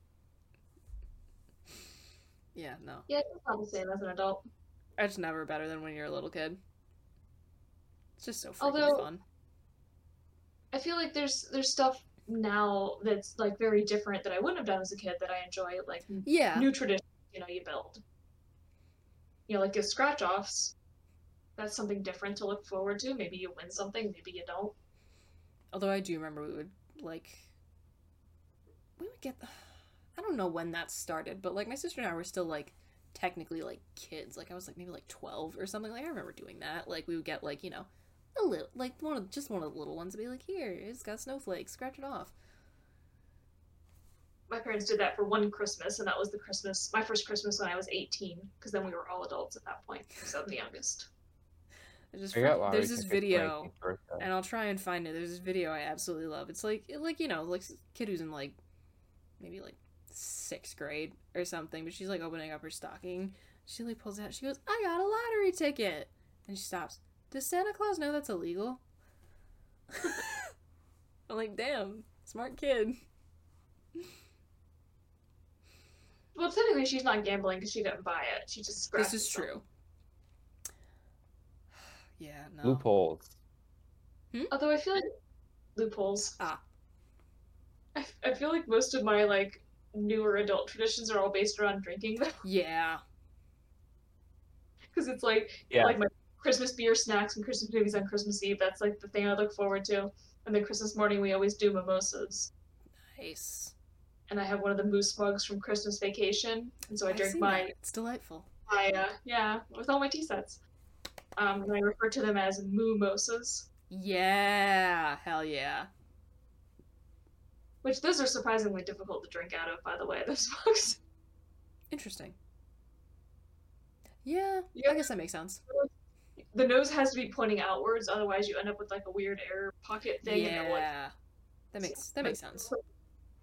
yeah, no, Yeah, it's not the same as an adult. it's never better than when you're a little kid. It's just so freaking Although- fun. I feel like there's there's stuff now that's like very different that I wouldn't have done as a kid that I enjoy, like mm. Yeah. new traditions, you know, you build. You know, like your scratch offs. That's something different to look forward to. Maybe you win something, maybe you don't. Although I do remember we would like we would get I don't know when that started, but like my sister and I were still like technically like kids. Like I was like maybe like 12 or something. Like I remember doing that. Like we would get like, you know, a little like one of just one of the little ones would be like, "Here, it's got snowflakes. Scratch it off." My parents did that for one Christmas, and that was the Christmas, my first Christmas when I was 18, because then we were all adults at that point, because I'm the youngest. There's this, I got there's this tickets for my video and I'll try and find it. There's this video I absolutely love. It's like like you know, like s- kid who's in like maybe like 6th grade or something, but she's like opening up her stocking. She like pulls it out. She goes, "I got a lottery ticket." And she stops. Does Santa Claus know that's illegal? I'm like, "Damn, smart kid." Well, technically, she's not gambling because she didn't buy it. She just scratched This is it. true. Yeah, no. Loopholes. Although I feel like loopholes. Ah. I, I feel like most of my like newer adult traditions are all based around drinking Yeah. because it's like Yeah. like my Christmas beer snacks and Christmas movies on Christmas Eve. That's like the thing I look forward to. And then Christmas morning we always do mimosas. Nice. And I have one of the moose mugs from Christmas Vacation, and so I I drink my that. It's delightful. my uh, yeah with all my tea sets. Um, and I refer to them as moomosas, Yeah, hell yeah. which those are surprisingly difficult to drink out of, by the way. Those mugs. Interesting. Yeah, I guess that makes sense. The nose has to be pointing outwards, otherwise you end up with like a weird air pocket thing. And like, Yeah, that makes that makes sense.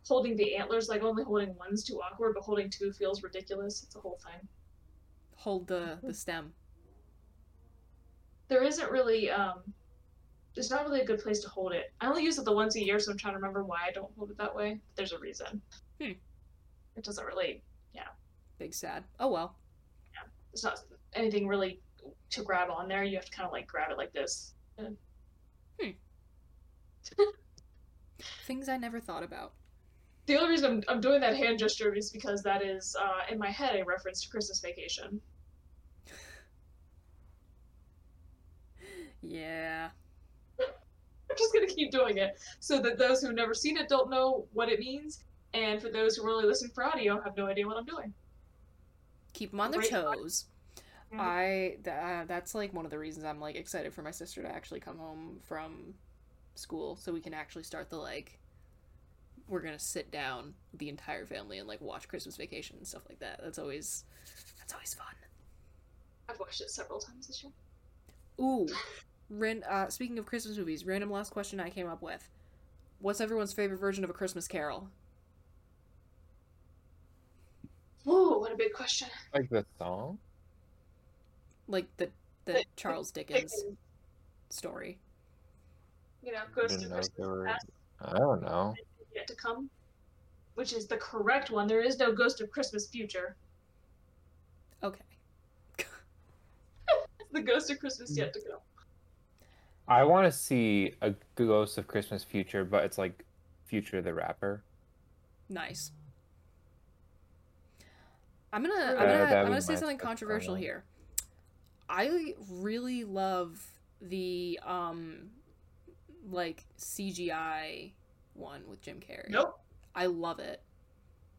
holding the antlers, like only holding one's too awkward, but holding two feels ridiculous. It's a whole thing. Hold the the stem. There isn't really, um, there's not really a good place to hold it. I only use it the once a year, so I'm trying to remember why I don't hold it that way. But There's a reason. Hmm. It doesn't really, yeah, Big sad. Oh well. Yeah, it's not anything really to grab on there. You have to kind of like grab it like this. And Things I never thought about. the only reason I'm, I'm doing that hand gesture is because that is, uh, in my head, a reference to Christmas Vacation. Yeah. I'm just gonna keep doing it so that those who've never seen it don't know what it means, and for those who are only listening for audio have no idea what I'm doing. Keep them on their toes. I th- uh, that's like one of the reasons I'm like excited for my sister to actually come home from school so we can actually start the like we're gonna sit down the entire family and like watch Christmas Vacation and stuff like that. That's always that's always fun. I've watched it several times this year. Ooh, ran, uh, speaking of Christmas movies, random last question I came up with: What's everyone's favorite version of A Christmas Carol? Whoa, what a big question. Like the song? Like the the Charles Dickens story. You know, Ghost Didn't of Christmas were- Past I don't know. yet to come, which is the correct one. There is no Ghost of Christmas Future. Okay. It's the Ghost of Christmas yet to come. I want to see a Ghost of Christmas Future, but it's like Future the rapper. Nice. I'm gonna That- I'm gonna that I'm gonna say something controversial one. here. I really love the um like CGI one with Jim Carrey. Nope. I love it.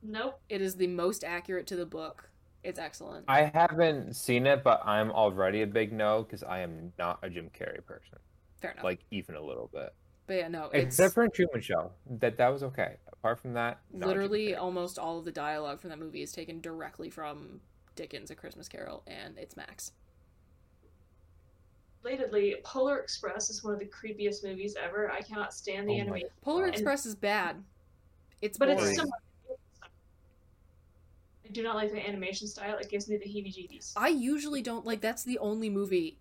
Nope. It is the most accurate to the book. It's excellent. I haven't seen it, but I'm already a big no because I am not a Jim Carrey person. Fair enough. Like even a little bit. but yeah, no, it's Except for in Truman Show, that that was okay. Apart from that, not literally Carrey. almost all of the dialogue from that movie is taken directly from Dickens' A Christmas Carol, and it's Max. Relatedly, Polar Express is one of the creepiest movies ever. I cannot stand the Oh animation. Polar. Express is bad. It's But boring. it's. I do not like the animation style. It gives me the heebie-jeebies. I usually don't like. That's the only movie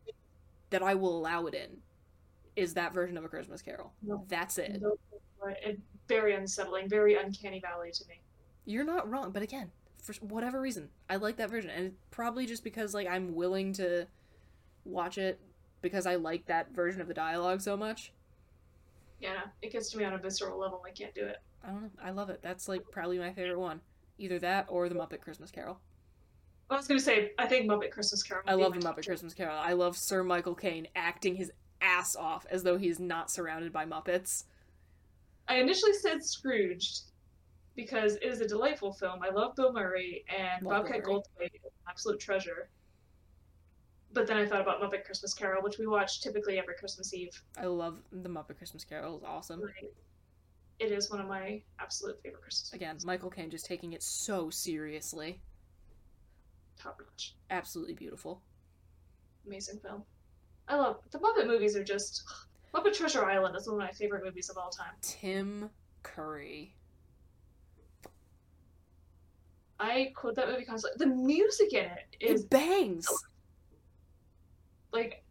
that I will allow it in. Is that version of A Christmas Carol? No. That's it. No, it very unsettling, very uncanny valley to me. You're not wrong, but again, for whatever reason, I like that version, and probably just because like I'm willing to watch it because I like that version of the dialogue so much. Yeah, it gets to me on a visceral level. I can't do it. I don't know. I love it. That's like probably my favorite one. Either that or the Muppet Christmas Carol. I was gonna say, I think Muppet Christmas Carol. I love the Muppet. Christmas Carol. I love Sir Michael Caine acting his ass off as though he's not surrounded by Muppets. I initially said Scrooged because it is a delightful film. I love Bill Murray and Love Bobcat Goldthwait is an absolute treasure. But then I thought about Muppet Christmas Carol, which we watch typically every Christmas Eve. I love the Muppet Christmas Carol. It's awesome. It is one of my absolute favorite Christmas Again, Michael Caine just taking it so seriously. top notch. Absolutely beautiful. Amazing film. I love the Muppet movies are just Muppet Treasure Island is one of my favorite movies of all time. Tim Curry. I quote that movie constantly. The music in it is It bangs. Like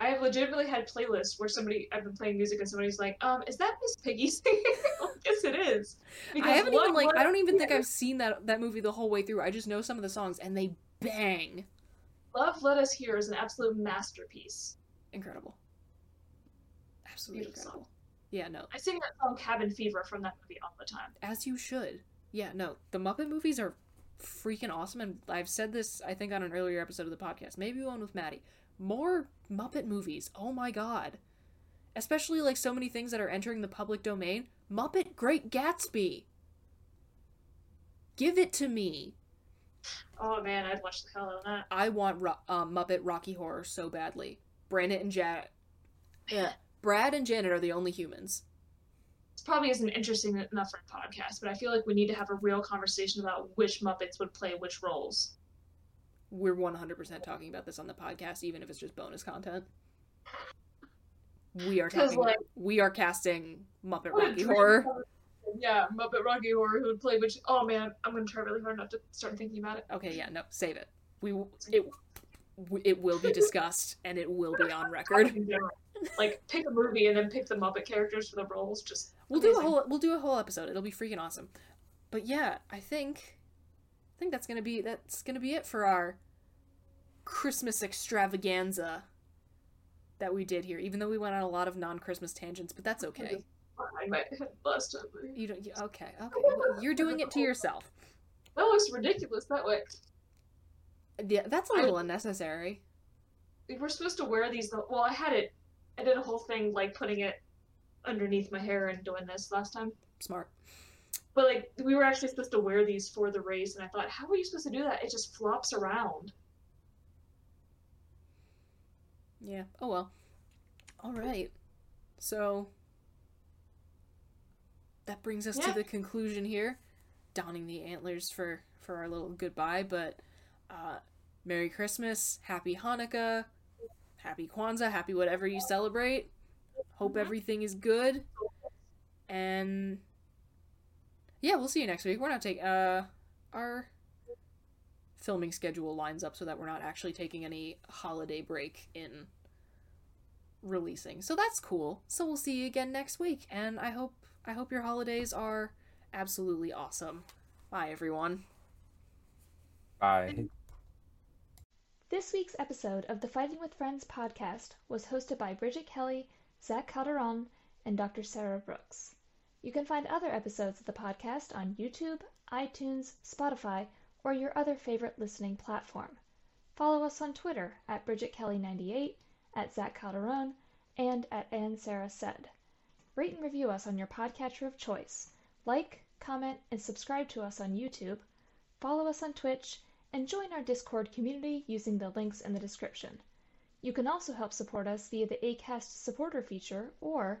I have legitimately had playlists where somebody I've been playing music and somebody's like, um, is that Miss Piggy singing? Like, yes, it is. I haven't even like I don't even think I've seen that that movie the whole way through. I just know some of the songs and they bang. Love Led Us Here is an absolute masterpiece. Incredible. Absolutely Beautiful song. incredible. Yeah, no. I sing that song Cabin Fever from that movie all the time. As you should. Yeah, no. The Muppet movies are freaking awesome and I've said this I think on an earlier episode of the podcast. Maybe one with Maddie. More Muppet movies. Oh my god. Especially like so many things that are entering the public domain. Muppet Great Gatsby. Give it to me. Oh man, I'd watch the hell out of that. I want Ro- um, Muppet Rocky Horror so badly. Brandon and Janet. Yeah. Brad and Janet are the only humans. This probably isn't interesting enough for a podcast, but I feel like we need to have a real conversation about which Muppets would play which roles. We're 100% talking about this on the podcast, even if it's just bonus content. We are talking. like- we are casting Muppet Rocky Horror. Yeah, Muppet Rocky Horror who would play which. Oh man, I'm gonna try really hard not to start thinking about it. Okay, yeah, no, save it. We it it will be discussed and it will be on record. Like pick a movie and then pick the Muppet characters for the roles. Just We'll do a whole we'll do a whole episode. It'll be freaking awesome. But yeah, I think I think that's gonna be that's gonna be it for our Christmas extravaganza that we did here. Even though we went on a lot of non-Christmas tangents, but that's okay. I might have bust up. You don't. You, okay, okay. Well, You're doing it to yourself. That looks ridiculous that way. Yeah, that's a little unnecessary. We're supposed to wear these. the- Well, I had it. I did a whole thing like putting it underneath my hair and doing this last time. Smart. But like we were actually supposed to wear these for the race, and I thought, how are you supposed to do that? It just flops around. Yeah. Oh well. All right. So, that brings us Yeah. to the conclusion here. Donning the antlers for for our little goodbye, but uh, Merry Christmas, Happy Hanukkah, Happy Kwanzaa, Happy whatever you celebrate. Hope everything is good, and yeah, we'll see you next week. We're not taking uh our filming schedule lines up so that we're not actually taking any holiday break in releasing. So that's cool. So we'll see you again next week and I hope I hope your holidays are absolutely awesome. Bye everyone. Bye. This week's episode of the Fighting with Friends podcast was hosted by Bridget Kelley, Zach Calderon, and Dr. Sarah Brooks. You can find other episodes of the podcast on YouTube, iTunes, Spotify, or your other favorite listening platform. Follow us on Twitter at Bridget Kelley98, at Zach Calderon, and at Ann Sarah Said. Rate and review us on your podcatcher of choice. Like, comment, and subscribe to us on YouTube. Follow us on Twitch, and join our Discord community using the links in the description. You can also help support us via the ACAST supporter feature or